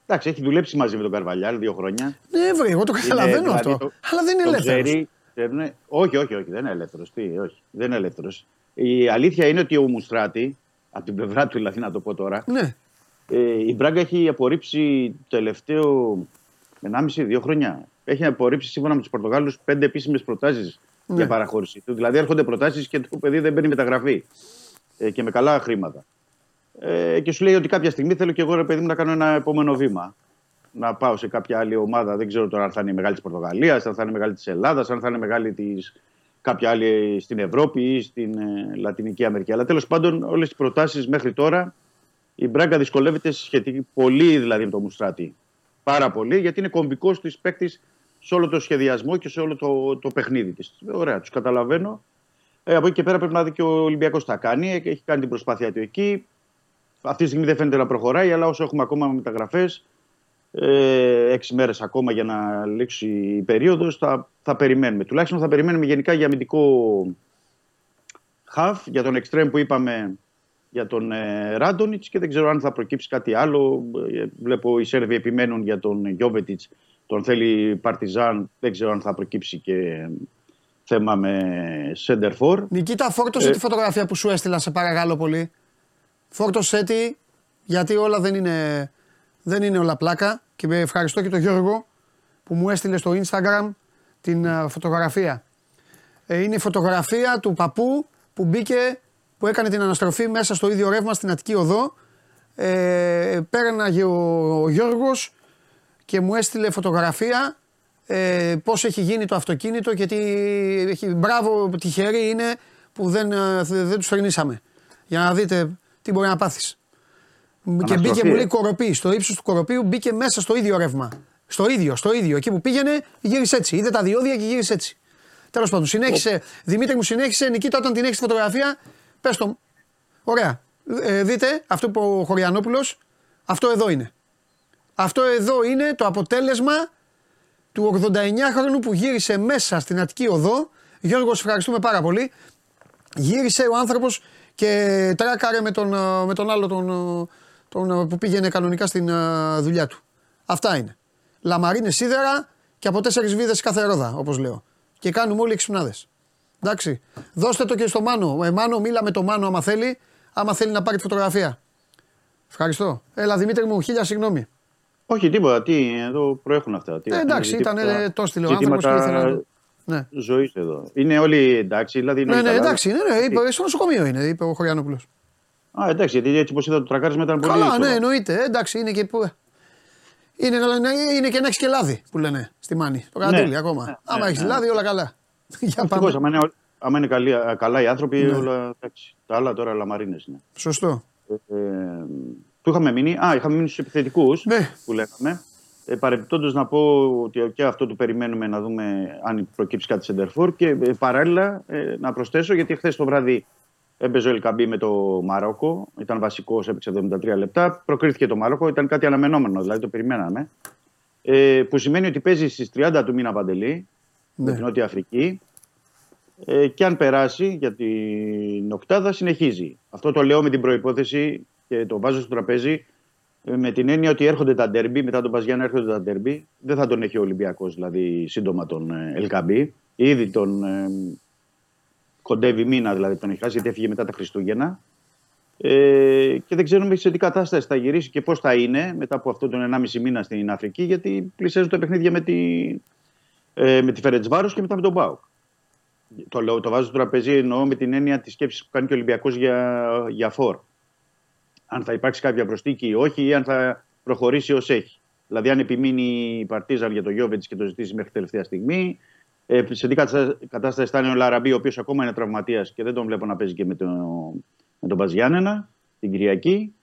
Εντάξει, έχει δουλέψει μαζί με τον Καρβαλιάλ δύο χρόνια. Ναι, βρε, εγώ το καταλαβαίνω Είναι, αυτό. δηλαδή, το- αλλά δεν είναι το ελεύθερος. ξέρει, ξέρουνε- όχι, όχι, όχι, δεν είναι ελεύθερος. Τι, όχι, δεν είναι ελεύθερος. Η αλήθεια είναι ότι ο Μουστράτη, από την πλευρά του δηλαδή να το πω τώρα, Ναι. ε, η Μπράγκα έχει απορρίψει το τελευταίο 1,5-2 χρόνια. Έχει απορρίψει σύμφωνα με τους Πορτογάλους πέντε επίσημες προτάσεις Ναι. για παραχώρηση του. Δηλαδή έρχονται προτάσεις και το παιδί δεν παίρνει μεταγραφή. Ε, και με καλά χρήματα. Ε, και σου λέει ότι κάποια στιγμή θέλω και εγώ ρε παιδί μου να κάνω ένα επόμενο βήμα. Να πάω σε κάποια άλλη ομάδα. Δεν ξέρω τώρα αν θα είναι η μεγάλη της Πορτογαλίας, αν θα είναι η μεγάλη της Ελλάδας, αν θα είναι η μεγάλη της κάποια άλλη στην Ευρώπη ή στην ε, Λατινική Αμερική. Αλλά τέλος πάντων, όλες τις προτάσεις μέχρι τώρα η Μπράγκα δυσκολεύεται σχετικά πολύ δηλαδή με το Μουστράτη. Πάρα πολύ, γιατί είναι κομβικός της παίκτης σε όλο το σχεδιασμό και σε όλο το, το παιχνίδι της. Ωραία, τους καταλαβαίνω. Ε, από εκεί και πέρα πρέπει να δει και ο Ολυμπιακός τι θα κάνει. Ε, Έχει κάνει την προσπάθεια του εκεί. Αυτή τη στιγμή δεν φαίνεται να προχωράει, αλλά όσο έχουμε ακόμα μεταγραφές, ε, έξι μέρες ακόμα για να λήξει η περίοδος, θα, θα περιμένουμε. Τουλάχιστον θα περιμένουμε γενικά για αμυντικό χαφ, για τον εξτρέμ που είπαμε για τον ε, Ράντονιτ και δεν ξέρω αν θα προκύψει κάτι άλλο. Ε, βλέπω οι Σέρβοι επιμένουν για τον Γιώβετιτς, τον θέλει Παρτιζάν. Δεν ξέρω αν θα προκύψει και θέμα με Σέντερφορ. Νικήτα, φόρτωσε Ε. τη φωτογραφία που σου έστειλα, σε παρακαλώ πολύ. Φόρτωσέ τη, γιατί όλα δεν είναι, δεν είναι όλα πλάκα. Και με ευχαριστώ και τον Γιώργο που μου έστειλε στο Instagram την α, φωτογραφία. Ε, είναι η φωτογραφία του παππού που μπήκε, που έκανε την αναστροφή μέσα στο ίδιο ρεύμα στην Αττική Οδό. Ε, πέραναγε ο, ο Γιώργος και μου έστειλε φωτογραφία ε, πώς έχει γίνει το αυτοκίνητο και τι έχει. Μπράβο, τυχεροί είναι που δεν, ε, δεν τους φερνήσαμε. Για να δείτε τι μπορεί να πάθεις. Και μπήκε Αναστροφή, μου ε. λέει κοροπή. Στο ύψος του κοροπίου μπήκε μέσα στο ίδιο ρεύμα. Στο ίδιο, στο ίδιο. Εκεί που πήγαινε, γύρισε έτσι. Είδε τα διόδια και γύρισε έτσι. Τέλος πάντων, συνέχισε. Δημήτρη μου συνέχισε. Νικήτα, όταν την έχεις φωτογραφία, πες το. Ωραία. Ε, δείτε αυτό που είπε ο Χωριανόπουλος, αυτό εδώ είναι. Αυτό εδώ είναι το αποτέλεσμα του 89χρονου που γύρισε μέσα στην Αττική Οδό. Γιώργος, σε ευχαριστούμε πάρα πολύ. Γύρισε ο άνθρωπος και τράκαρε με τον, ε, με τον άλλο τον, ε, τον, ε, που πήγαινε κανονικά στην ε, δουλειά του. Αυτά είναι. Λαμαρίνες σίδερα και από τέσσερις βίδες κάθε ρόδα, όπως λέω. Και κάνουμε όλοι εξυπνάδες. Εντάξει. Δώστε το και στο Μάνο. Ε, Μάνο, μίλα με το Μάνο άμα θέλει, άμα θέλει να πάρει τη φωτογραφία. Ευχαριστώ. Έλα Δημήτρη μου, χίλια συγγνώμη. Όχι, τίποτα. Τι, εδώ προέχουν αυτά. Τι, Ε, εντάξει, ζητήματα- ήταν, ε, το έστειλε ο άνθρωπος και ζητήματα ήθελε να- Ναι. ζωής εδώ. Είναι όλοι εντάξει, δηλαδή. είναι Ναι, όλοι ναι, καλά. εντάξει, ναι, ναι, είπε, στο νοσοκομείο είναι, είπε ο Χωριανόπουλο. Α, εντάξει, γιατί έτσι όπως είδα το τρακάρισμα ήταν πολύ. Καλά, εύκολο. ναι, εννοείται. Ε, Εντάξει, είναι και, που... είναι, να- είναι και να έχεις και λάδι που λένε στη Μάνη. Το καντήλι ακόμα. ναι, Άμα ναι, έχεις ναι. λάδι, όλα καλά. [LAUGHS] Για Ευτυχώς, πάμε. άμα είναι, άμα είναι καλοί, α, καλά οι άνθρωποι, Ναι. όλα εντάξει. Τα άλλα τώρα λαμαρίνες είναι. Σωστό. Ε, ε, που είχαμε μείνει, α, είχαμε μείνει στους επιθετικούς Ναι. που λέγαμε. Ε, Παρεμπιπτόντως να πω ότι και αυτό το περιμένουμε να δούμε αν προκύψει κάτι σε Ντερφόρ και ε, παράλληλα ε, να προσθέσω γιατί χθες το βράδυ έπαιζε ο Ελκαμπή με το Μαρόκο. Ήταν βασικός, έπαιξε 73 λεπτά. Προκρίθηκε το Μαρόκο, ήταν κάτι αναμενόμενο, δηλαδή το περιμέναμε. Ε, που σημαίνει ότι παίζει στις 30 του μήνα Παντελή με Ναι. την Νότια Αφρική. Ε, και αν περάσει για την οκτάδα, συνεχίζει. Αυτό το λέω με την προπόθεση και το βάζω στο τραπέζι ε, με την έννοια ότι έρχονται τα ντέρμπι, μετά τον Παζιάννα έρχονται τα ντέρμπι. Δεν θα τον έχει ο Ολυμπιακός δηλαδή σύντομα τον ε, Ελκαμπή. Ήδη τον ε, κοντεύει μήνα δηλαδή τον έχει χάσει γιατί έφυγε μετά τα Χριστούγεννα. Ε, και δεν ξέρουμε σε τι κατάσταση θα γυρίσει και πώς θα είναι μετά από αυτό τον 1,5 μήνα στην Αφρική, γιατί πλησιάζουν τα παιχνίδια με τη, ε, με τη Φερετσβάρο και μετά με τον Μπάουκ. Το, λέω, το βάζω στο τραπέζι εννοώ με την έννοια της σκέψης που κάνει και ο Ολυμπιακός για, για φόρ. Αν θα υπάρξει κάποια προστίκη ή όχι, ή αν θα προχωρήσει ως έχει. Δηλαδή, αν επιμείνει η Παρτίζαν για το Γιώβετς και το ζητήσει μέχρι τελευταία στιγμή. Ε, σε τι καταστα- κατάσταση θα είναι ο Λαραμπή, ο οποίος ακόμα είναι τραυματίας και δεν τον βλέπω να παίζει και με, το, με τον Παζιάννενα την Κυριακή.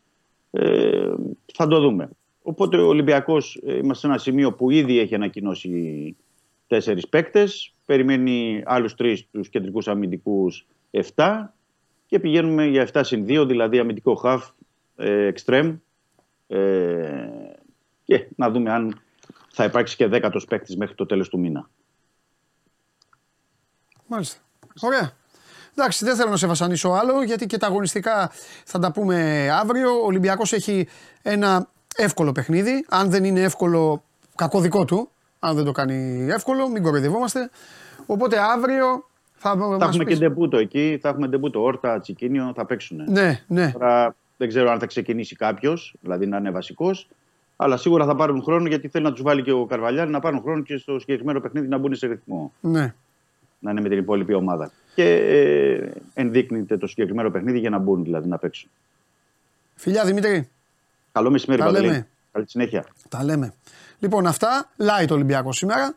Ε, θα το δούμε. Οπότε ο Ολυμπιακός είμαστε σε ένα σημείο που ήδη έχει ανακοινώσει τέσσερις παίκτες. Περιμένει άλλους τρεις τους κεντρικούς αμυντικούς 7 και πηγαίνουμε για 7 συν 2, δηλαδή αμυντικό χαφ, ε, extreme. Ε, και να δούμε αν θα υπάρξει και δέκατος παίκτης μέχρι το τέλος του μήνα. Μάλιστα. Ωραία. Εντάξει, δεν θέλω να σε βασανίσω άλλο γιατί και τα αγωνιστικά θα τα πούμε αύριο. Ο Ολυμπιακός έχει ένα εύκολο παιχνίδι. Αν δεν είναι εύκολο, κακό δικό του. Αν δεν το κάνει εύκολο, μην κοροϊδευόμαστε. Οπότε αύριο θα, Θα μας έχουμε πεις. και ντεμπούτο εκεί, θα έχουμε ντεμπούτο. Όρτα, Τσικίνιο θα παίξουν. Ναι, ναι. Τώρα δεν ξέρω αν θα ξεκινήσει κάποιος, δηλαδή να είναι βασικός. Αλλά σίγουρα θα πάρουν χρόνο γιατί θέλει να τους βάλει και ο Καρβαλιάρη να πάρουν χρόνο και στο συγκεκριμένο παιχνίδι να μπουν σε ρυθμό. ναι. Να είναι με την υπόλοιπη ομάδα. Και ε, ενδείκνυται το συγκεκριμένο παιχνίδι για να μπουν δηλαδή να παίξουν. Φιλιά Δημήτρη, Καλό μεσημέρι, Τα Παντελή. λέμε. Καλή συνέχεια. τα λέμε. Λοιπόν, αυτά, light Ολυμπιακό σήμερα.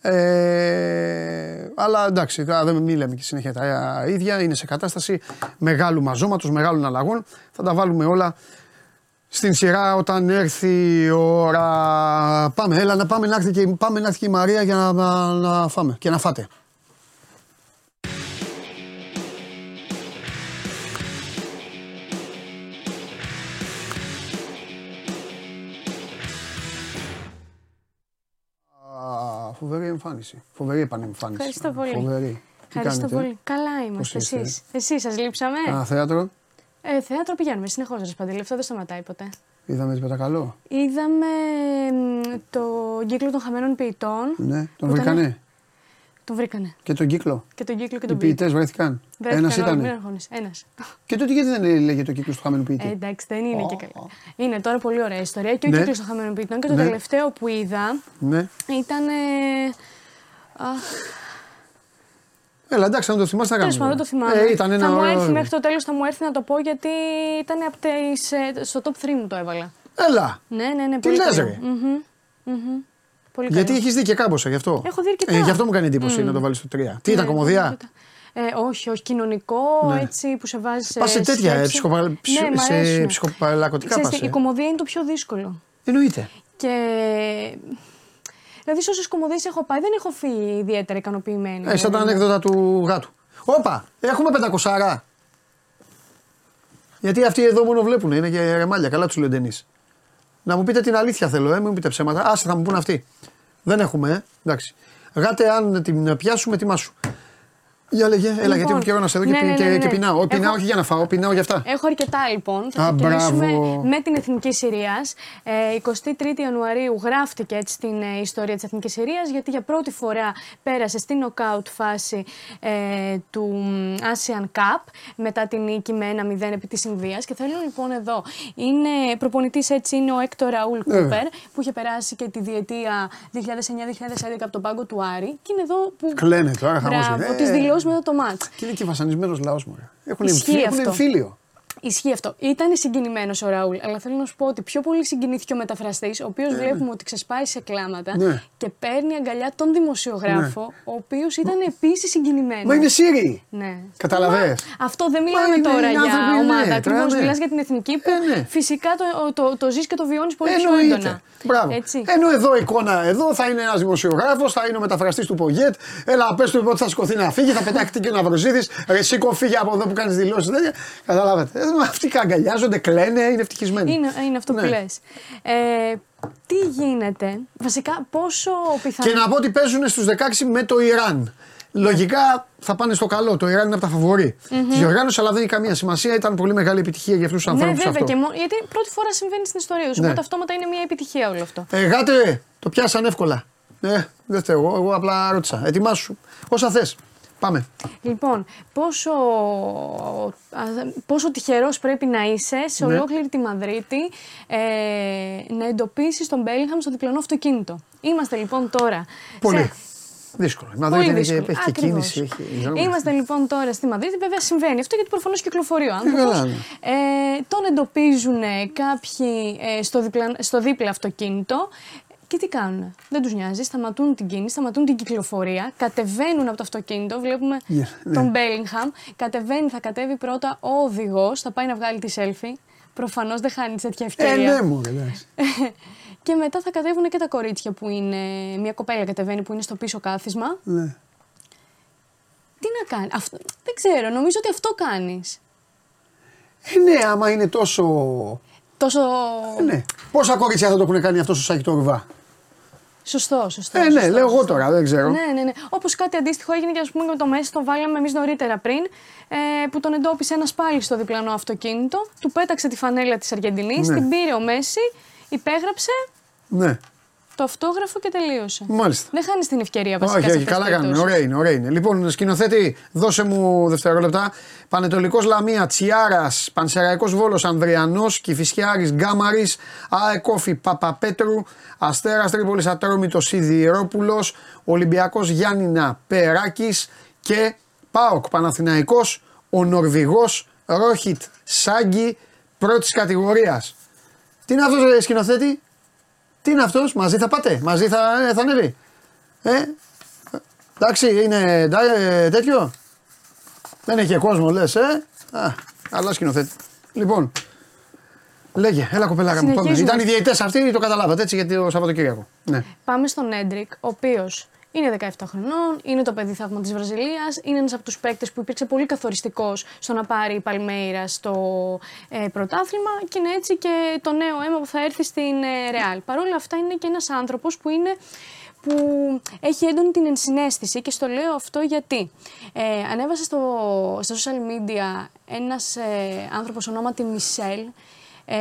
Ε, αλλά εντάξει, τώρα δεν μην λέμε και συνέχεια τα ίδια. Είναι σε κατάσταση μεγάλου μαζώματος, μεγάλων αλλαγών. Θα τα βάλουμε όλα στην σειρά όταν έρθει η ώρα. Πάμε, έλα να πάμε να έρθει και, πάμε να έρθει και η Μαρία για να, να, να φάμε και να φάτε. Α, φοβερή εμφάνιση. Φοβερή επανεμφάνιση. Ευχαριστώ πολύ. Φοβερή. Τι Ευχαριστώ κάνετε; πολύ. Καλά είμαστε Πώς είστε; εσείς. Εσείς σας λείψαμε; Α, θέατρο; Ε, θέατρο πηγαίνουμε συνεχώς ρε Σπαντήλη, αυτό δεν σταματάει ποτέ. Είδαμε τίποτα καλό; Είδαμε μ, το κύκλο των χαμένων ποιητών. Ναι, τον Που ήταν- βρήκανε. Τον βρήκανε. Και τον κύκλο. Και τον κύκλο και Οι τον ποιητή. ποιητές βρέθηκαν. Βρέθηκαν Ένας όλοι, ήταν. Μην αγχώνεσαι. Ένας. Και τότε γιατί δεν λέγε το κύκλο του χαμένου ποιητή; Ε, εντάξει, δεν είναι και καλά. Είναι τώρα πολύ ωραία ιστορία. Και ο Ναι. κύκλος των χαμένων ποιητών. Και το Ναι. τελευταίο που είδα Ναι. ήταν. ε, αχ, Έλα, εντάξει, αν το θυμάσαι, θα Τέλος κάνουμε. πάντων, το θυμάμαι. Ε, ήταν ένα θα μου ωραίο έρθει έργο. μέχρι το τέλος, θα μου έρθει να το πω γιατί ήταν από τις, ε, στο top 3 μου το έβαλα. Έλα. Ναι, ναι, ναι. Τι πολύ λες, καλό. Ρε. Μμμ, μμμ. Πολύ Γιατί καλό. έχεις δει και κάμποσα γι' αυτό. Έχω δει αρκετά. Ε, γι' αυτό μου κάνει εντύπωση Μμ. να το βάλεις στο 3. Τι ήταν, Ναι, κομμωδία. Ε, όχι, όχι. Κοινωνικό, Ναι. έτσι που σε βάζεις σε. Πας σε τέτοια, ε, σκέψη. ψυχοπα... ψ- Ναι, μ' σε αρέσουν. ψυχοπαραλακωτικά Ξέρεις πας. τι, Η κομμωδία είναι το πιο δύσκολο. Εννοείται. Και. Δηλαδή, σε όσες κομμωδίες έχω πάει, δεν έχω φύγει ιδιαίτερα ικανοποιημένη. Ε, σαν τα Δηλαδή, ανέκδοτα του γάτου. Όπα, έχουμε πεντακοσάρα. Γιατί αυτοί εδώ μόνο βλέπουν, είναι και ρεμάλια, καλά τους λέει ο Ντενής. Να μου πείτε την αλήθεια θέλω, ε, μην μου πείτε ψέματα. Άσε, θα μου πούνε αυτοί. Δεν έχουμε, ε. εντάξει. Γάτε, αν την πιάσουμε, ετοιμάσου. Για λέγε, έλα, Λοιπόν, γιατί έχω καιρό να σε δω και, ναι, πι- ναι, και, ναι, ναι. και πεινάω. Πεινάω Έχω- όχι για να φάω, πεινάω για αυτά. Έχω αρκετά λοιπόν. Θα Α, ξεκινήσουμε μπράβο. με την Εθνική Συρίας. Ε, 23η Ιανουαρίου γράφτηκε έτσι στην ε, ιστορία της Εθνικής Συρίας γιατί για πρώτη φορά πέρασε στην νοκάουτ φάση ε, του μ, Asian Cup μετά την νίκη με 1-0 επί της Ινδίας. Και θέλω λοιπόν εδώ. Είναι προπονητής έτσι είναι ο Έκτορ Ραούλ Βέβαια. Κούπερ που είχε περάσει και τη διετία 2009-2011 από τον πάγκο του Άρη. Και είναι εδώ που. Κλαίνε τώρα, χαμός Μπράβο, είναι. τι Ε, δηλώσει μετά το μάτς. Και είναι και βασανισμένος λαός μου. Έχουν Ισχύει εμφύλιο. Έχουν αυτό. εμφύλιο. Ισχύει αυτό. Ήταν συγκινημένος ο Ραούλ, αλλά θέλω να σου πω ότι πιο πολύ συγκινήθηκε ο μεταφραστής, ο οποίος βλέπουμε ότι ξεσπάει σε κλάματα Ναι. και παίρνει αγκαλιά τον δημοσιογράφο, ο οποίος ήταν επίσης συγκινημένος. Μα είναι Σύριοι. Ναι. Καταλαβες; Μα, Αυτό δεν μιλάμε είναι- τώρα είναι για άνθρωποι, ναι, ομάδα. τώρα, Ακριβώς ναι. μιλάς για την εθνική που Ε, ναι. φυσικά το, το, το, ζεις και το βιώνεις πολύ πιο Εννοείται. έντονα. Μπράβο. Έτσι. Ενώ εδώ εικόνα, εδώ θα είναι ένας δημοσιογράφος, θα είναι ο μεταφραστής του Πογέτ. Έλα, πες του ότι θα σηκωθεί να φύγει, θα πετάχει και ο Ναυροζίδη. Ρε, σήκω, φύγε από εδώ που κάνεις δηλώσεις. Καταλάβατε. Ε, αυτοί αγκαλιάζονται, κλαίνε, είναι ευτυχισμένοι. Είναι, είναι αυτό που Ναι. λες. Ε, τι γίνεται, βασικά πόσο πιθανό. Και να πω ότι παίζουν στους 16 με το Ιράν. Λογικά θα πάνε στο καλό. Το Ιράν είναι από τα φαβορή Μμμ. της διοργάνωσης, αλλά δεν έχει καμία σημασία. Ήταν πολύ μεγάλη επιτυχία για αυτούς τους Ναι, ανθρώπους βέβαια. αυτό. Και μό- γιατί πρώτη φορά συμβαίνει στην ιστορία τους. Ναι. Οπότε αυτόματα είναι μια επιτυχία όλο αυτό. Ε, γάτε, το πιάσαν εύκολα. Ε, δεν φταίω εγώ, εγώ απλά ρώτησα. Ετοιμάσου. Όσα θες. Πάμε. Λοιπόν, πόσο, α, πόσο τυχερός πρέπει να είσαι σε Ναι. ολόκληρη τη Μαδρίτη ε, να εντοπίσεις τον Μπέλιγχαμ στο διπλανό αυτοκίνητο. Είμαστε λοιπόν τώρα Πολύ. σε Δύσκολο. Η Πολύ Μαδρίτη είναι και- δύσκολο. έχει και Ακριβώς. κίνηση. Έχει, δρόμο. Είμαστε λοιπόν τώρα στη Μαδρίτη. Βέβαια συμβαίνει αυτό γιατί προφανώς κυκλοφορεί ο άνθρωπος. καλά, ναι. Ε, τον εντοπίζουν κάποιοι ε, στο, διπλα, στο δίπλα αυτοκίνητο. Και τι κάνουν, δεν τους νοιάζει, σταματούν την κίνηση, σταματούν την κυκλοφορία, κατεβαίνουν από το αυτοκίνητο. Βλέπουμε Yeah, ναι. τον Μπέλιγχαμ. Κατεβαίνει, θα κατέβει πρώτα ο οδηγός, θα πάει να βγάλει τη selfie. Προφανώς δεν χάνει τέτοια Ε, ευκαιρία. ναι, μου, εντάξει. [LAUGHS] και μετά θα κατέβουν και τα κορίτσια που είναι. Μια κοπέλα κατεβαίνει που είναι στο πίσω κάθισμα. Ναι. Τι να κάνει. Αυτό, δεν ξέρω, νομίζω ότι αυτό κάνεις. Ε, ναι, άμα είναι τόσο. Τόσο. Ε, ναι. Πόσα κορίτσια θα το έχουν κάνει αυτό στο σάκι το ρουβά; Σωστό, σωστό. Ε, ναι, σωστό, λέω εγώ σωστό. τώρα, δεν ξέρω. Ναι, ναι, ναι. Όπως κάτι αντίστοιχο έγινε και ας πούμε με το Μέση, τον βάλαμε εμείς νωρίτερα πριν, ε, που τον εντόπισε ένας πάλι στο διπλανό αυτοκίνητο, του πέταξε τη φανέλα της Αργεντινής, Ναι. την πήρε ο Μέση, υπέγραψε Ναι, το αυτόγραφο και τελείωσε. μάλιστα. Δεν χάνεις την ευκαιρία βασικά. Όχι, σε όχι, αυτές καλά τις κάνουν. περιπτώσεις. Ωραία είναι, ωραία είναι. Λοιπόν, σκηνοθέτη, δώσε μου δευτερόλεπτα. Πανετολικός Λαμία, Τσιάρας, Πανσεραϊκός Βόλος Ανδριανός, Κυφυσιάρη Γκάμαρης, Αεκόφη Παπαπέτρου, Αστέρας Τρίπολης Ατρόμητος Σιδηρόπουλος, Ολυμπιακός Γιάννηνα Περάκη και Πάοκ Παναθηναϊκός, ο Νορβηγός Ρόχιτ Σάγκη πρώτης κατηγορίας. Τι είναι αυτό, ρε σκηνοθέτη, τι είναι αυτός, μαζί θα πάτε, μαζί θα, ε, θα ανέβει. Ε, εντάξει, είναι εντά- ε, τέτοιο. Δεν έχει και κόσμο, λες, ε. Α, καλά σκηνοθέτη. Λοιπόν, λέγε, έλα κοπελάρα μου. Πάμε. Συνεχίζουμε. Ήταν οι διαιτητέ αυτοί, το καταλάβατε έτσι, γιατί το Σαββατοκύριακο. Ναι. Πάμε στον Έντρικ, ο οποίος είναι 17 χρονών, είναι το παιδί θαύμα της Βραζιλίας, είναι ένας από τους παίκτες που υπήρξε πολύ καθοριστικός στο να πάρει η Παλμέιρα στο ε, πρωτάθλημα και είναι έτσι και το νέο αίμα που θα έρθει στην ε, Ρεάλ. Παρ' όλα αυτά είναι και ένας άνθρωπος που είναι που έχει έντονη την ενσυναίσθηση και στο λέω αυτό γιατί ε, ανέβασε στο, στα social media ένας ε, άνθρωπος ονόματι Μισελ ε,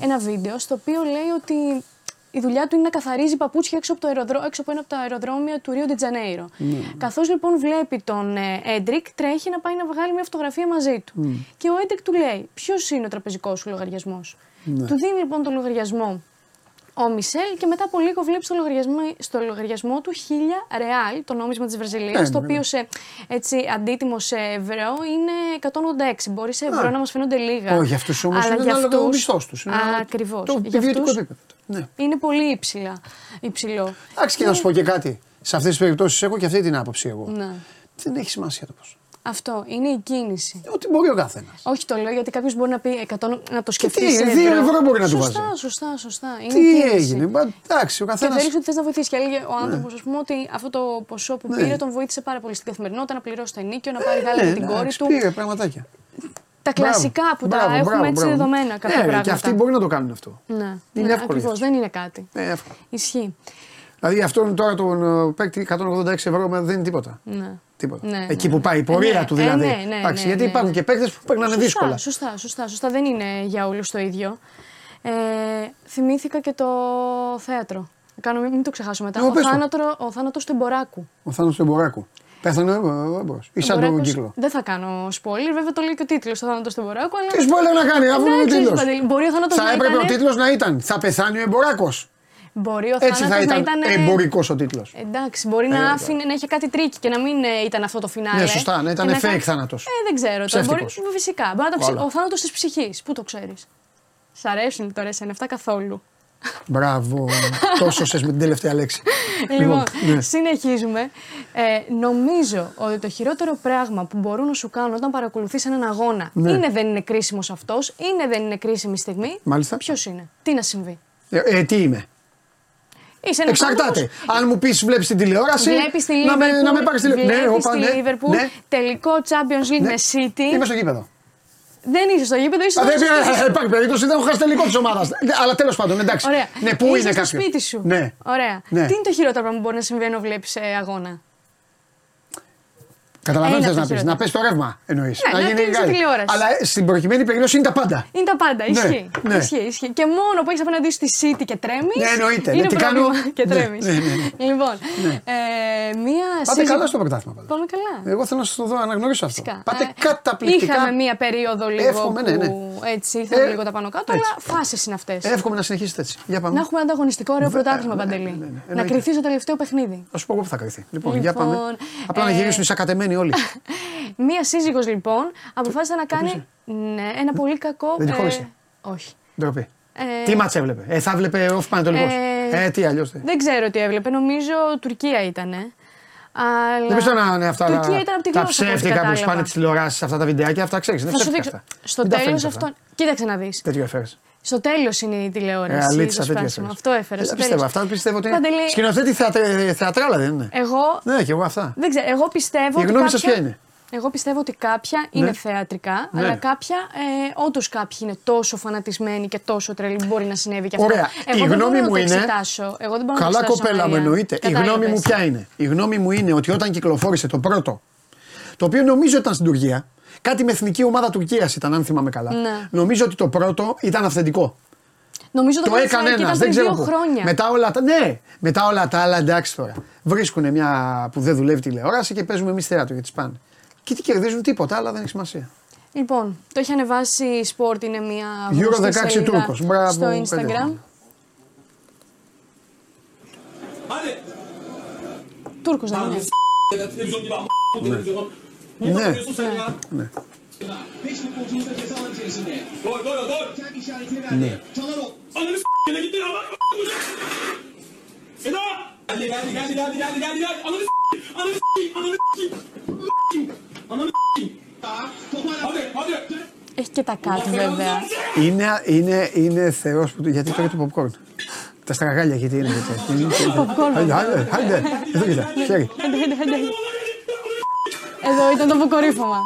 ένα βίντεο στο οποίο λέει ότι η δουλειά του είναι να καθαρίζει παπούτσια έξω από, το αεροδρό, έξω από ένα από τα αεροδρόμια του Ρίο Ντετζανέιρο. Ναι. Καθώς λοιπόν βλέπει τον ε, Έντρικ, τρέχει να πάει να βγάλει μια φωτογραφία μαζί του. Μμ. Και ο Έντρικ του λέει: Ποιος είναι ο τραπεζικός σου λογαριασμός; Ναι. Του δίνει λοιπόν τον λογαριασμό ο Μισελ και μετά από λίγο βλέπει στο λογαριασμό, στο λογαριασμό του 1000 ρεάλ, το νόμισμα της Βραζιλίας, Ε, το ναι, οποίο σε έτσι, αντίτιμο σε ευρώ είναι 186. Μπορεί σε ευρώ Α. να μας φαίνονται λίγα. Όχι, αυτού όμως Αλλά είναι για ανάλογα ο αυτούς- μισθός τους. Ακριβώς. Το Για βιωτικό αυτούς επίπεδο. Ναι. είναι πολύ υψηλά, υψηλό. Εντάξει και να σου πω και κάτι. Σε αυτές τις περιπτώσεις έχω και αυτή την άποψη εγώ. Ναι. Δεν έχει σημασία το πόσο. Αυτό είναι η κίνηση. Ό,τι μπορεί ο καθένας. Όχι, το λέω γιατί κάποιος μπορεί να πει 100, να το σκεφτεί. τι, σε δύο ευρώ μπορεί να του σωστά, βάζεις. Σωστά, σωστά. Είναι η Τι κίνηση. έγινε. Μα, Εντάξει, ο Και καθένα. θέλει ότι θες να βοηθήσει. Και έλεγε ο άνθρωπος, ας πούμε, ότι αυτό το ποσό που Ναι. πήρε τον βοήθησε πάρα πολύ στην καθημερινότητα να πληρώσει το ενίκιο, να πάρει γάλα για την κόρη του. Πήρε πραγματάκια. Τα κλασικά που τα Μπράβο, έχουμε μπράβο, έτσι μπράβο. δεδομένα κάποια ναι, πράγματα. Και αυτοί μπορεί να το κάνουν αυτό. Ναι, Είναι ναι εύκολο ακριβώς, για αυτούς. δεν είναι κάτι. Ε, εύκολο. Ισχύει. Δηλαδή αυτόν τώρα τον ε, παίκτη 186 ευρώ μα δεν είναι τίποτα. Ναι. Τίποτα. Ναι, Εκεί ναι. που πάει η πορεία Ε, ναι, του δηλαδή. ε, ναι, ναι, Εντάξει, ναι, γιατί ναι, υπάρχουν ναι. και παίκτες που περνάνε Σωστά, δύσκολα. Σωστά, σωστά, σωστά. Δεν είναι για όλους το ίδιο. Ε, θυμήθηκα και το θέατρο. Κάνω, μην, μην το ξεχάσω μετά. Εγώ Ο, πες το. θάνατο, ο θάνατος του Εμποράκου. Ο θάνατος του Εμποράκου. Πέθανε ο Εμποράκο. Ή σαν τον Εμποράκος- κύκλο. Δεν θα κάνω spoiler, βέβαια το λέει και ο τίτλος. Το θάνατο του Εμποράκου. Αλλά... Τι spoiler να κάνει, αφού είναι ο Εντάξει, τίτλος. Παντελή, Μπορεί ο θάνατος Θα να έπρεπε ο ήταν. τίτλος να ήταν Θα πεθάνει ο Εμποράκος. Μπορεί ο Έτσι θα θάνατος να ήταν ήταν. εμπορικός ο τίτλος. Εντάξει, μπορεί Ε, να, ναι. άφηνε, να είχε κάτι tricky και να μην ε, ήταν αυτό το φινάλε. Ναι, σωστά, να ήταν Και fake κάνει- θάνατος. Ε, δεν ξέρω. τώρα. Ψεύτικος. Μπορεί, φυσικά. Μπορεί να το ψη... Όλα. Ο θάνατος της ψυχής. Πού το ξέρεις; Σ' αρέσουν τώρα εσένα αυτά καθόλου; Μπράβο. Τόσο σε με την τελευταία λέξη. Λοιπόν, ναι. συνεχίζουμε. Ε, νομίζω ότι το χειρότερο πράγμα που μπορούν να σου κάνουν όταν παρακολουθείς έναν αγώνα Ναι. είναι δεν είναι κρίσιμος αυτός, είναι δεν είναι κρίσιμη στιγμή. Μάλιστα. Ποιος είναι, τι να συμβεί; Ε, ε, τι είμαι; Είσαι ένας Εξαρτάται. άνθρωπος- Αν μου πεις, βλέπεις την τηλεόραση. Βλέπεις τη να με, Liverpool, να με πάρεις τηλεόραση. Ναι, βλέπεις όπα, τη ναι, Liverpool, ναι. τελικό Champions League Ναι. με City. Είμαι στο γήπεδο. Δεν είσαι στο γήπεδο, είσαι Α, στο δεν σπίτι σου. ε, υπάρχει περίπτωση, δεν έχω χάσει τελικό της ομάδας. Αλλά τέλος πάντων, εντάξει. Ωραία. Ναι, πού Είσαι είναι στο κάποιος. σπίτι σου. Ναι. Ωραία. Ναι. Τι είναι το χειρότερο πράγμα που μπορεί να συμβαίνει όταν βλέπεις αγώνα; Καταλαβαίνω Ένα τι από να τα πεις. χειρότερα. Να πέσει το ρεύμα εννοείς. Ναι, να κλείσεις τη τηλεόραση. Αλλά ε, στην προκειμένη περίπτωση είναι τα πάντα. Είναι τα πάντα. Ναι, Ισχύει. ναι. Ισχύει, ισχύει. Και μόνο που έχεις απέναντί σου τη City και τρέμεις. Ναι, εννοείται. Είναι Ναι, τι πρόβλημα κάνω; και Ναι, τρέμεις. ναι, ναι, ναι. Λοιπόν, ε, μία Πάτε σύζυγο- καλά στο πρωτάθλημα. πάντως. Πάμε καλά. Εγώ θέλω να σας το δω, αναγνωρίσω αυτό. Φυσικά. Πάτε Ε, καταπληκτικά. Είχαμε μία περίοδο λίγο Εύχομαι, ναι, ναι. που έτσι ήρθαμε Ε, λίγο τα πάνω κάτω, έτσι. αλλά φάσεις είναι αυτές. Εύχομαι να συνεχίσετε έτσι. Για πάμε. Να έχουμε ένα ανταγωνιστικό ωραίο Βέβαια, πρωτάθλημα ναι, παντελή. ναι, ναι, ναι. Να Εννοείται. κρυθεί στο τελευταίο παιχνίδι. Θα σου πω εγώ που θα κρυθεί. Λοιπόν, για Λοιπόν, πάμε. Απλά να ε, γυρίσουν οι σακατεμένοι όλοι. [LAUGHS] Μία σύζυγος λοιπόν αποφάσισε να κάνει ναι, ένα πολύ κακό. Δεν τη χώρισε; όχι. Ντροπή. Ε, Τι μάτσα έβλεπε; Ε, θα έβλεπε off πανετολικός. Ε, Ε, τι αλλιώς. Δεν ξέρω τι έβλεπε. Νομίζω Τουρκία ήταν. Αλλά... Δεν πιστεύω να είναι αυτά Τουρκία ήταν από τη τα γλώσσα, από ό,τι ψεύτικα που κατάλαβα. σπάνε τις τηλεοράσεις, αυτά τα βιντεάκια, αυτά ξέρεις. Θα σου δείξω. Στο τέλος αυτό. Κοίταξε να δεις. Τέτοιο έφερες. Στο τέλος είναι η τηλεόραση. Ε, αλήθεια, το τέτοιο σπάσιμο. έφερε. Αυτό έφερε. στο πιστεύω. τέλος. Αυτά πιστεύω ότι είναι. Παντελή, Σκηνοθέτη θεατρ- θεατράλα δεν είναι. Εγώ Ναι, και εγώ αυτά. δεν ξέρω. Εγώ πιστεύω. Η ότι γνώμη σας κάποια- ποια είναι; Εγώ πιστεύω ότι κάποια είναι θεατρικά, Ναι. αλλά κάποια ε, όντως κάποιοι είναι τόσο φανατισμένοι και τόσο τρελοί που μπορεί να συνέβη και αυτό. Ωραία. Εγώ η δεν γνώμη μπορώ μου να το είναι. εξετάσω. Εγώ δεν μπορώ να το Καλά εξετάσω, κοπέλα μου Μαρία. εννοείται. Η γνώμη μου Κατάλαβες. ποια είναι; Η γνώμη μου είναι ότι όταν κυκλοφόρησε το πρώτο, το οποίο νομίζω ήταν στην Τουρκία, κάτι με εθνική ομάδα Τουρκίας ήταν, αν θυμάμαι καλά. Ναι. Νομίζω ότι το πρώτο ήταν αυθεντικό. Νομίζω το, Το πρώτο έκανε και ένας, ήταν δεν πριν ξέρω. δύο πού. χρόνια. Μετά όλα τα. Ναι, μετά όλα τα άλλα εντάξει τώρα. Βρίσκουν μια που δεν δουλεύει τηλεόραση και παίζουμε εμείς θέατρο γιατί πάνε. Και τι κερδίζουν τίποτα, αλλά δεν έχει σημασία. Λοιπόν, το έχει ανεβάσει η Sport, είναι μια Euro γνωστή 16 σελίδα Τούρκος. Μπράβο, στο Instagram. παιδί. Τούρκος δεν είναι. Ναι. ναι. Ναι. Έχει και τα κάτω βέβαια. Είναι, είναι, είναι θεός που. Γιατί τρώει το popcorn. Τα στραγάλια γιατί είναι. γιατί. Popcorn. Χάιντε, χάιντε, χάιντε. Εδώ κοίτα, χέρι. Έντε, έντε, έντε. Εδώ ήταν το αποκορύφωμα.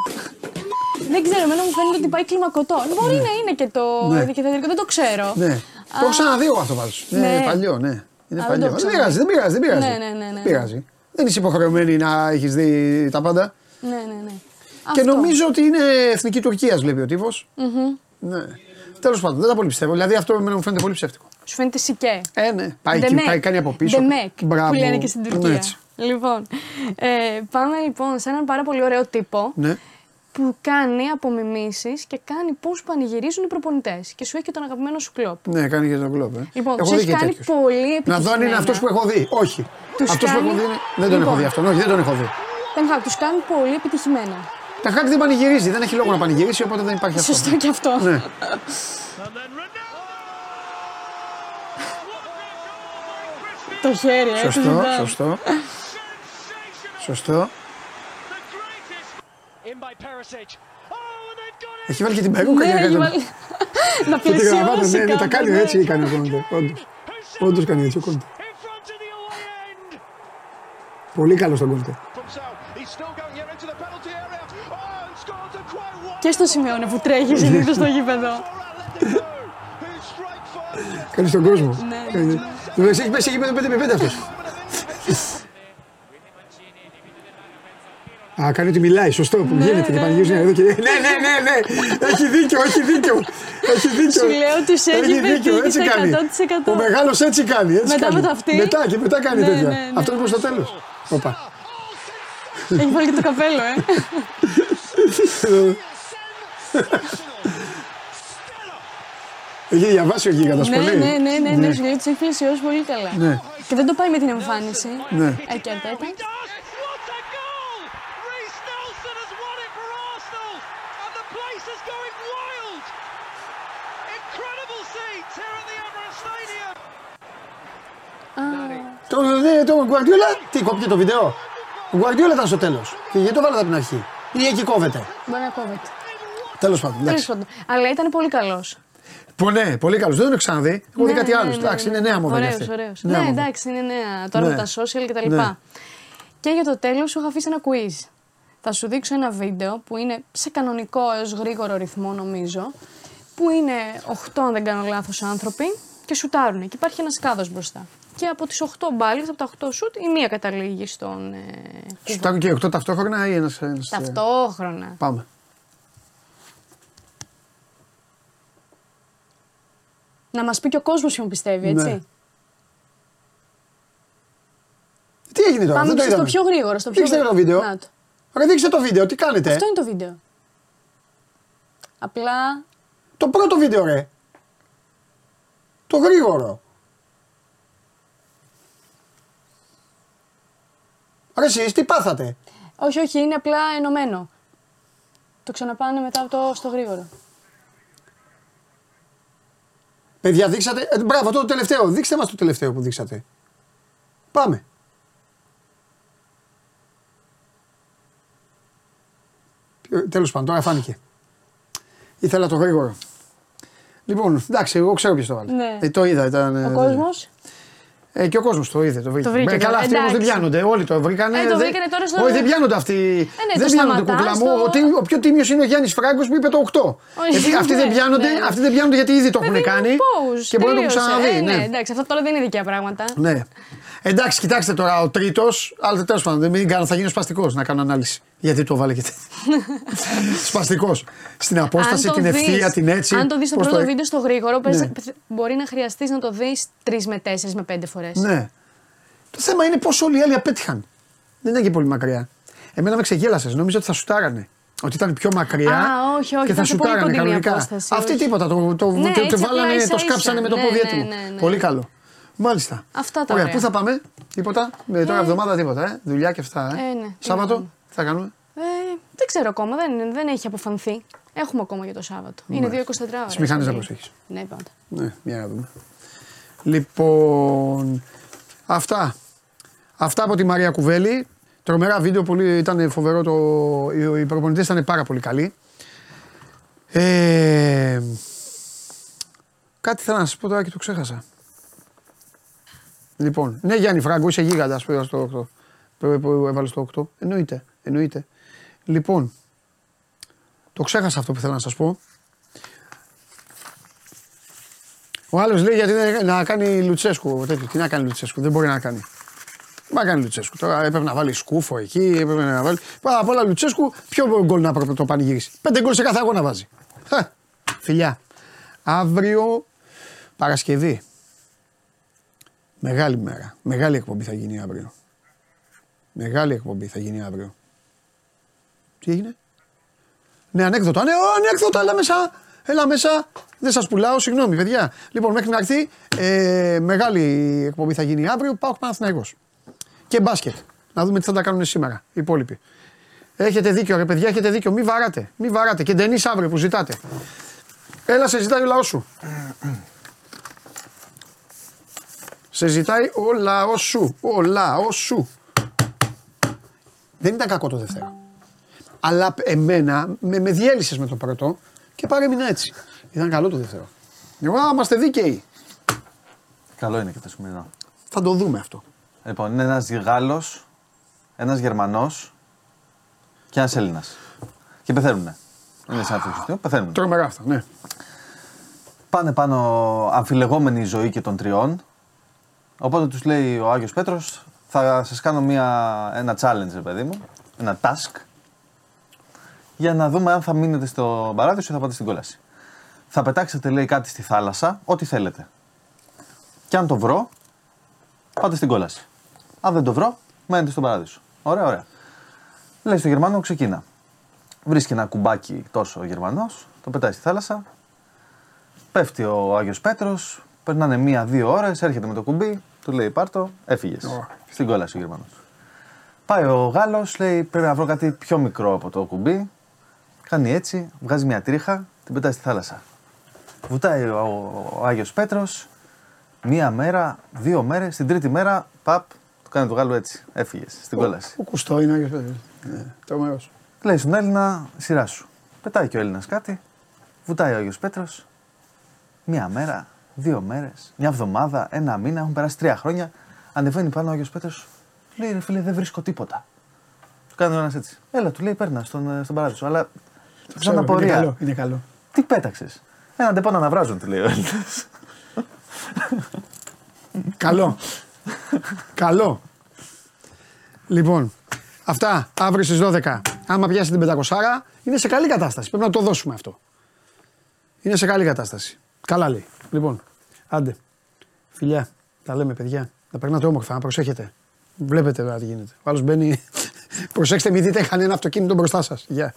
Δεν ξέρω, εμένα μου φαίνεται ότι πάει κλιμακωτό. Μπορεί να είναι και το Ναι. δικαιωματικό, δεν το ξέρω. Ναι. Το έχω ξαναδεί εγώ αυτό πάντω. Ναι, Ναι. παλιό, ναι. Είναι Α, δεν το παλιό. έχω Δεν ξαναδεί. πειράζει, δεν πειράζει. Δεν πειράζει. Ναι, ναι, ναι, ναι. Δεν πειράζει. Δεν είσαι υποχρεωμένη να έχεις δει τα πάντα. Ναι, ναι, ναι. Και Αυτό. νομίζω ότι είναι εθνική Τουρκίας, βλέπει ο τύπος. Ναι. Τέλος πάντων, δεν τα πολύ πιστεύω. Δηλαδή αυτό εμένα μου φαίνεται πολύ ψεύτικο. Σου φαίνεται σικέ. Ε, ναι. Πάει, εκεί, Ντεμέκ. πάει κάνει από πίσω. Ντεμέκ, Μπράβο. που λένε και στην Ναι, Τουρκία. Έτσι. Λοιπόν, ε, πάμε λοιπόν σε έναν πάρα πολύ ωραίο τύπο. Ναι. που κάνει απομιμήσεις και κάνει πώς πανηγυρίζουν οι προπονητές. Και σου έχει και τον αγαπημένο σου Klopp. Ναι, κάνει και τον Klopp. Ε. Λοιπόν, έχω τους δει έχει και κάνει τέτοιους. πολύ Να επιτυχημένα. δω αν είναι αυτός που έχω δει. Όχι. Τους Αυτός που κάνει- έχω δει είναι... δεν τον έχω Λοιπόν. δει αυτόν. Όχι, δεν τον έχω δει. Ten Hag, τους κάνει πολύ επιτυχημένα. Τα χάκ δεν πανηγυρίζει. Δεν έχει λόγο να πανηγυρίσει, οπότε δεν υπάρχει αυτό. Σωστό και αυτό. Ναι. Το χέρι, ε, Σωστό, του ζητάει. σωστό. Σωστό. Έχει βάλει και την περούκα Ναι, για [LAUGHS] να έχει κάνει. βάλει- Να Και τη γραβάτα, πλαισιώσει ναι, ναι, τα κάπως, κάνει ναι. έτσι κάνει ο Κόντε. Όντως. Όντως κάνει έτσι ο Κόντε. Πολύ καλός στον Κόντε. Και στο σημείο που τρέχει συνήθως στο γήπεδο. Κάνει στον κόσμο. Ναι. Κάνει- Βέβαια, Έχεις πέσει εκεί 5x5 αυτός. [LAUGHS] Α, κάνει ότι μιλάει, σωστό που γίνεται και πανηγυρίζει εδώ και. Ναι, ναι, ναι, ναι. Έχει δίκιο, έχει δίκιο. Έχει δίκιο. Σου λέω, τους έχει πετύχει έτσι στα κάνει. 100%. Ο μεγάλος έτσι κάνει. Έτσι Μετά κάνει. με το αυτή. Μετά και μετά κάνει Ναι, τέτοια. ναι, ναι. Αυτό είναι προς το τέλος. Οπα. Έχει βάλει και το καπέλο, ε. Έχει διαβάσει ο γίγαντα ναι, πολύ. ναι, ναι, ναι, ναι, σου λέει, τους έχει πλαισιώσει πολύ καλά. Ναι. Και δεν το πάει με την εμφάνιση. Ναι. Ε, και Αρτέτα. Το, ναι, το Γκουαρδιόλα, τι κόπηκε το βίντεο; Ο Γκουαρδιόλα ήταν στο τέλος. Και γιατί το βάλατε από την αρχή; Ή εκεί κόβεται; Μπορεί να κόβεται. Τέλος πάντων. Τέλος εντάξει. πάντων. Αλλά ήταν πολύ καλός. Πο- Ναι, πολύ καλός. Δεν τον έχω ξαναδεί. Έχω δει κάτι άλλο. Εντάξει, είναι νέα μόδα. Ωραίος, αυτή. ωραίος. Νέα Ναι, μόδα. εντάξει, είναι νέα. Τώρα Ναι. με τα social και τα Ναι. λοιπά. Και για το τέλος σου είχα αφήσει ένα quiz. Θα σου δείξω ένα βίντεο που είναι σε κανονικό έως γρήγορο ρυθμό νομίζω, που είναι 8 αν δεν κάνω λάθος άνθρωποι και σουτάρουν και υπάρχει ένας κάδος μπροστά. Και από τις 8 μπάλες, από τα 8 σουτ, η μία καταλήγει στον ε, Σου τάκουν και οκτώ ταυτόχρονα ή ένας. Ένας, ε, Ταυτόχρονα. Πάμε. Να μας πει και ο κόσμος ποιον πιστεύει, έτσι. Ναι. Τι έγινε τώρα, Πάμε δεν το στο είδαμε. πιο γρήγορο. Στο πιο Δείξτε γρήγορο. το βίντεο. Να το. Ρε, δείξτε το βίντεο, τι κάνετε. Αυτό είναι το βίντεο. Απλά Το πρώτο βίντεο, ρε. Το γρήγορο. Ρε εσείς τι πάθατε; Όχι, όχι, είναι απλά ενωμένο. Το ξαναπάνε μετά από το στο γρήγορο. Παιδιά δείξατε, ε, μπράβο αυτό το τελευταίο, δείξτε μας το τελευταίο που δείξατε. Πάμε. Ποιο- Τέλος πάντων, τώρα φάνηκε. Ήθελα το γρήγορο. Λοιπόν, εντάξει, εγώ ξέρω ποιος το βάλε. Ναι. Ε, το είδα, ήταν... Ο ε, κόσμος. Ε, και ο κόσμος το είδε. Το βρήκε. Το βρήκε, Ε, καλά, καλά, αυτοί όμως δεν εντάξει. πιάνονται. Όλοι το βρήκανε. Ε, το δεν- βρήκανε τώρα στο- Όχι, δεν πιάνονται αυτοί. ναι, δεν το πιάνονται σταματάς, κουκλά μου. το- Ο, τι- ο πιο τίμιος είναι ο Γιάννης Φράγκος που είπε το 8. Όχι, Ε, αυτοί, ναι, δεν πιάνονται, ναι, ναι. αυτοί δεν πιάνονται γιατί ήδη το έχουν Παιδί μου, κάνει. πώς, και μπορεί να το έχουν τελείωσε. ξαναδεί. Ε, ναι, ναι. εντάξει, αυτά τώρα δεν είναι δικαία πράγματα. Ναι. Εντάξει, κοιτάξτε τώρα, ο τρίτος, αλλά τέλος πάντων, μην κάνω, θα γίνω σπαστικός να κάνω ανάλυση. Γιατί το βάλε και [LAUGHS] Σπαστικός. Στην απόσταση, Αν το την δεις- ευθεία, την έτσι. Αν το δεις το πώς πρώτο έ- βίντεο στο γρήγορο, πες- Ναι. πες- μπορεί να χρειαστείς να το δεις 3 με 4 με 5 φορές. Ναι. Το θέμα είναι πώς όλοι οι άλλοι απέτυχαν. Δεν ήταν και πολύ μακριά. Εμένα με ξεγέλασες. Νόμιζα ότι θα σουτάρανε. Ότι ήταν πιο μακριά Α, όχι, όχι, και θα ήταν σε πολύ σουτάρανε κοντινή κανονικά. απόσταση, Αυτοί όχι. τίποτα. Το, το, Ναι, το, έτσι το βάλανε, απλά το ίσα-ίσα. σκάψανε με το Ναι, πόδι ναι, έτοιμο. ναι, ναι. Πολύ καλό. Μάλιστα. Αυτά τα Ωραία, ωραία. πού θα πάμε, τίποτα. Με τώρα Ε. εβδομάδα τίποτα. Ε. Δουλειά και αυτά. Ε. Ε, ναι, τι Σάββατο, να κάνουμε. τι θα κάνουμε; Ε, δεν ξέρω ακόμα, δεν, δεν έχει αποφανθεί. Έχουμε ακόμα για το Σάββατο. Είναι 2-24 ώρε. Τις μηχανές να προσέχει. Ναι, πάντα. Ναι, για να δούμε. Λοιπόν, αυτά. Αυτά από τη Μαρία Κουβέλη. Τρομερά βίντεο, πολύ, ήταν φοβερό το... Οι, οι προπονητές ήταν πάρα πολύ καλοί. Ε, κάτι θέλω να σας πω τώρα και το ξέχασα. Λοιπόν, ναι Γιάννη Φράγκο, είσαι γίγαντας που έβαλες το 8. Που, που έβαλες το 8. Εννοείται, εννοείται. Λοιπόν, το ξέχασα αυτό που θέλω να σας πω. Ο άλλος λέει γιατί δεν, να κάνει Λουτσέσκου. Τέτοιος. Τι να κάνει Λουτσέσκου, δεν μπορεί να κάνει. Δεν μπορεί να κάνει Λουτσέσκου. Τώρα έπρεπε να βάλει σκούφο εκεί, έπρεπε να βάλει. Πάρα απ' όλα Λουτσέσκου, ποιο γκολ να προ- το πανηγυρίσει. Πέντε γκολ σε κάθε αγώνα βάζει. Χα, φιλιά. Αύριο Παρασκευή. Μεγάλη μέρα. Μεγάλη εκπομπή θα γίνει αύριο. Μεγάλη εκπομπή θα γίνει αύριο. Τι έγινε; Ναι, ανέκδοτα. Ναι, ω, ανέκδοτα, έλα μέσα. Έλα μέσα. Δεν σας πουλάω, συγγνώμη, παιδιά. Λοιπόν, μέχρι να έρθει, ε, μεγάλη εκπομπή θα γίνει αύριο. Πάω Παναθηναϊκός. Και μπάσκετ. Να δούμε τι θα τα κάνουν σήμερα οι υπόλοιποι. Έχετε δίκιο, ρε παιδιά, έχετε δίκιο. Μην βαράτε. Μην βαράτε. Και ντενής αύριο που ζητάτε. Έλα, σε ζητάει ο λαός σου. Σε ζητάει ο λαός σου. Ο λαός σου. Δεν ήταν κακό το δεύτερο. Αλλά εμένα με, με διέλυσες με το πρώτο και παρέμεινα έτσι. Ήταν καλό το δεύτερο. Εγώ α, είμαστε δίκαιοι. Καλό είναι και το σημερινό. Θα το δούμε αυτό. Λοιπόν, είναι ένας Γάλλος, ένας Γερμανός και ένας Έλληνας. Και πεθαίνουνε. Είναι σαν αυτό πεθαίνουν. Τρομερά αυτά, ναι. Πάνε πάνω αμφιλεγόμενη η ζωή και των τριών. Οπότε τους λέει ο Άγιος Πέτρος, θα σας κάνω μια, ένα challenge, ρε παιδί μου, ένα task, για να δούμε αν θα μείνετε στο παράδεισο ή θα πάτε στην κόλαση. Θα πετάξετε, λέει, κάτι στη θάλασσα, ό,τι θέλετε. Και αν το βρω, πάτε στην κόλαση. Αν δεν το βρω, μένετε στον παράδεισο. Ωραία, ωραία. Λέει στο Γερμανό, ξεκίνα. Βρίσκει ένα κουμπάκι τόσο ο Γερμανός, το πετάει στη θάλασσα. Πέφτει ο Άγιος Πέτρος, περνάνε μία-δύο ώρες, έρχεται με το κουμπί, του λέει Πάρτο, έφυγες. Στην κόλαση ο Γερμανός. Πάει ο Γάλλος, λέει πρέπει να βρω κάτι πιο μικρό από το κουμπί. Κάνει έτσι, βγάζει μια τρίχα, την πετάει στη θάλασσα. Βουτάει ο, ο Άγιος Πέτρος, μία μέρα, δύο μέρες, την τρίτη μέρα, παπ, του κάνει το Γάλλο έτσι. Έφυγες στην κόλαση. Ο κουστό είναι Άγιος Πέτρος. Ναι, τρομερός. Λέει στον Έλληνα, σειρά σου. Πετάει και ο Έλληνας κάτι, βουτάει ο Άγιος Πέτρος. Μία μέρα, δύο μέρες, μια εβδομάδα, ένα μήνα, έχουν περάσει τρία χρόνια. Ανεβαίνει πάνω ο Άγιος Πέτρος, λέει ρε φίλε, δεν βρίσκω τίποτα. Του κάνει ο ένας έτσι. Έλα, του λέει, παίρνα στον, ε, στον παράδεισο. Αλλά Ξέρω, σαν είναι απορία. καλό, είναι καλό. Τι πέταξες; Έναν τεπώνα να βράζουν, του λέει ο Έλληνας. Καλό. καλό. Λοιπόν, αυτά αύριο στις 12. Άμα πιάσει την 500 είναι σε καλή κατάσταση. Πρέπει να το δώσουμε αυτό. Είναι σε καλή κατάσταση. Καλά λέει. Λοιπόν, άντε. Φιλιά, τα λέμε παιδιά. Να περνάτε όμορφα, να προσέχετε. Βλέπετε τώρα τι γίνεται. Ο άλλος μπαίνει. [LAUGHS] Προσέξτε, μην δείτε κανένα αυτοκίνητο μπροστά σας. Γεια.